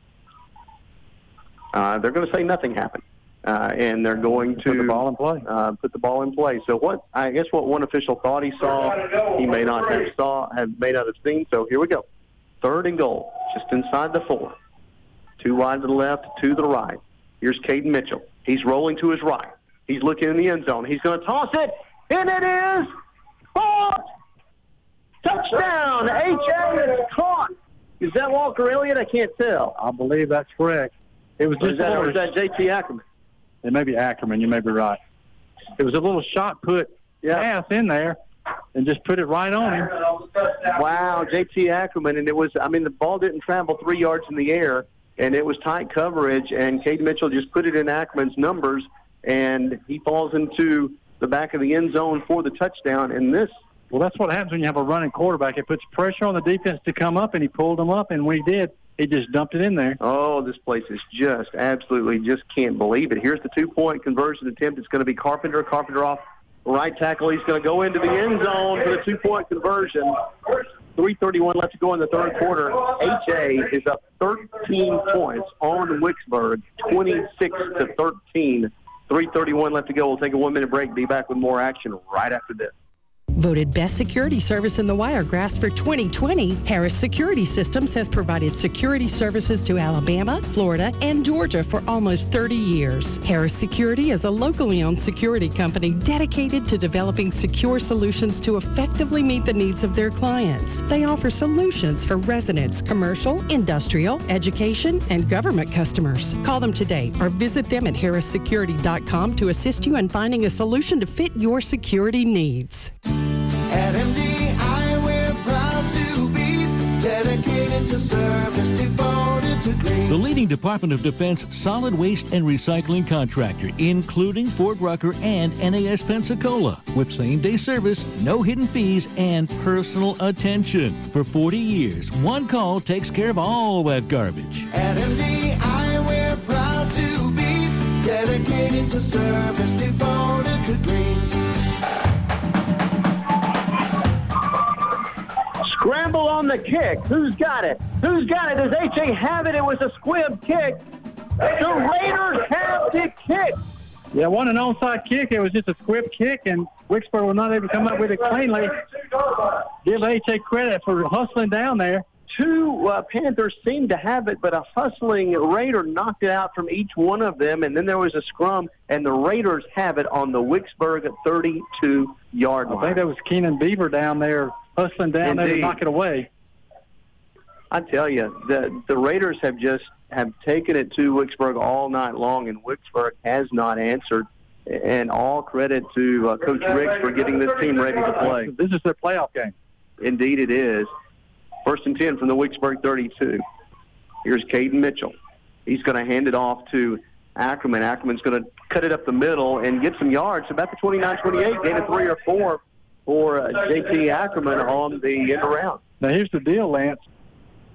Uh, they're going to say nothing happened, uh, and they're going to Put the ball in play. uh, put the ball in play. So what? I guess what one official thought he saw, he may not have saw, have may not have seen. So here we go, third and goal, just inside the four, two wide to the left, two to the right. Here's Caden Mitchell. He's rolling to his right. He's looking in the end zone. He's going to toss it, and it is caught. Touchdown! H.A. is caught. Is that Walker Elliott? I can't tell. I believe that's correct. It was Or is that, or is that J.T. Ackerman? It may be Ackerman. You may be right. It was a little shot put pass in there, and just put it right on him. Wow, J.T. Ackerman, and it was. I mean, the ball didn't travel three yards in the air, and it was tight coverage, and Cade Mitchell just put it in Ackerman's numbers, and he falls into the back of the end zone for the touchdown. And this, Well, that's what happens when you have a running quarterback. It puts pressure on the defense to come up, and he pulled them up, and he did, he just dumped it in there. oh, this place is just absolutely just can't believe it. Here's the two-point conversion attempt. It's going to be Carpenter. Carpenter off right tackle. He's going to go into the end zone for the two-point conversion. 3:31 left to go in the third quarter. HA is up 13 points on Wicksburg, 26 to 13. 3:31 left to go. We'll take a one-minute break. Be back with more action right after this. Voted Best Security Service in the Wiregrass for 2020, Harris Security Systems has provided security services to Alabama, Florida, and Georgia for almost 30 years. Harris Security is a locally owned security company dedicated to developing secure solutions to effectively meet the needs of their clients. They offer solutions for residents, commercial, industrial, education, and government customers. Call them today or visit them at harrissecurity.com to assist you in finding a solution to fit your security needs. At MDI, we're proud to be dedicated to service, devoted to green. The leading Department of Defense solid waste and recycling contractor, including Fort Rucker and NAS Pensacola, with same day service, no hidden fees, and personal attention. For 40 years, one call takes care of all that garbage. At MDI, we're proud to be dedicated to service, devoted to green. Scramble on the kick. Who's got it? Who's got it? Does HA have it? It was a squib kick. The Raiders have the kick. Yeah, one an onside kick. It was just a squib kick, and Wicksburg was not able to come up with it cleanly. Give HA credit for hustling down there. Two uh, Panthers seemed to have it, but a hustling Raider knocked it out from each one of them, and then there was a scrum, and the Raiders have it on the Wicksburg 32-yard I think that was Keenan Beaver down there hustling down there to knock it away. I tell you, the the Raiders have just have taken it to Wicksburg all night long, and Wicksburg has not answered. And all credit to uh, Coach Riggs for getting this team ready to play. This is their playoff game. Indeed, it is. First and 10 from the Wicksburg 32. Here's Caden Mitchell. He's going to hand it off to Ackerman. Ackerman's going to cut it up the middle and get some yards. About the 29-28, gain of three or four for uh, J.T. Ackerman on the end around. Now here's the deal, Lance.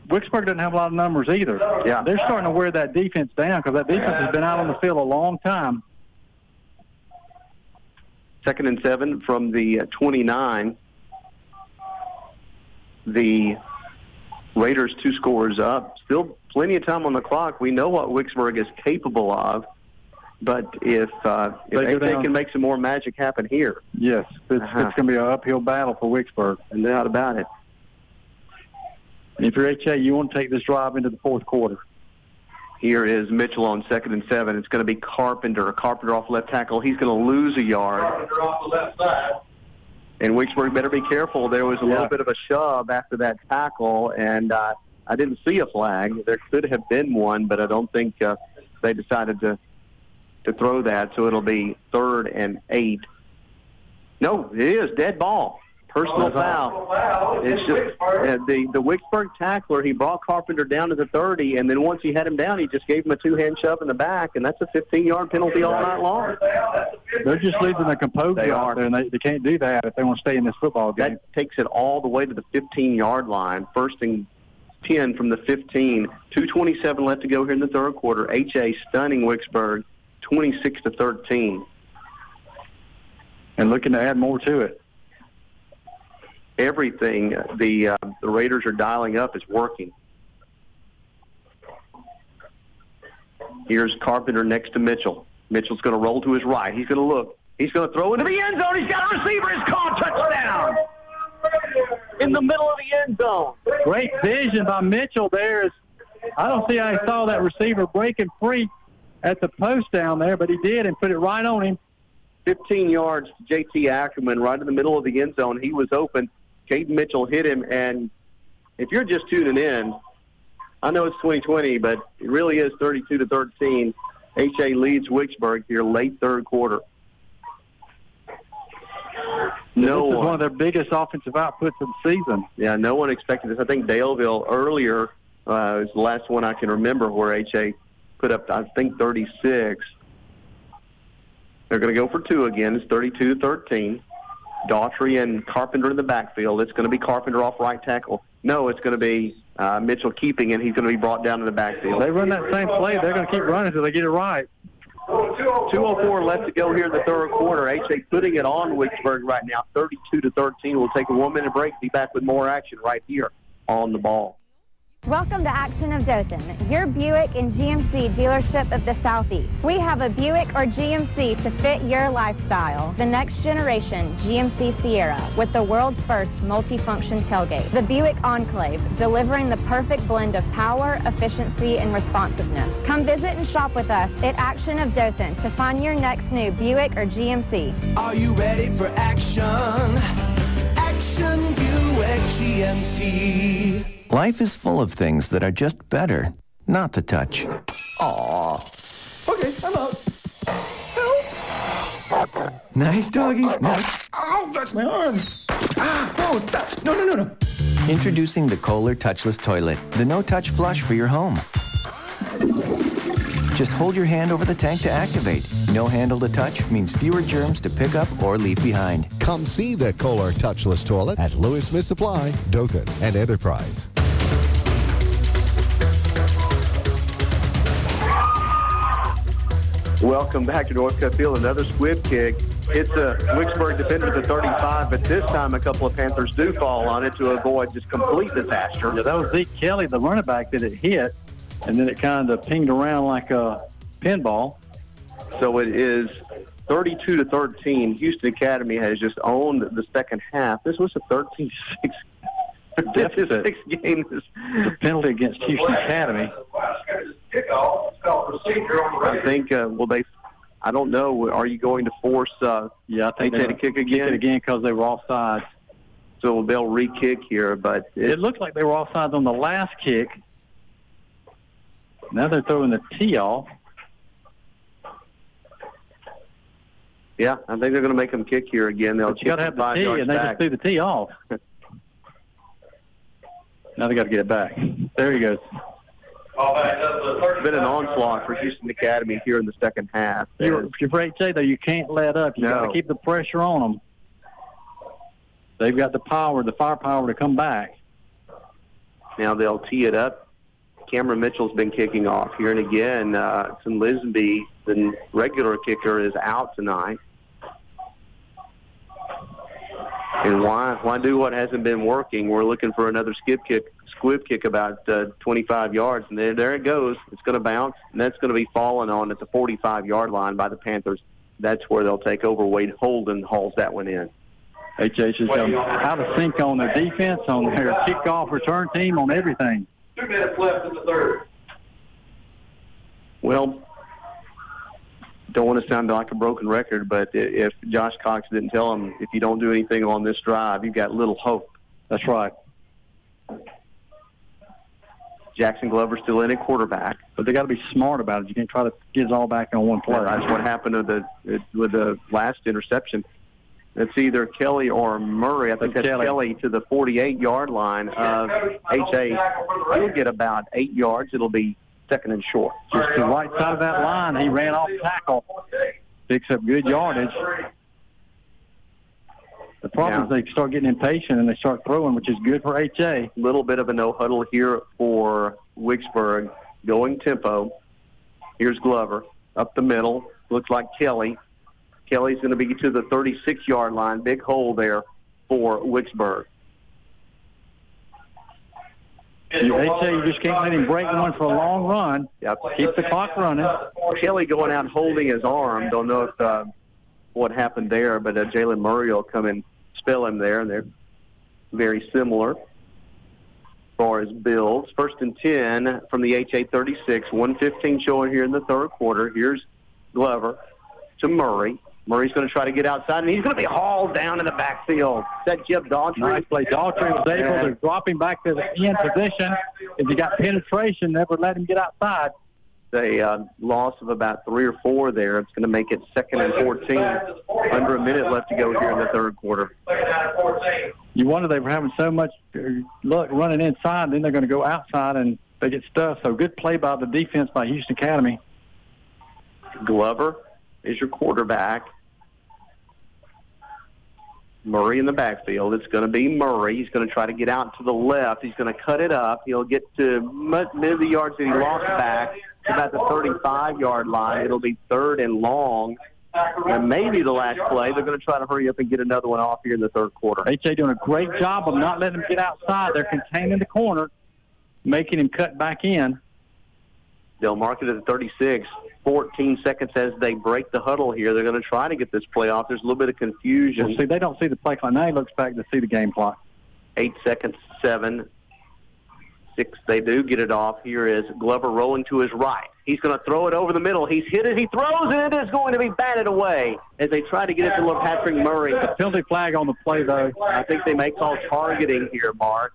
Wicksburg doesn't have a lot of numbers either. Yeah. They're starting to wear that defense down because that defense has been out on the field a long time. Second and seven from the uh, 29. The Raiders two scores up. Still plenty of time on the clock. We know what Wicksburg is capable of. But if uh, if They they can make some more magic happen here, Yes, it's, Uh-huh. it's going to be an uphill battle for Wicksburg. no doubt about it. And if you're HA, you want to take this drive into the fourth quarter. Here is Mitchell on second and seven. It's going to be Carpenter. Carpenter off left tackle. He's going to lose a yard. Carpenter off the left side. And Wicksburg better be careful. There was a Yeah. little bit of a shove after that tackle, and uh, I didn't see a flag. There could have been one, but I don't think uh, they decided to to throw that. So it'll be third and eight. No, it is dead ball. Personal foul. It's just uh, the the Wicksburg tackler. He brought Carpenter down to the 30, and then once he had him down, he just gave him a two hand shove in the back, and that's a 15 yard penalty all night long. They're just losing their composure They out there, and they, they can't do that if they want to stay in this football game. That takes it all the way to the 15 yard line. First and 10 from the 15. 227 left to go here in the third quarter. HA stunning Wicksburg 26 to 13. and looking to add more to it. Everything the uh, the Raiders are dialing up is working. Here's Carpenter next to Mitchell. Mitchell's going to roll to his right. He's going to look. He's going to throw into the end zone. He's got a receiver. It's caught. Touchdown. In the middle of the end zone. Great vision by Mitchell there. Is I don't see how he saw that receiver breaking free at the post down there, but he did and put it right on him. 15 yards to J.T. Ackerman right in the middle of the end zone. He was open. Caden Mitchell hit him. And if you're just tuning in, I know it's 2020, but it really is 32 to 13. HA leads Wicksburg here late third quarter. No this is one. one of their biggest offensive outputs of the season. Yeah, no one expected this. I think Daleville earlier uh, was the last one I can remember where HA put up, I think, 36. They're going to go for two again. It's 32 to 13. Daughtry and Carpenter in the backfield. It's going to be Carpenter off right tackle. No, it's going to be uh, Mitchell keeping it. He's going to be brought down to the backfield. They run that same play. They're going to keep running until they get it right. 204 left to go here in the third quarter. HA putting it on Wicksburg right now, 32 to 13. We'll take a one-minute break. Be back with more action right here on the ball. Welcome to Action of Dothan, your Buick and GMC dealership of the Southeast. We have a Buick or GMC to fit your lifestyle. The next generation GMC Sierra with the world's first multifunction tailgate. The Buick Enclave, delivering the perfect blend of power, efficiency, and responsiveness. Come visit and shop with us at Action of Dothan to find your next new Buick or GMC. Are you ready for action? Action Buick GMC. Life is full of things that are just better not to touch. Aw. Okay, I'm out. Help! Nice doggy. Nice. Ow, that's my arm. Ah, no, stop. No, no, no, no. Introducing the Kohler Touchless Toilet, the no-touch flush for your home. Just hold your hand over the tank to activate. No handle to touch means fewer germs to pick up or leave behind. Come see the Kohler Touchless Toilet at Lewis Smith Supply, Dothan, and Enterprise. Welcome back to Northcutt Field. Another squib kick. It's a Wicksburg defender to 35, but this time a couple of Panthers do fall on it to avoid just complete disaster. Yeah, that was Zeke Kelly, the running back, that it hit, and then it kind of pinged around like a pinball. So it is 32 to 13. Houston Academy has just owned the second half. This was a 13-6 Deficit. six game. The penalty against Houston Academy. I think. Uh, will they? I don't know. Are you going to force? Uh, Yeah, I think HA they to kick kick again? it again because they were offsides. So they'll re-kick here, but It looked like they were offsides on the last kick. Now they're throwing the tee off. yeah, I think they're going to make them kick here again. They'll But you got to have the tee, and they back. just threw the tee off. now they got to get it back. There he goes. It's been an onslaught for Houston Academy here in the second half. You're, if you're for HA, though, you can't let up. You got to keep the pressure on them. They've got the power, the firepower to come back. Now they'll tee it up. Cameron Mitchell's been kicking off here, and again, uh, St. Lisby, the regular kicker, is out tonight. And why why do what hasn't been working? We're looking for another skip kick, squib kick about uh, 25 yards, and there there it goes. It's going to bounce, and that's going to be falling on at the 45 yard line by the Panthers. That's where they'll take over. Wade Holden hauls that one in. HH is um, out of sync on their defense, on their kickoff return team, on everything. Two minutes left in the third. Well, don't want to sound like a broken record, but if Josh Cox didn't tell him if you don't do anything on this drive, you've got little hope. That's right. Jackson Glover still in at quarterback. But they got to be smart about it. You can't try to get it all back on one play. That's what happened with the with the last interception. It's either Kelly or Murray. I think that's Kelly. Kelly, to the 48-yard line of HA. He'll get about eight yards. It'll be second and short. Just the right side of that line, he ran off tackle. Picks up good yardage. The problem is they start getting impatient and they start throwing, which is good for HA. little bit of a no huddle here for Wicksburg. Going tempo. Here's Glover up the middle. Looks like Kelly. Kelly's going to be to the 36 yard line. Big hole there for Wicksburg. You, say you just can't let him break one for a long run. Yep. Keep the clock running. Kelly going out holding his arm. Don't know if uh, what happened there, but uh, Jalen Murray will come and spell him there, and they're very similar as far as builds. First and 10 from the HA 36, 115 showing here in the third quarter. Here's Glover to Murray. Murray's going to try to get outside, and he's going to be hauled down in the backfield. That Jeb Daughtry? Nice play. Daughtry was able to drop him back to the end position. If he got penetration, never let him get outside. a uh, loss of about three or four there. It's going to make it second and 14. Under a minute left to go here in the third quarter. You wonder they were having so much uh, luck running inside, then they're going to go outside and they get stuffed. So good play by the defense by Houston Academy. Glover is your quarterback. Murray in the backfield. It's going to be Murray. He's going to try to get out to the left. He's going to cut it up. He'll get to mid of the yards that he lost back to about the 35-yard line. It'll be third and long. And maybe the last play. They're going to try to hurry up and get another one off here in the third quarter. HA doing a great job of not letting him get outside. They're containing the corner, making him cut back in. They'll mark it at the 36. 14 seconds as they break the huddle here. They're going to try to get this play off. There's a little bit of confusion. Well, see, they don't see the play clock. Now he looks back to see the game clock. Eight seconds, seven, six. They do get it off. Here is Glover rolling to his right. He's going to throw it over the middle. He's hit it. He throws it. It is going to be batted away as they try to get it to LaPatrick Murray. Penalty flag on the play, though. I think they may call targeting here, Mark.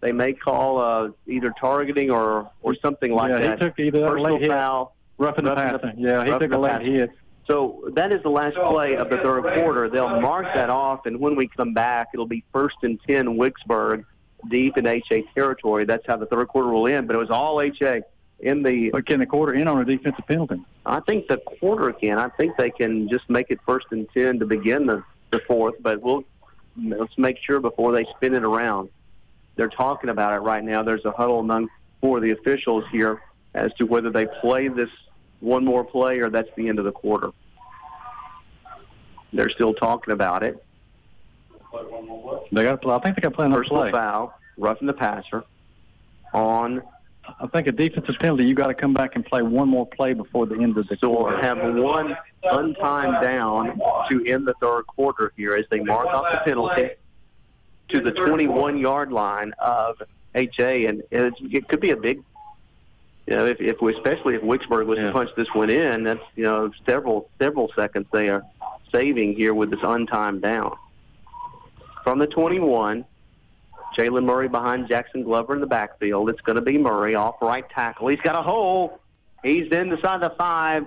They may call uh, either targeting or or something like yeah, that. he took either Personal foul. Roughing the Roughing passer. Yeah, he roughing took a the late hit. So that is the last play of the third quarter. They'll mark that off, and when we come back, it'll be first and 10 Wicksburg deep in HA territory. That's how the third quarter will end. But it was all HA in the. But can the quarter end on a defensive penalty? I think the quarter can. I think they can just make it first and 10 to begin the, the fourth, but we'll let's make sure before they spin it around. They're talking about it right now. There's a huddle among four of the officials here as to whether they play this one more play or that's the end of the quarter. They're still talking about it. They got. to play. I think they got to play another Personal play. foul, roughing the passer on. I think a defensive penalty. You got to come back and play one more play before the end of the So quarter. have one untimed down to end the third quarter here as they mark off the penalty to the 21-yard line of HA, and it could be a big. You know, if, if we, especially if Wicksburg was to punch this one in, that's you know several several seconds they are saving here with this untimed down. From the 21, Jalen Murray behind Jackson Glover in the backfield. It's going to be Murray off right tackle. He's got a hole. He's inside the five.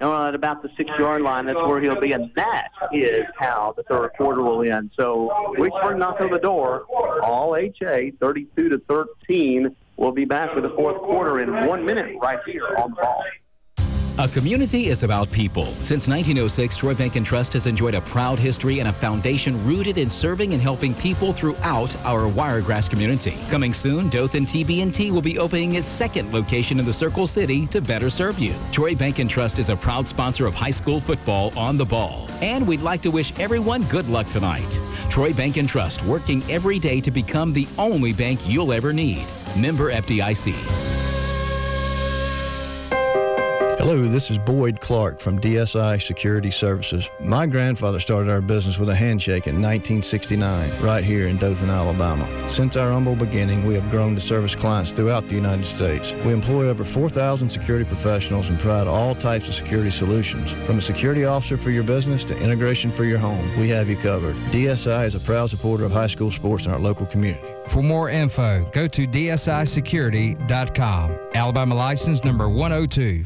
And at about the six-yard line, that's where he'll be, and that is how the third quarter will end. So Wicksburg knocked on the door. All HA, 32 to 13. We'll be back with the fourth quarter in one minute right here on the ball. A community is about people. Since 1906, Troy Bank and Trust has enjoyed a proud history and a foundation rooted in serving and helping people throughout our Wiregrass community. Coming soon, Dothan TB&T will be opening its second location in the Circle City to better serve you. Troy Bank and Trust is a proud sponsor of high school football on the ball. And we'd like to wish everyone good luck tonight. Troy Bank and Trust, working every day to become the only bank you'll ever need. Member FDIC. Hello, this is Boyd Clark from DSI Security Services. My grandfather started our business with a handshake in 1969, right here in Dothan, Alabama. Since our humble beginning, we have grown to service clients throughout the United States. We employ over 4,000 security professionals and provide all types of security solutions. From a security officer for your business to integration for your home, we have you covered. DSI is a proud supporter of high school sports in our local community. For more info, go to dsisecurity.com. Alabama license number 102.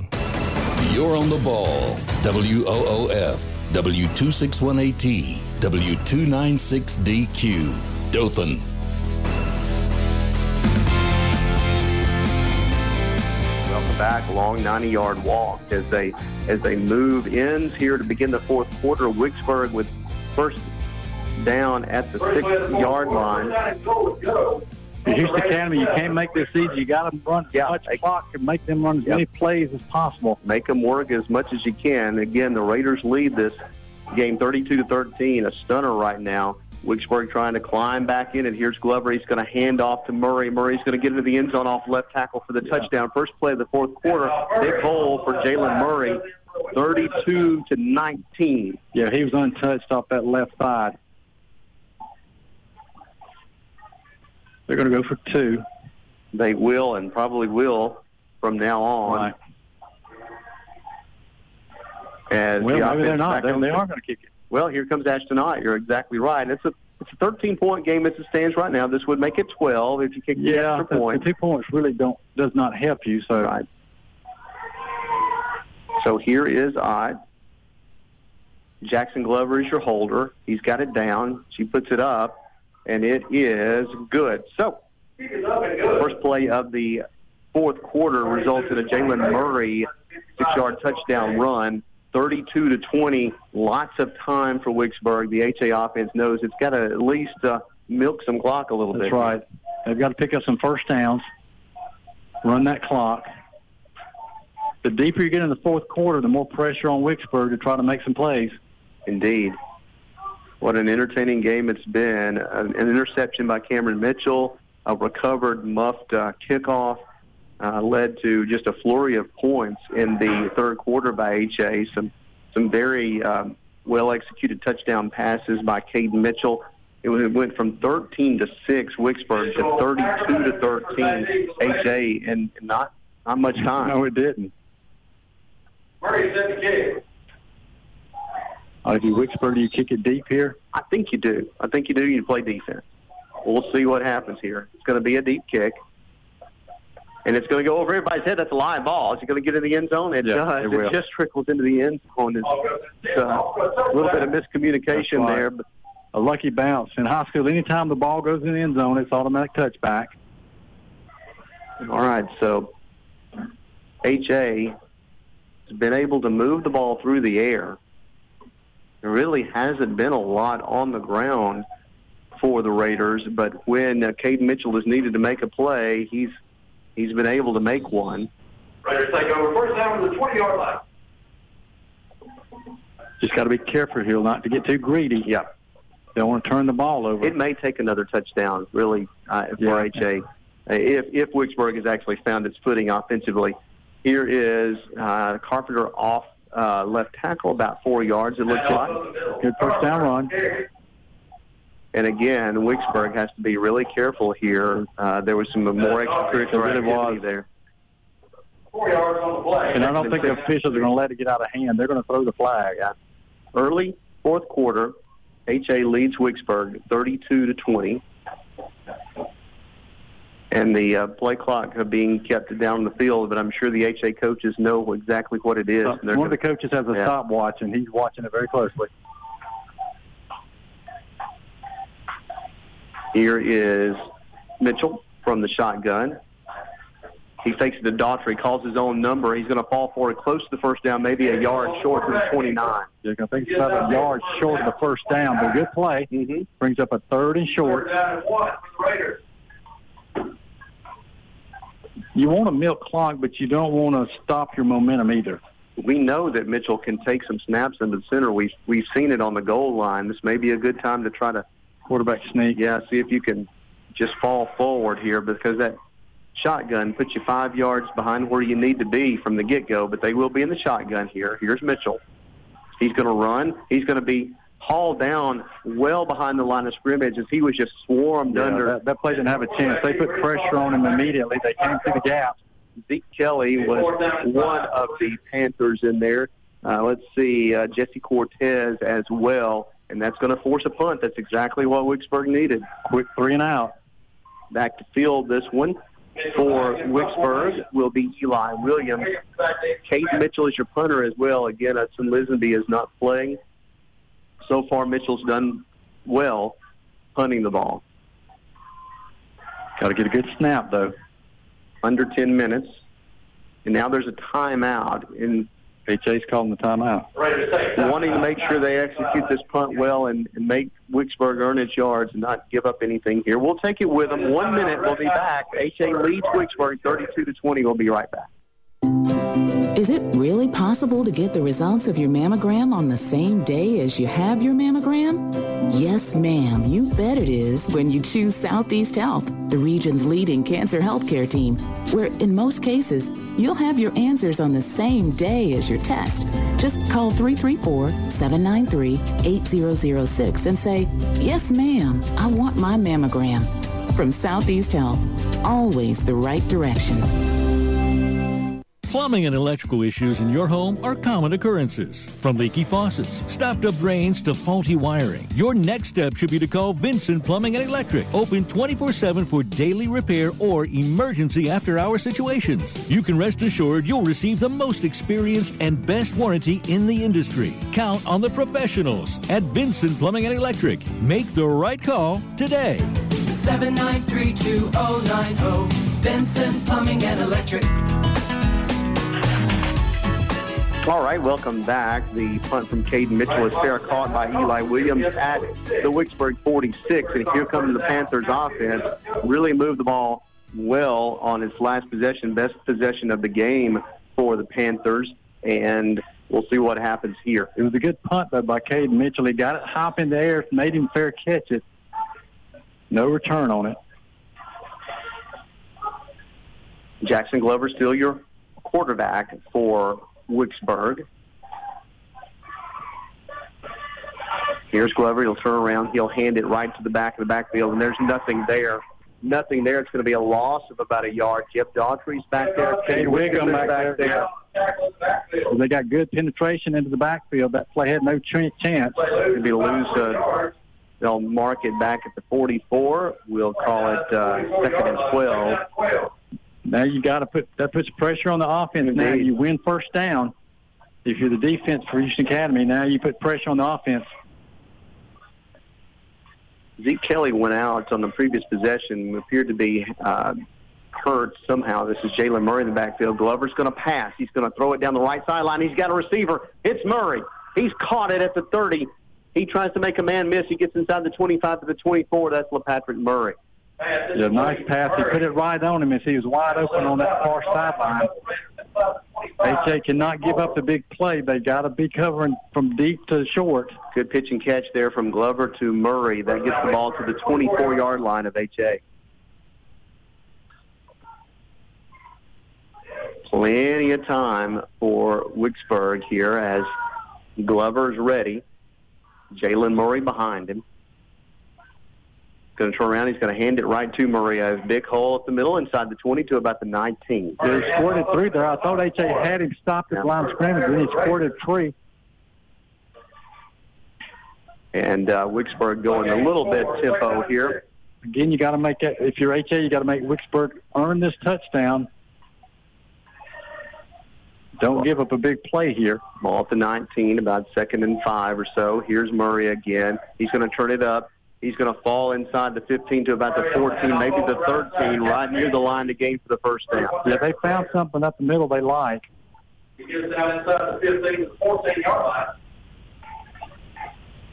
You're on the ball. WOOF, W261AT, W296DQ, Dothan. Welcome back. Long 90-yard walk as they as they move ends here to begin the fourth quarter. Wicksburg with first down at the six-yard line. At Houston Academy, you can't make this easy. You got to run as much clock and make them run as many plays as possible. Make them work as much as you can. Again, the Raiders lead this game 32 to 13. A stunner right now. Wicksburg trying to climb back in, and here's Glover. He's going to hand off to Murray. Murray's going to get into the end zone off left tackle for the touchdown. First play of the fourth quarter. Big hole for Jalen Murray, 32 to 19. Yeah, he was untouched off that left side. They're going to go for two. They will and probably will from now on. Right. As Well, the maybe they're not. They, they are going to kick it. Well, here comes Ashton Ott. You're exactly right. It's a it's a 13 point game as it stands right now. This would make it 12 if you kick the Yeah, extra the, point. the two points really don't does not help you. So Right. So here is Ott. Jackson Glover is your holder. He's got it down. She puts it up, and it is good. So, first play of the fourth quarter results in a Jalen Murray six-yard touchdown run, 32 to 20. Lots of time for Wicksburg. The HA offense knows it's got to at least uh, milk some clock a little that's bit. That's right. They've got to pick up some first downs, run that clock. The deeper you get in the fourth quarter, the more pressure on Wicksburg to try to make some plays. Indeed. What an entertaining game it's been. An, an interception by Cameron Mitchell, a recovered, muffed uh, kickoff uh, led to just a flurry of points in the third quarter by HA. Some, some very um, well executed touchdown passes by Caden Mitchell. It was- it went from 13 to 6 Wicksburg to 32 to 13 HA in not not much time. No, it didn't. Murray set the kick. Uh, you Wicksburg, do you kick it deep here? I think you do. I think you do. You play defense. We'll see what happens here. It's going to be a deep kick. And it's going to go over everybody's head. That's a live ball. Is it going to get in the end zone? It Yeah, does. it will. just trickles into the end zone. It's, uh, a little bit of miscommunication right. there. But A lucky bounce. In high school, anytime the ball goes in the end zone, it's automatic touchback. all right, so HA has been able to move the ball through the air. There really hasn't been a lot on the ground for the Raiders, but when uh, Caden Mitchell is needed to make a play, he's he's been able to make one. Raiders take over first down to the 20 yard line. Just got to be careful here not to get too greedy. Yeah. Don't want to turn the ball over. It may take another touchdown, really, uh, for Yeah. HA, if if Wicksburg has actually found its footing offensively. Here is uh, Carpenter off uh, left tackle, about four yards. It looks like. Good first down run. And again, Wicksburg has to be really careful here. Uh, there was some more extracurricular There activity there. Four yards on the play. And I don't think the officials are going to let it get out of hand. They're going to throw the flag. Early fourth quarter, HA leads Wicksburg 32 to 20. And the uh, play clock uh, being kept down the field, but I'm sure the HA coaches know exactly what it is. and they're One of the coaches has a Yeah. stopwatch, and he's watching it very closely. Here is Mitchell from the shotgun. He takes it to Daughtry, calls his own number. He's going to fall for it close to the first down, maybe a yard short from the 29. You're going to think it's about a yard short of the first down, but good play. Mm-hmm. Brings up a third and short. Third down and one for the Raiders. You want to milk clock, but you don't want to stop your momentum either. We know that Mitchell can take some snaps into the center. We've we've seen it on the goal line. This may be a good time to try to quarterback sneak. Yeah, see if you can just fall forward here because that shotgun puts you five yards behind where you need to be from the get-go, but they will be in the shotgun here. Here's Mitchell. He's going to run. He's going to be hauled down well behind the line of scrimmage as he was just swarmed Yeah, under. that, that play didn't have a chance. They put pressure on him immediately. They came through the gap. Zeke Kelly was one of the Panthers in there. Uh, let's see, uh, Jesse Cortez as well, and that's going to force a punt. That's exactly what Wicksburg needed. Quick three and out. Back to field this one for Wicksburg will be Eli Williams. Cade Mitchell is your punter as well. Again, Hudson Lisenby is not playing. So far, Mitchell's done well punting the ball. Got to get a good snap, though. Under 10 minutes. And now there's a timeout. And HA's calling the timeout. wanting to make sure they execute this punt well and, and make Wicksburg earn its yards and not give up anything here. We'll take it with them. One minute, we'll be back. HA leads Wicksburg 32 to 20. We'll be right back. Is it really possible to get the results of your mammogram on the same day as you have your mammogram? Yes, ma'am, you bet it is when you choose Southeast Health, the region's leading cancer healthcare team, where in most cases, you'll have your answers on the same day as your test. Just call 334 793 8006 and say, Yes, ma'am, I want my mammogram. From Southeast Health, always the right direction. Plumbing and electrical issues in your home are common occurrences. From leaky faucets, stopped up drains to faulty wiring. Your next step should be to call Vincent Plumbing and Electric. Open 24 7 for daily repair or emergency after hour situations. You can rest assured you'll receive the most experienced and best warranty in the industry. Count on the professionals at Vincent Plumbing and Electric. Make the right call today. 7932090 Vincent Plumbing and Electric. All right, welcome back. The punt from Caden Mitchell is fair caught by Eli Williams at the Wicksburg 46. And here comes the Panthers offense. Really moved the ball well on its last possession, best possession of the game for the Panthers. And we'll see what happens here. It was a good punt, though, by Caden Mitchell. He got it hop in the air, made him fair catch it. No return on it. Jackson Glover still your quarterback for Wicksburg. Here's Glover. He'll turn around. He'll hand it right to the back of the backfield, and there's nothing there. Nothing there. It's going to be a loss of about a yard. Jeff Daughtry's back there. Cade Wiggum back there. They got good penetration into the backfield. That play had no ch- chance. It'll be a lose. Uh, they'll mark it back at the 44. We'll call it uh, second and 12. Now you got to put that puts pressure on the offense. Now you win first down. If you're the defense for Houston Academy, now you put pressure on the offense. Zeke Kelly went out on the previous possession, appeared to be uh, hurt somehow. This is Jalen Murray in the backfield. Glover's going to pass. He's going to throw it down the right sideline. He's got a receiver. It's Murray. He's caught it at the 30. He tries to make a man miss. He gets inside the 25 to the 24. That's LaPatrick Murray. Yeah, nice pass. He put it right on him as he was wide open on that far sideline. HA cannot give up the big play. They got to be covering from deep to short. Good pitch and catch there from Glover to Murray. That gets the ball to the 24-yard line of HA. Plenty of time for Wicksburg here as Glover's ready. Jalen Murray behind him. Going to turn around. He's going to hand it right to Murray. A big hole up the middle inside the 20 to about the 19. They squirted through there. I thought HA had him stopped at line scrimmage, then he squirted free. And uh, Wicksburg going a little bit tempo here. Again, you got to make that. If you're HA, you got to make Wicksburg earn this touchdown. Don't give up a big play here. Ball at the 19, about second and five or so. Here's Murray again. He's going to turn it up. He's going to fall inside the 15 to about the 14, maybe the 13, right near the line to gain for the first down. Yeah, they found something up the middle they like. He gets down inside the 15 to the 14 yard line.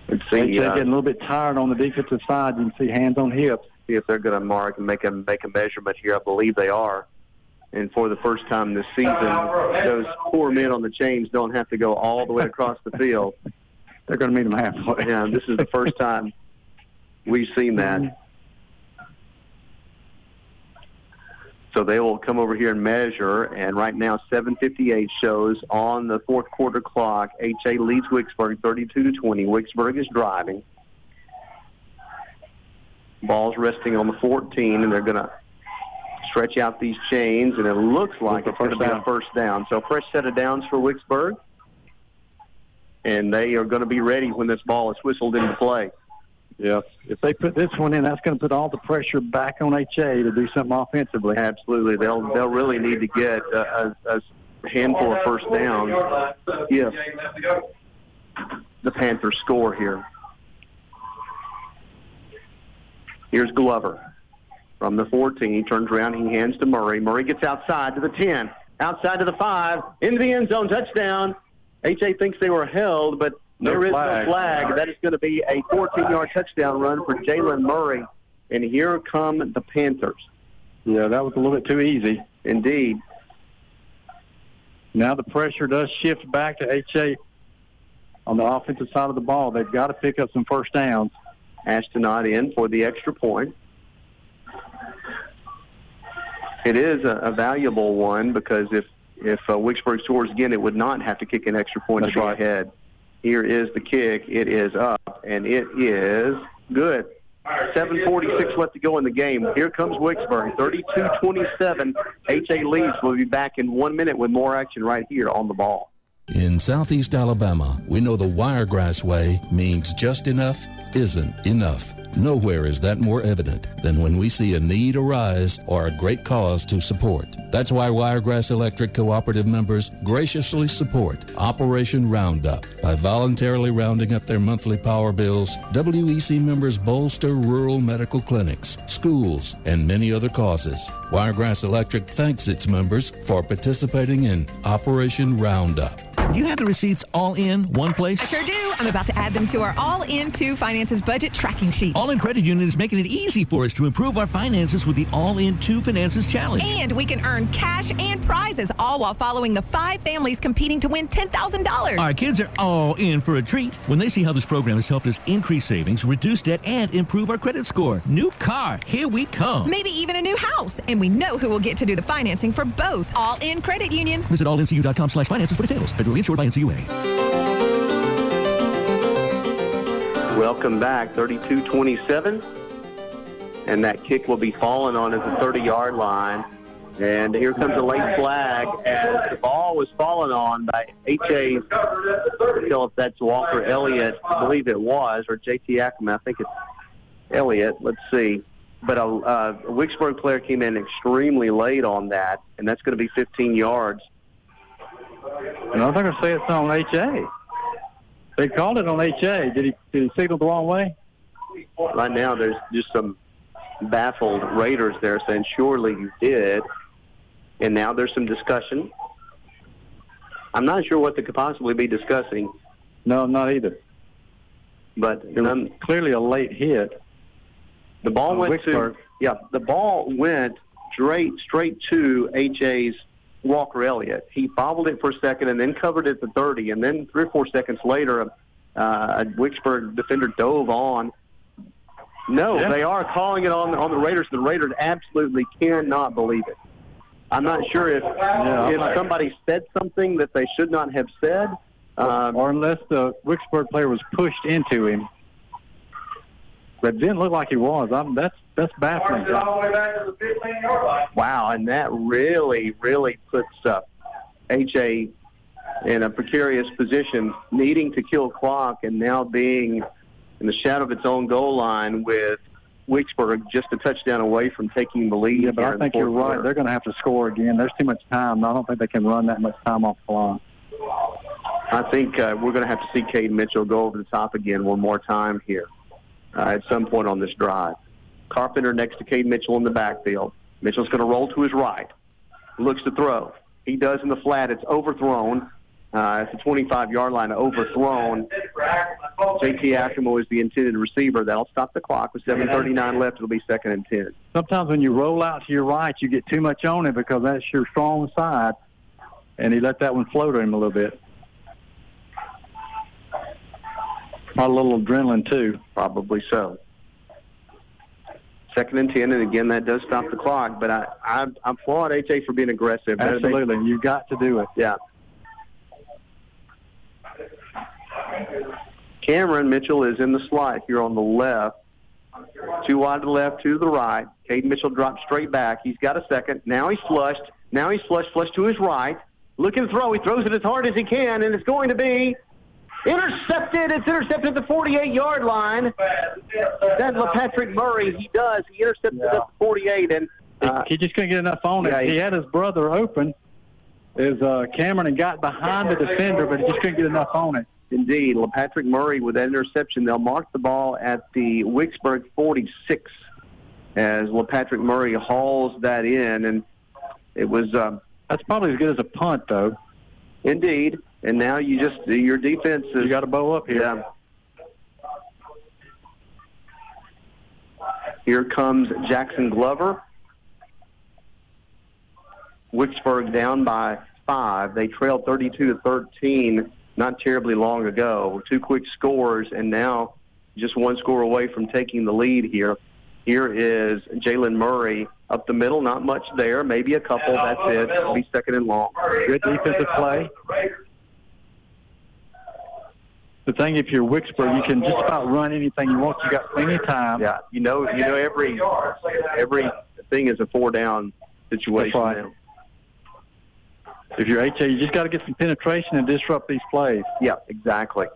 Let's HA see, uh, getting a little bit tired on the defensive side. You can see hands on hips. see if they're going to mark and make a make a measurement here. I believe they are. And for the first time this season, those poor men on the chains don't have to go all the way across the field. They're going to meet them halfway. Yeah, this is the first time We've seen that. So they will come over here and measure, and right now 7:58 shows on the fourth quarter clock. HA leads Wicksburg 32 to 20. Wicksburg is driving. Ball's resting on the 14, and they're going to stretch out these chains, and it looks like it's going to be a first down. So a fresh set of downs for Wicksburg, and they are going to be ready when this ball is whistled into play. Yeah, if they put this one in, that's going to put all the pressure back on HA to do something offensively. Absolutely, they'll they'll really need to get a, a, a handful of first downs if the Panthers score here. Here's Glover from the 14. He turns around, he hands to Murray. Murray gets outside to the 10, outside to the 5, into the end zone, touchdown. HA thinks they were held, but No there is flag. no flag. That is going to be a 14-yard touchdown run for Jalen Murray. And here come the Panthers. Yeah, that was a little bit too easy. Indeed. Now the pressure does shift back to HA on the offensive side of the ball. They've got to pick up some first downs. Ashton Ott in for the extra point. It is a, a valuable one because if if uh, Wicksburg scores again, it would not have to kick an extra point That's to go right. ahead. Here is the kick. It is up, and it is good. 7.46 left to go in the game. Here comes Wicksburg, 32-27. HA leads. We'll be back in one minute with more action right here on the ball. In Southeast Alabama, we know the Wiregrass way means just enough isn't enough. Nowhere is that more evident than when we see a need arise or a great cause to support. That's why Wiregrass Electric Cooperative members graciously support Operation Roundup. By voluntarily rounding up their monthly power bills, WEC members bolster rural medical clinics, schools, and many other causes. Wiregrass Electric thanks its members for participating in Operation Roundup. Do you have the receipts all in one place? I sure do. I'm about to add them to our All In 2 Finances budget tracking sheet. All in Credit Union is making it easy for us to improve our finances with the All In 2 Finances Challenge. And we can earn cash and prizes, all while following the five families competing to win $10,000. Our kids are all in for a treat when they see how this program has helped us increase savings, reduce debt, and improve our credit score. New car, here we come. Maybe even a new house. And we know who will get to do the financing for both All In Credit Union. Visit allincu.com slash finances for details. Federally insured by NCUA. Welcome back, 32-27. And that kick will be falling on at the 30-yard line. And here comes a late flag as the ball was fallen on by H.A. I tell if that's Walker Elliott. I believe it was, or J.T. Ackerman. I think it's Elliott. Let's see. But a, a Wicksburg player came in extremely late on that, and that's going to be 15 yards. And I'm going to say it's on HA. They called it on HA. Did he did he signal the wrong way? Right now, there's just some baffled Raiders there saying, surely you did. And now there's some discussion. I'm not sure what they could possibly be discussing. No, not either. But It was clearly a late hit. The ball on went to yeah. The ball went straight straight to HA's Walker Elliott. He bobbled it for a second and then covered it the 30, and then three or four seconds later, uh, a Wicksburg defender dove on. No, Yeah. they are calling it on on the Raiders. The Raiders absolutely cannot believe it. I'm not sure if I'm if not- somebody said something that they should not have said. Um, or unless the Wicksburg player was pushed into him. But didn't look like he was. I'm, that's that's baffling. all the way back to the 15 yard line. Wow, and that really, really puts uh, HA in a precarious position, needing to kill clock, and now being in the shadow of its own goal line with Wicksburg just a touchdown away from taking the lead. Yeah, but I think you're right. quarter. They're going to have to score again. There's too much time. I don't think they can run that much time off the line. I think uh, we're going to have to see Cade Mitchell go over the top again one more time here uh, at some point on this drive. Carpenter next to Cade Mitchell in the backfield. Mitchell's going to roll to his right. Looks to throw. He does in the flat. It's overthrown. Uh, it's a 25-yard line overthrown. J.T. Ackerman is the intended receiver. That'll stop the clock with 7:39 left. It'll be second and 10. Sometimes when you roll out to your right, you get too much on it because that's your strong side, and he let that one float him a little bit. Probably a little adrenaline too. Probably so. Second and ten, and again that does stop the clock. But I, I I'm applaud HA for being aggressive. They- Absolutely, you got to do it. Yeah. Cameron Mitchell is in the slot here on the left. Two wide to the left, two to the right. Caden Mitchell drops straight back. He's got a second. Now he's flushed. Now he's flushed, flushed to his right. Looking to throw. He throws it as hard as he can, and it's going to be intercepted. It's intercepted at the 48-yard line. That's Patrick Murray. He does. He intercepted at the 48, and uh, he just couldn't get enough on it. yeah, he had his brother open, is uh, Cameron, and got behind the defender, but he just couldn't get enough on it. Indeed, Patrick Murray with that interception. They'll mark the ball at the Wicksburg 46 as Patrick Murray hauls that in, and it was. Um, That's probably as good as a punt, though. Indeed, and now you just your defense is. You got to bow up here. Yeah. Here comes Jackson Glover. Wicksburg down by five. They trailed 32 to 13 not terribly long ago. Two quick scores, and now just one score away from taking the lead here. Here is Jalen Murray up the middle. Not much there. Maybe a couple. That's it. It'll be second and long. Good defensive play. The thing, if you're Wicksburg, you can just about run anything you want. You got plenty of time. Yeah, you know, you know every every thing is a four down situation. Right. now. If you're HA, you just got to get some penetration and disrupt these plays. Yeah, exactly.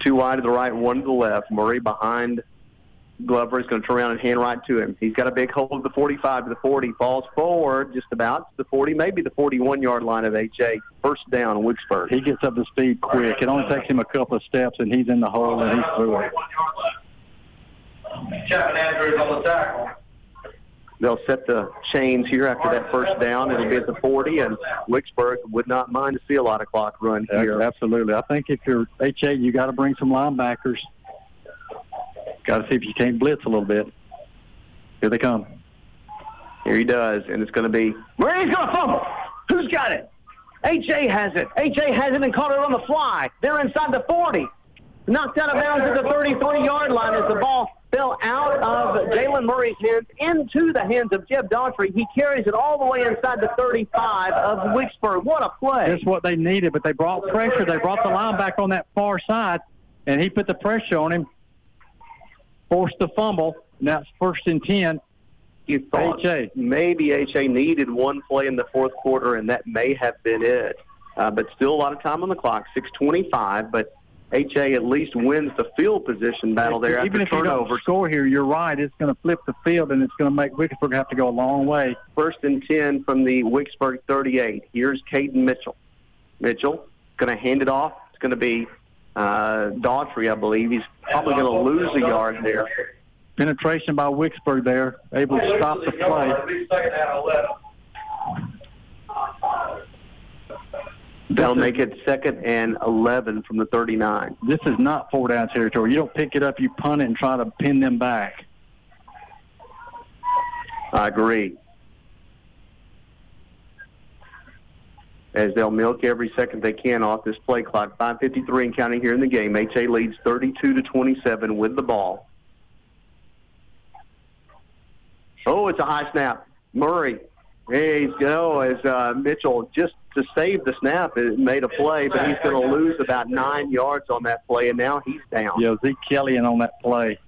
Two wide to the right, one to the left. Murray behind Glover is going to turn around and hand right to him. He's got a big hole of the 45 to the 40. Falls forward just about to the 40, maybe the 41-yard line of HA. First down, Wicksburg. He gets up to speed quick. It only takes him a couple of steps, and he's in the hole, and he's through it. Chapman Andrews on the tackle. They'll set the chains here after that first down. It'll be at the 40, and Wicksburg would not mind to see a lot of clock run here. Absolutely. I think if you're HA, you got to bring some linebackers. Got to see if you can't blitz a little bit. Here they come. Here he does, and it's going to be Murray's going to fumble. Who's got it? HA has it. HA has it and caught it on the fly. They're inside the 40. Knocked out of bounds at the 33-yard line as the ball fell out of Jalen Murray's hands into the hands of Jeb Daughtry. He carries it all the way inside the 35 of Wicksburg. What a play. That's what they needed, but they brought pressure. They brought the linebacker on that far side, and he put the pressure on him, forced the fumble. Now it's first and 10. You thought HA. maybe HA needed one play in the fourth quarter, and that may have been it. Uh, but still a lot of time on the clock, 6:25. But HA at least wins the field position battle there Even after if you don't score here, you're right. It's going to flip the field, and it's going to make Wicksburg have to go a long way. First and 10 from the Wicksburg 38. Here's Caden Mitchell. Mitchell going to hand it off. It's going to be uh, Daughtry, I believe. He's probably going to lose a yard there. Penetration by Wicksburg there, able to stop the play. They'll make it second and 11 from the 39. This is not four down territory. You don't pick it up, you punt it, and try to pin them back. I agree. As they'll milk every second they can off this play clock. 5:53 and counting here in the game. HA leads 32 to 27 with the ball. Oh, it's a high snap. Murray. There he's go as uh, Mitchell just to save the snap it made a play, but he's going to lose about nine yards on that play, and now he's down. Yeah, Zeke Kelly in on that play.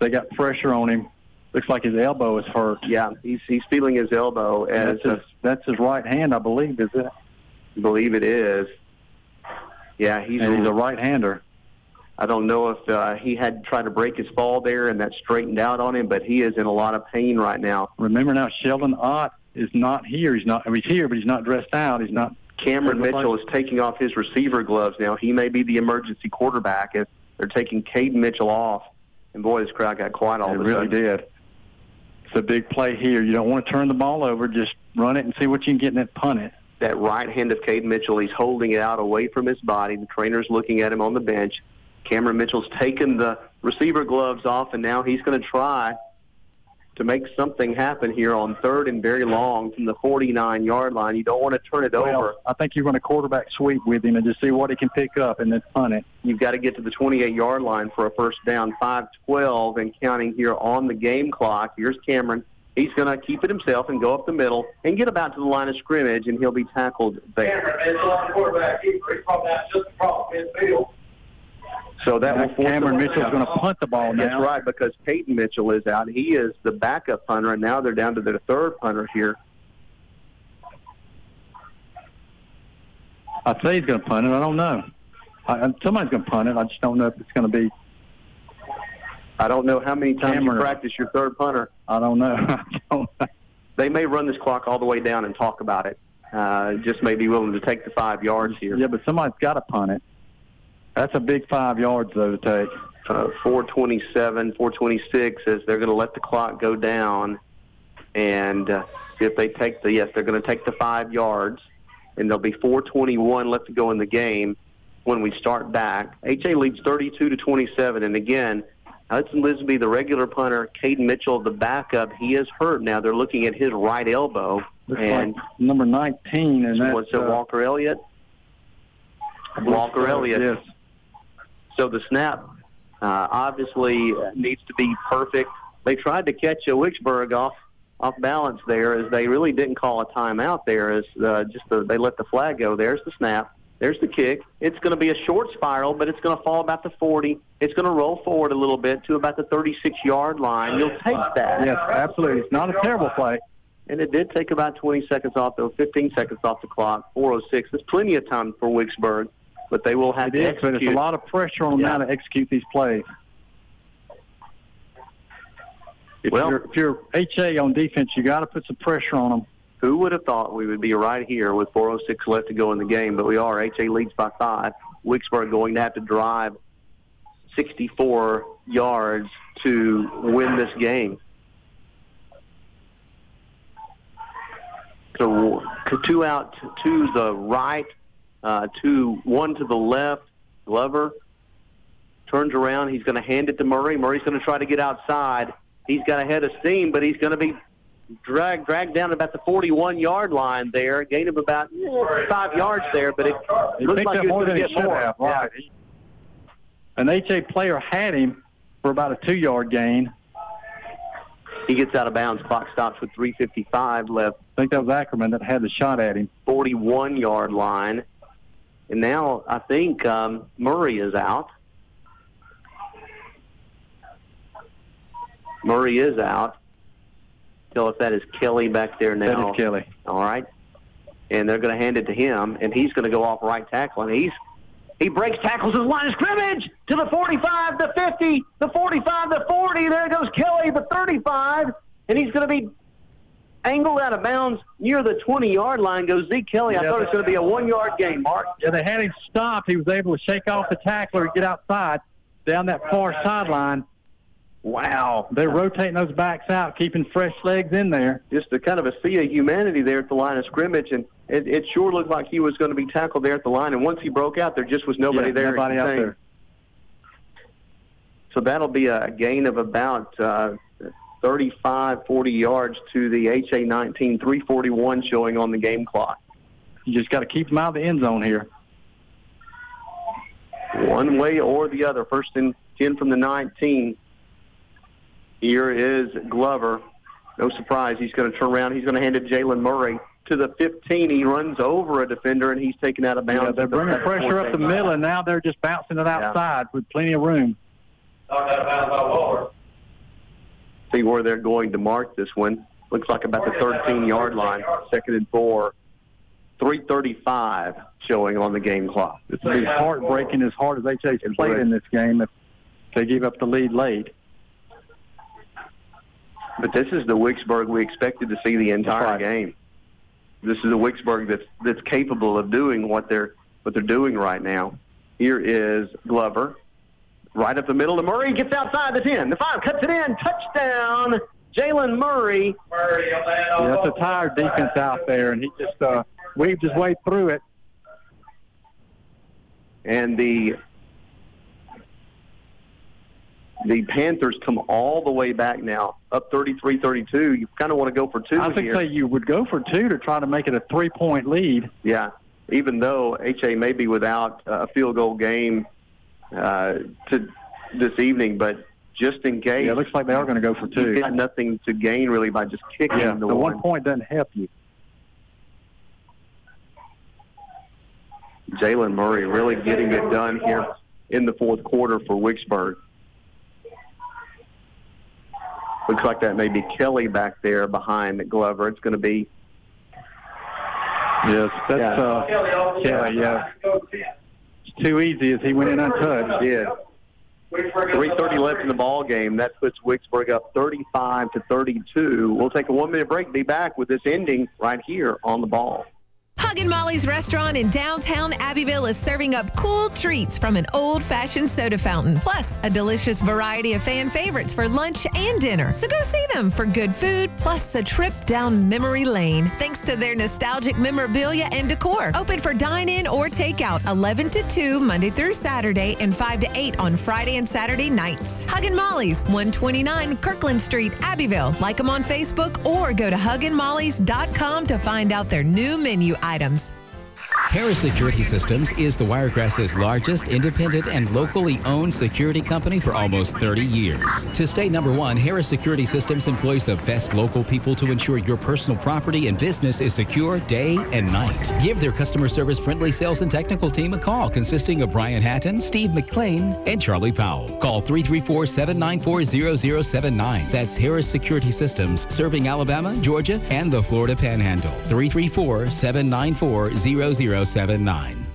They got pressure on him. Looks like his elbow is hurt. Yeah, he's he's feeling his elbow as That's his, that's his right hand, I believe, is it? Believe it is. Yeah, he's And he's a right-hander. I don't know if uh, he had tried to break his fall there and that straightened out on him, but he is in a lot of pain right now. Remember now, Sheldon Ott is not here. He's not. I mean, he's here, but he's not dressed out. He's not. Cameron Mitchell is taking off his receiver gloves now. He may be the emergency quarterback if they're taking Caden Mitchell off. And boy, this crowd got quiet all It of a really sudden. did. It's a big play here. You don't want to turn the ball over. Just run it and see what you can get and then punt it. That right hand of Caden Mitchell, he's holding it out away from his body. The trainer's looking at him on the bench. Cameron Mitchell's taken the receiver gloves off, and now he's going to try to make something happen here on third and very long from the 49 yard line. You don't want to turn it Well, over. I think you're going to quarterback sweep with him and just see what he can pick up and then punt it. You've got to get to the 28 yard line for a first down, 5 12 and counting here on the game clock. Here's Cameron. He's going to keep it himself and go up the middle and get about to the line of scrimmage, and he'll be tackled there. Cameron Mitchell on the quarterback. He's probably just across midfield. So that will force Cameron them- Mitchell's going to punt the ball now. That's right, because Caden Mitchell is out. He is the backup punter, and now they're down to their third punter here. I say he's going to punt it. I don't know. I, I- somebody's going to punt it. I just don't know if it's going to be. I don't know how many times Cameron. you practice your third punter. I don't know. I don't know. They may run this clock all the way down and talk about it. Uh, just may be willing to take the five yards here. Yeah, but somebody's got to punt it. That's a big five yards though to take. Uh, 427, 426 as they're going to let the clock go down and uh, if they take the, yes, they're going to take the five yards and there'll be 421 left to go in the game when we start back. HA leads 32 to 27 and again, Hudson Lisenby, the regular punter, Caden Mitchell, the backup, he is hurt now. They're looking at his right elbow. Looks and like number 19, and that's what's it, uh, Walker Elliott? Walker Elliott. Yes. So the snap uh, obviously needs to be perfect. They tried to catch a Wicksburg off off balance there, as they really didn't call a timeout there. As uh, just the, they let the flag go. There's the snap. There's the kick. It's going to be a short spiral, but it's going to fall about the 40. It's going to roll forward a little bit to about the 36 yard line. You'll take that. Yes, absolutely. It's not a terrible play. And it did take about 20 seconds off, though, 15 seconds off the clock, 406. There's plenty of time for Wicksburg, but they will have It to is, but execute. it's a lot of pressure on them Yeah. now to execute these plays. If Well- you're, if you're HA on defense, you got to put some pressure on them. Who would have thought we would be right here with 406 left to go in the game? But we are. HA leads by five. Wicksburg going to have to drive 64 yards to win this game. So two out to the right, uh, two one to the left. Glover turns around. He's going to hand it to Murray. Murray's going to try to get outside. He's got a head of steam, but he's going to be dragged dragged down about the 41 yard line there. gained him about five yards there, but it He looks like up he was more going than to he get should more. have. Yeah. An HA player had him for about a two-yard gain. He gets out of bounds. Clock stops with 3:55 left. I think that was Ackerman that had the shot at him. 41 yard line. And now I think um, Murray is out. Murray is out. Tell us that is Kelly back there now. That is Kelly. All right. And they're going to hand it to him, and he's going to go off right tackle. And he's he breaks tackles his line of scrimmage to the 45, the 50, the 45, the 40. There goes Kelly, the 35, and he's going to be angled out of bounds near the 20 yard line. Goes Zeke Kelly. I thought it was going to be a one yard game, Mark. Yeah, they had him stopped. He was able to shake off the tackler and get outside down that far sideline. Wow. They're rotating those backs out, keeping fresh legs in there. Just a kind of a sea of humanity there at the line of scrimmage, and it, it sure looked like he was going to be tackled there at the line. And once he broke out, there just was nobody Yeah, there. nobody out there. So that'll be a gain of about uh, 35, 40 yards to the HA 19, 341 showing on the game clock. You just got to keep them out of the end zone here. One way or the other. First and 10 from the 19. Here is Glover. No surprise. He's going to turn around. He's going to hand it to Jalen Murray. To the 15, he runs over a defender, and he's taken out of bounds. Yeah, they're the- bringing the pressure up the 14. middle, and now they're just bouncing it outside with plenty of room. See where they're going to mark this one. Looks like about the 13-yard line. Second and four. 335 showing on the game clock. This will be heartbreaking as hard as HA's played in this game if they give up the lead late. But this is the Wicksburg we expected to see the entire game. This is a Wicksburg that's that's capable of doing what they're what they're doing right now. Here is Glover, right up the middle. And Murray gets outside the ten. The five cuts it in. Touchdown, Jalen Murray. Yeah, that's a tired defense out there, and he just uh, weaved his way through it. And the the Panthers come all the way back now, up 33-32. You kind of want to go for two I think say you would go for two to try to make it a three-point lead. Yeah, even though HA may be without a field goal game uh, to this evening, but just in case. Yeah, it looks like they are going to go for two. You've got nothing to gain really by just kicking Yeah, the, the one point doesn't help you. Jalen Murray really getting it done here in the fourth quarter for Wicksburg. Looks like that may be Kelly back there behind Glover. It's going to be. Yes, that's Yeah. uh, Kelly. Yeah, it's too easy as he went in untouched. Yeah. 3.30 left in the ball game. That puts Wicksburg up 35 to 32. We'll take a one minute break. Be back with this ending right here on the ball. Huggin' Molly's restaurant in downtown Abbeville is serving up cool treats from an old fashioned soda fountain, plus a delicious variety of fan favorites for lunch and dinner. So go see them for good food, plus a trip down memory lane, thanks to their nostalgic memorabilia and decor. Open for dine in or takeout 11 to 2 Monday through Saturday and 5 to 8 on Friday and Saturday nights. Huggin' Molly's, 129 Kirkland Street, Abbeville. Like them on Facebook or go to hugginmollys.com to find out their new menu items. Harris Security Systems is the Wiregrass's largest independent and locally owned security company for almost 30 years. To stay number one, Harris Security Systems employs the best local people to ensure your personal property and business is secure day and night. Give their customer service friendly sales and technical team a call consisting of Brian Hatton, Steve McLean, and Charlie Powell. Call 334 794 0079. That's Harris Security Systems, serving Alabama, Georgia, and the Florida Panhandle. 334 794 0079.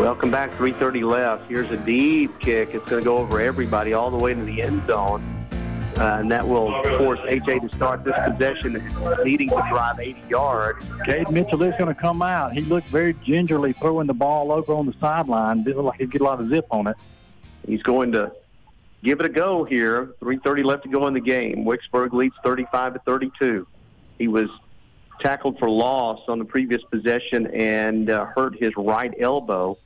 Welcome back. 3:30 left. Here's a deep kick. It's going to go over everybody all the way to the end zone, uh, and that will force AJ to start this possession, needing to drive 80 yards. Cade Mitchell is going to come out. He looked very gingerly throwing the ball over on the sideline. Didn't look like he'd get a lot of zip on it. He's going to give it a go here. 3:30 left to go in the game. Wicksburg leads 35 to 32. He was tackled for loss on the previous possession and uh, hurt his right elbow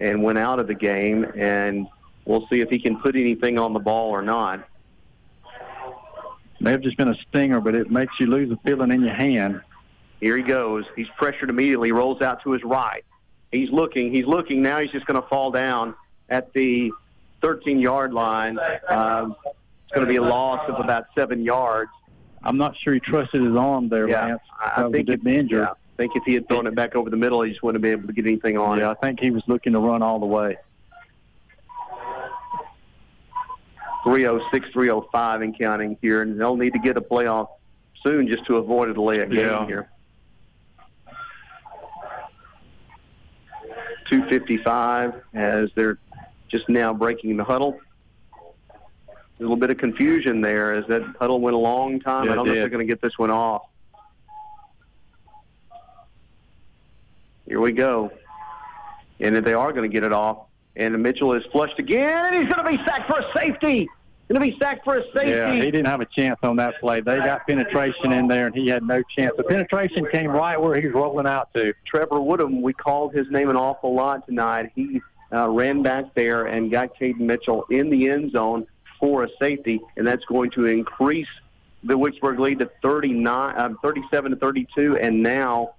and went out of the game. And we'll see if he can put anything on the ball or not. May have just been a stinger, but it makes you lose a feeling in your hand. Here he goes. He's pressured immediately, rolls out to his right. He's looking. He's looking. Now he's just going to fall down at the 13-yard line. Um, it's going to be a loss of about seven yards. I'm not sure he trusted his arm there, Yeah, Lance. I- I uh, think he if- injure. yeah, I think if he had thrown it back over the middle, he just wouldn't have been able to get anything on it. Yeah, I think he was looking to run all the way. 306, 305 and counting here, and they'll need to get a playoff soon just to avoid a delay game Yeah. here. 255 as they're just now breaking the huddle. A little bit of confusion there as that huddle went a long time. Yeah, I don't know if they're going to get this one off. Here we go. And if they are going to get it off, and Mitchell is flushed again, and he's going to be sacked for a safety. Going to be sacked for a safety. Yeah, he didn't have a chance on that play. They got penetration in there, and he had no chance. The penetration came right where he was rolling out to. Trevor Woodham, we called his name an awful lot tonight. He uh, ran back there and got Caden Mitchell in the end zone for a safety, and that's going to increase the Wicksburg lead to 39, um, 37 to 32, and now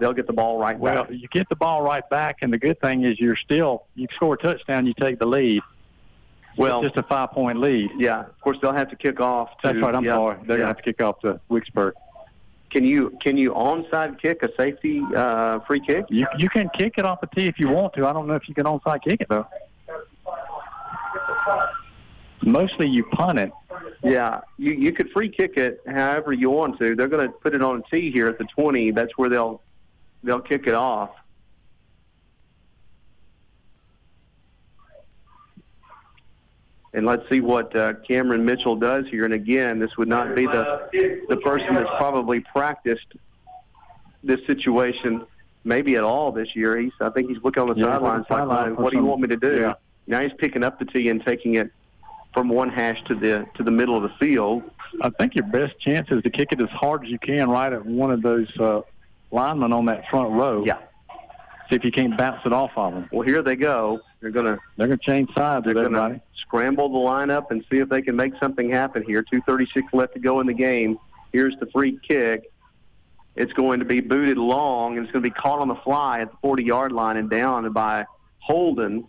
they'll get the ball right Well, back. Well, you get the ball right back, and the good thing is you're still you score a touchdown, you take the lead. Well, it's just a five point lead. Yeah, of course they'll have to kick off. To, That's right. I'm yeah, sorry. They're yeah. gonna have to kick off to Wicksburg. Can you can you onside kick a safety uh, free kick? You you can kick it off the tee if you want to. I don't know if you can onside kick it though. Mostly you punt it. Yeah, you you could free kick it however you want to. They're going to put it on a tee here at the 20. That's where they'll they'll kick it off. And let's see what uh, Cameron Mitchell does here. And again, this would not be the the person that's probably practiced this situation maybe at all this year. He's I think he's looking on the Yeah, sidelines like, what do you want me to do? yeah. Now he's picking up the tee and taking it from one hash to the to the middle of the field. I think your best chance is to kick it as hard as you can right at one of those uh, linemen on that front row. Yeah. See if you can't bounce it off of them. Well, here they go. They're going to They're to change sides they're with going everybody. to scramble the lineup and see if they can make something happen here. 2:36 left to go in the game. Here's the free kick. It's going to be booted long, and it's going to be caught on the fly at the 40-yard line and down by Holden.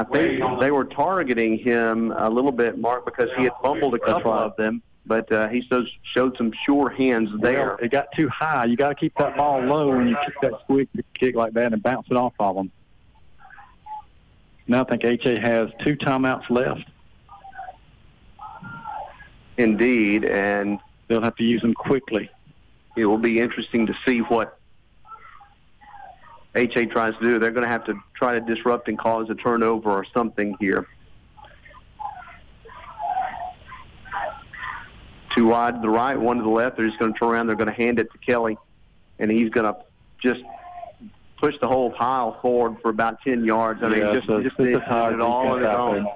I think they were targeting him a little bit, Mark, because he had fumbled a couple right. of them, but uh, he shows, showed some sure hands there. Well, it got too high. You got to keep that ball low when you kick that squib kick like that and bounce it off of them. Now I think HA has two timeouts left. Indeed, and they'll have to use them quickly. It will be interesting to see what HA tries to do. They're going to have to try to disrupt and cause a turnover or something here. Two wide to the right, one to the left. They're just going to turn around. They're going to hand it to Kelly, and he's going to just push the whole pile forward for about 10 yards. I mean, Yeah, just, so just this did hard it all on his own.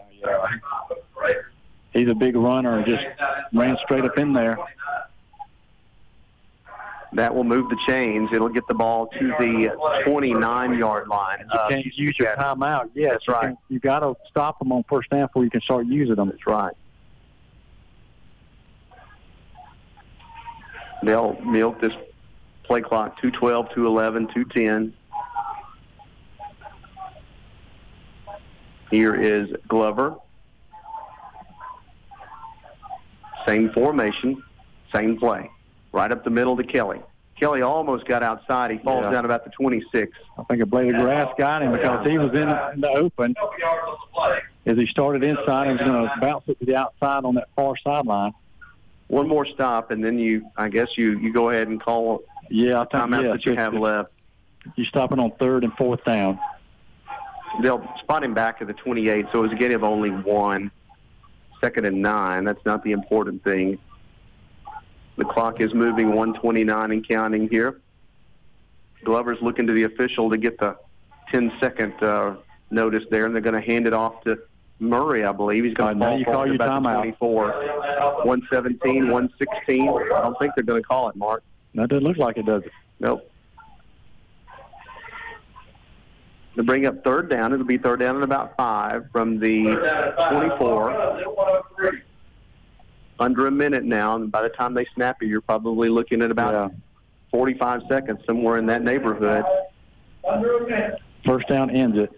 He's a big runner just ran straight up in there. That will move the chains. It'll get the ball to the 29-yard line. You uh, can't use your timeout. Yes, That's right. You, got to stop them on first down before you can start using them. That's right. They'll milk this play clock 212, 211, 210. Here is Glover. Same formation, same play. Right up the middle to Kelly. Kelly almost got outside. He falls Yeah. down about the 26. I think a blade of grass got him because he was in, the open. As he started inside, he was going to bounce it to the outside on that far sideline. One more stop, and then you, I guess you, you go ahead and call Yeah, I think timeouts yeah, that you have left. You stop it on third and fourth down. They'll spot him back at the 28, so it was a gain of only one. Second and nine. That's not the important thing. The clock is moving 129 and counting here. Glover's looking to the official to get the 10-second uh, notice there, and they're going to hand it off to Murray, I believe. He's going to fall now you call your about timeout. 24. 117, 116. I don't think they're going to call it, Mark. That doesn't look like it, does it? Nope. To bring up third down, it'll be third down and about five from the 24. Under a minute now, and by the time they snap it, you're probably looking at about 45 seconds, somewhere in that neighborhood. First down ends it.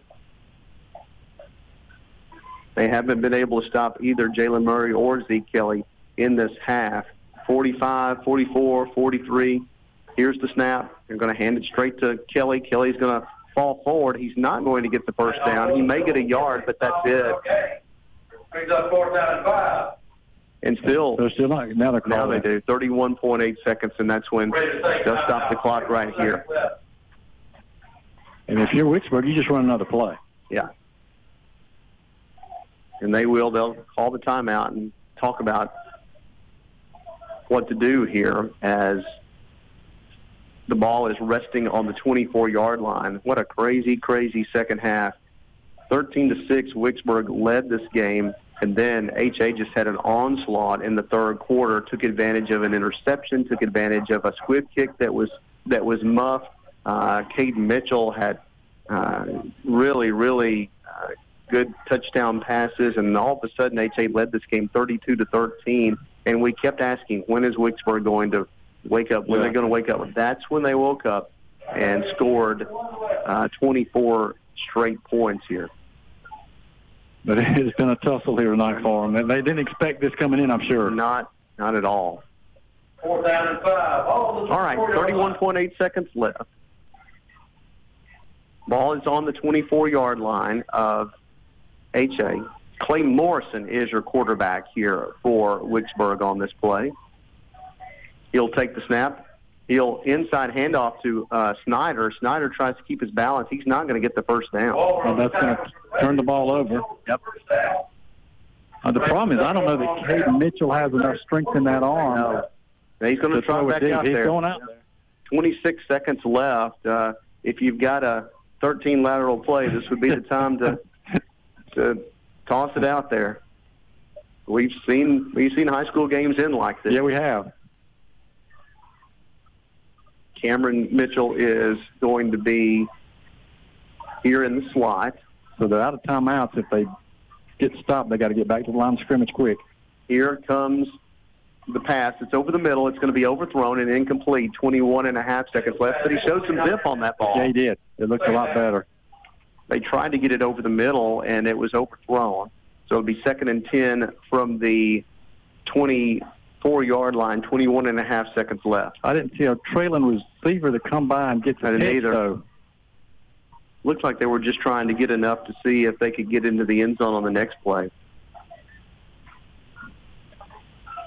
They haven't been able to stop either Jalen Murray or Zeke Kelly in this half. 45, 44, 43. Here's the snap. They're going to hand it straight to Kelly. Kelly's going to fall forward. He's not going to get the first down. He may get a yard, but that's it. Brings up fourth down and five. And still, They're still not. Now they're now they do. 31.8 seconds, and that's when they'll stop the clock right here. And if you're Wicksburg, you just run another play. Yeah. And they will. They'll call the timeout and talk about what to do here as the ball is resting on the 24-yard line. What a crazy, crazy second half. 13 to 6, Wicksburg led this game, and then HA just had an onslaught in the third quarter. Took advantage of an interception, took advantage of a squib kick that was that was muffed. Uh, Caden Mitchell had uh, really, really uh, good touchdown passes, and all of a sudden HA led this game 32 to 13. And we kept asking, when is Wicksburg going to wake up? When Yeah. they're going to wake up? That's when they woke up and scored uh, 24 straight points here. But it's been a tussle here tonight for them. They didn't expect this coming in, I'm sure. Not, not at all. Fourth down and five. All All right, 31.8 seconds left. Ball is on the 24-yard line of HA. Clay Morrison is your quarterback here for Wicksburg on this play. He'll take the snap. He'll inside handoff to uh, Snyder. Snyder tries to keep his balance. He's not going to get the first down. And that's going to turn the ball over. Yep. Uh, the problem is, I don't know that Caden Mitchell has enough strength in that arm. No. He's going to try throw it back out He's there. going out there. 26 seconds left. Uh, if you've got a 13 lateral play, this would be the time to to toss it out there. We've seen we've seen high school games end like this. Yeah, we have. Cameron Mitchell is going to be here in the slot. So they're out of timeouts. If they get stopped, they got to get back to the line of scrimmage quick. Here comes the pass. It's over the middle. It's going to be overthrown and incomplete. 21 and a half seconds left. But he showed some zip on that ball. Yeah, he did. It looked a lot better. They tried to get it over the middle, and it was overthrown. So it'll be second and 10 from the 24-yard line, 21 and a half seconds left. I didn't see a trailing was receiver to come by and get I the didn't either. though. Looks like they were just trying to get enough to see if they could get into the end zone on the next play.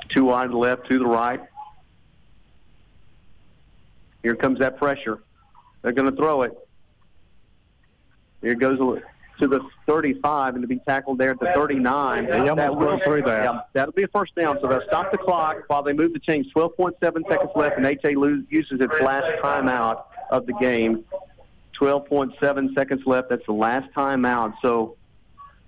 Two wide to the left, to the right. Here comes that pressure. They're going to throw it. Here goes to the 35 and to be tackled there at the 39. Yeah, almost That will- through that. yeah, that'll be a first down. So they'll stop the clock while they move the chains. 12.7 seconds left, and HA uses its last timeout of the game. 12.7 seconds left. That's the last timeout. So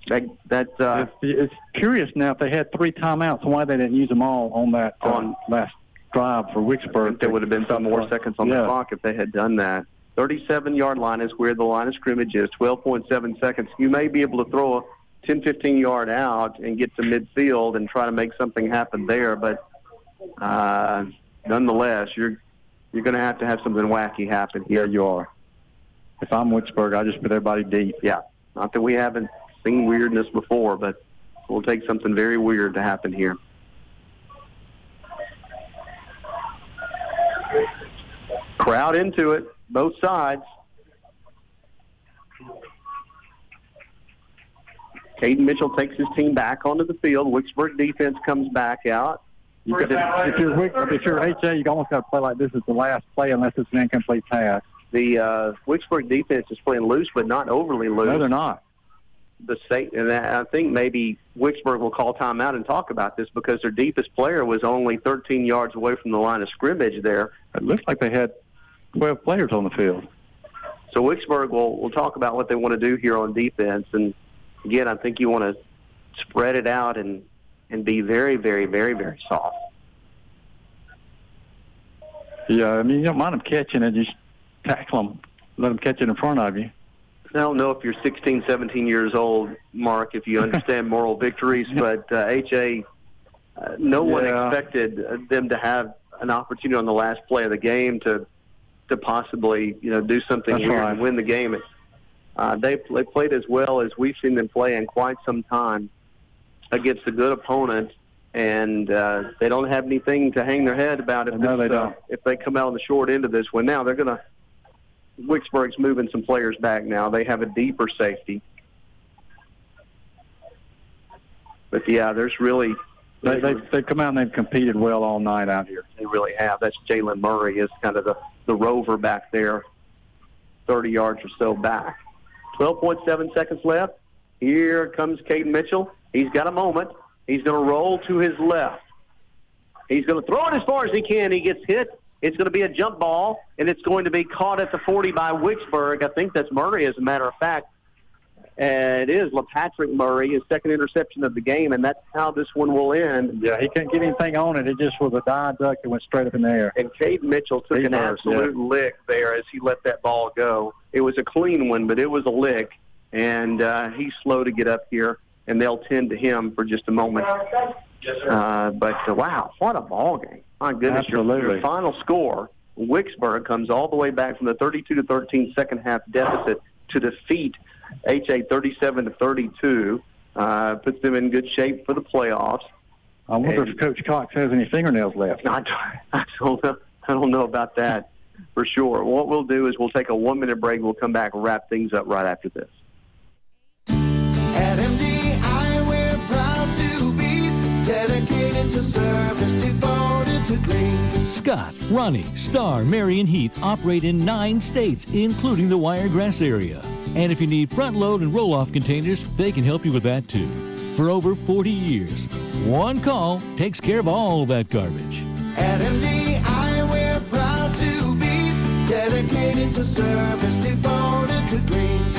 that that uh, It's, it's curious now if they had three timeouts, why they didn't use them all on that on last drive for Wicksburg. there would have been some more seconds on the clock if they had done that. 37 yard line is where the line of scrimmage is. 12.7 seconds. You may be able to throw a 10, 15 yard out and get to midfield and try to make something happen there, but uh, nonetheless, you're you're going to have to have something wacky happen here. You are. If I'm Wicksburg, I just put everybody deep. Yeah, not that we haven't seen weirdness before, but we'll take something very weird to happen here. Crowd into it, both sides. Caden Mitchell takes his team back onto the field. Wicksburg defense comes back out. You could, if you're Wick, if you're HA, you almost got to play like this is the last play unless it's an incomplete pass. The uh, Wicksburg defense is playing loose, but not overly loose. No, they're not. the state, and I think maybe Wicksburg will call timeout and talk about this because their deepest player was only 13 yards away from the line of scrimmage there. It looks like they had 12 players on the field. So Wicksburg will will talk about what they want to do here on defense, and again, I think you want to spread it out and and be very, very, very, very soft. Yeah, I mean, you don't mind them catching it, just tackle them, let them catch it in front of you. I don't know if you're 16, 17 years old, Mark, if you understand moral victories, but uh, HA, uh, no one expected them to have an opportunity on the last play of the game to to possibly you know do something That's weird right. and win the game. Uh, they they played as well as we've seen them play in quite some time against a good opponent, and uh, they don't have anything to hang their head about if No, this, they uh, if they come out on the short end of this one. Now they're going to Wicksburg's moving some players back now. They have a deeper safety. But yeah, there's really They, they, they've come out and they've competed well all night out here. they really have. That's Jalen Murray is kind of the, the rover back there, 30 yards or so back. 12.7 seconds left. Here comes Caden Mitchell. He's got a moment. He's going to roll to his left. He's going to throw it as far as he can. He gets hit. It's going to be a jump ball, and it's going to be caught at the 40 by Wicksburg. I think that's Murray, as a matter of fact. And it is LaPatrick Murray, his second interception of the game, and that's how this one will end. Yeah, he couldn't get anything on it. It just was a dive duck that went straight up in the air. And Cade Mitchell took He an knows, absolute lick there as he let that ball go. It was a clean one, but it was a lick, and uh, he's slow to get up here, and they'll tend to him for just a moment. Uh, but uh, wow, what a ball game! My goodness, your, Absolutely. your final score: Wicksburg comes all the way back from the 32 to 13 second half deficit to defeat HA 37 to 32. Uh, puts them in good shape for the playoffs. I wonder And- if Coach Cox has any fingernails left. I, I don't know. I don't know about that for sure. What we'll do is we'll take a one minute break. We'll come back and wrap things up right after this. At MDI, we're proud to be dedicated to service, devoted to green. Scott, Ronnie, Star, Marion Heath operate in nine states, including the Wiregrass area. And if you need front load and roll off containers, they can help you with that too. For over 40 years, one call takes care of all that garbage. At MDI, we're proud to be dedicated to service, devoted to green.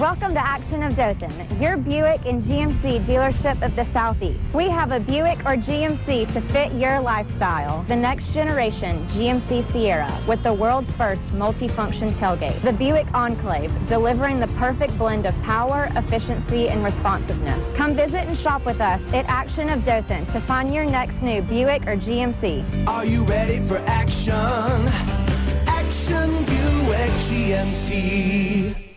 Welcome to Action of Dothan, your Buick and GMC dealership of the Southeast. We have a Buick or GMC to fit your lifestyle. The next generation GMC Sierra with the world's first multifunction tailgate. The Buick Enclave, delivering the perfect blend of power, efficiency, and responsiveness. Come visit and shop with us at Action of Dothan to find your next new Buick or GMC. Are you ready for action? Action Buick GMC.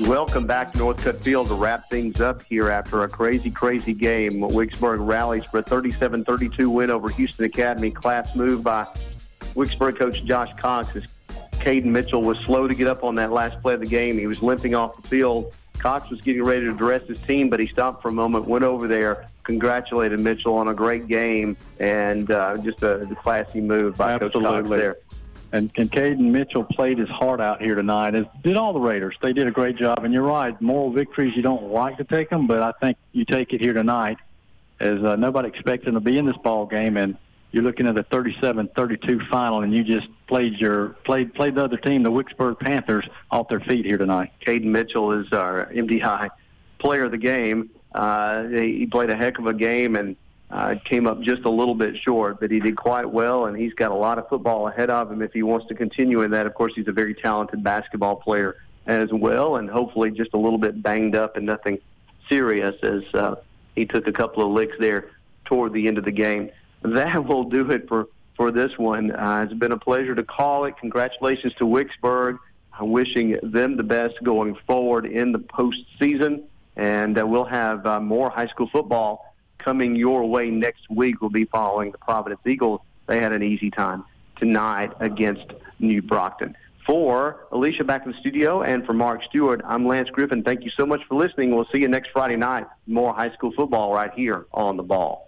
Welcome back to Northcutt Field to wrap things up here after a crazy, crazy game. Wicksburg rallies for a 37-32 win over Houston Academy. Class move by Wicksburg coach Josh Cox as Caden Mitchell was slow to get up on that last play of the game. He was limping off the field. Cox was getting ready to address his team, but he stopped for a moment, went over there, congratulated Mitchell on a great game, and uh, just a, a classy move by Coach Cox there. And, and Caden Mitchell played his heart out here tonight, as did all the Raiders. They did a great job. And you're right, moral victories, you don't like to take them, but I think you take it here tonight as uh, nobody expected them to be in this ball game. And you're looking at a 37-32 final, and you just played your played played the other team, the Wicksburg Panthers, off their feet here tonight. Caden Mitchell is our MDI player of the game. Uh, he he played a heck of a game and uh, came up just a little bit short, but he did quite well, and he's got a lot of football ahead of him if he wants to continue in that. Of course, he's a very talented basketball player as well, and hopefully just a little bit banged up and nothing serious as uh, he took a couple of licks there toward the end of the game. That will do it for, for this one. Uh, it's been a pleasure to call it. Congratulations to Wicksburg. I'm wishing them the best going forward in the postseason, and uh, we'll have uh, more high school football coming your way next week. We'll be following the Providence Eagles. They had an easy time tonight against New Brockton. For Alicia back in the studio and for Mark Stewart, I'm Lance Griffin. Thank you so much for listening. We'll see you next Friday night. More high school football right here on the ball.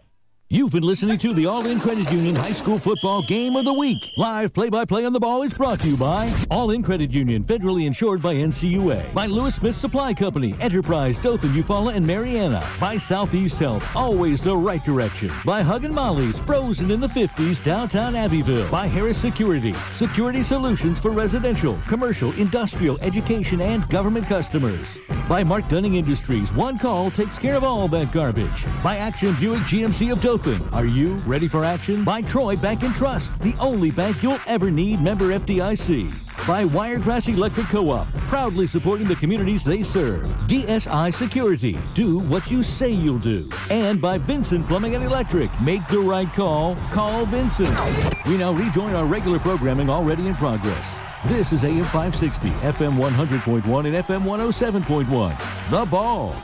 You've been listening to the All In Credit Union High School Football Game of the Week. Live play-by-play on the ball is brought to you by All In Credit Union, federally insured by NCUA. By Lewis Smith Supply Company, Enterprise, Dothan, Eufaula, and Marianna. By Southeast Health, always the right direction. By Huggin' Molly's, frozen in the 50s, downtown Abbeville. By Harris Security, security solutions for residential, commercial, industrial, education, and government customers. By Mark Dunning Industries, one call takes care of all that garbage. By Action Buick GMC of Dothan. Are you ready for action? By Troy Bank and Trust, the only bank you'll ever need, member FDIC. By Wiregrass Electric Co-op, proudly supporting the communities they serve. DSI Security, do what you say you'll do. And by Vincent Plumbing and Electric, make the right call, call Vincent. We now rejoin our regular programming already in progress. This is AM 560, FM 100.1, and FM 107.1. The Ball.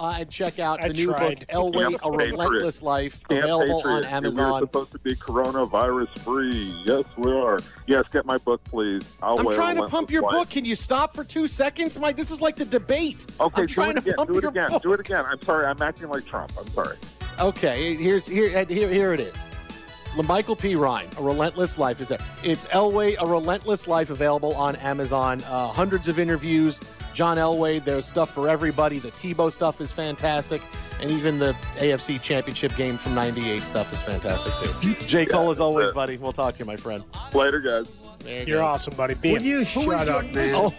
Uh, and check out I the new tried. book Elway: Camp A Relentless Life, Camp available on Patriot, and Amazon. We're supposed to be coronavirus free. Yes, we are. Yes, get my book, please. I'll I'm trying to pump your Life. book. Can you stop for two seconds, Mike? This is like the debate. Okay, I'm do trying it to again. pump Do it your again. book. Do it again. I'm sorry. I'm acting like Trump. I'm sorry. Okay, here's here and here here it is. Michael P. Ryan, A Relentless Life is there. It's Elway, A Relentless Life, available on Amazon. Uh, hundreds of interviews. John Elway, there's stuff for everybody. The Tebow stuff is fantastic. And even the AFC Championship game from 98 stuff is fantastic, too. J. Cole, as always, buddy. We'll talk to you, my friend. Later, guys. There You're goes. awesome, buddy. Be Will a- you shut up, your- man? Oh,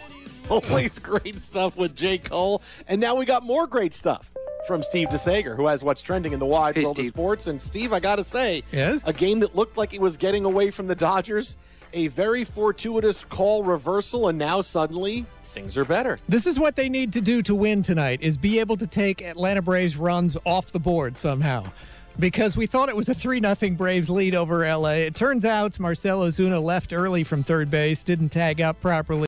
always great stuff with J. Cole. And now we got more great stuff from Steve DeSager, who has what's trending in the wide Hey, world of sports. And Steve, I got to say, Yes? a game that looked like it was getting away from the Dodgers, a very fortuitous call reversal, and now suddenly things are better. This is what they need to do to win tonight is be able to take Atlanta Braves runs off the board somehow. Because we thought it was a 3 0 Braves lead over LA. It turns out Marcell Ozuna left early from third base, didn't tag up properly.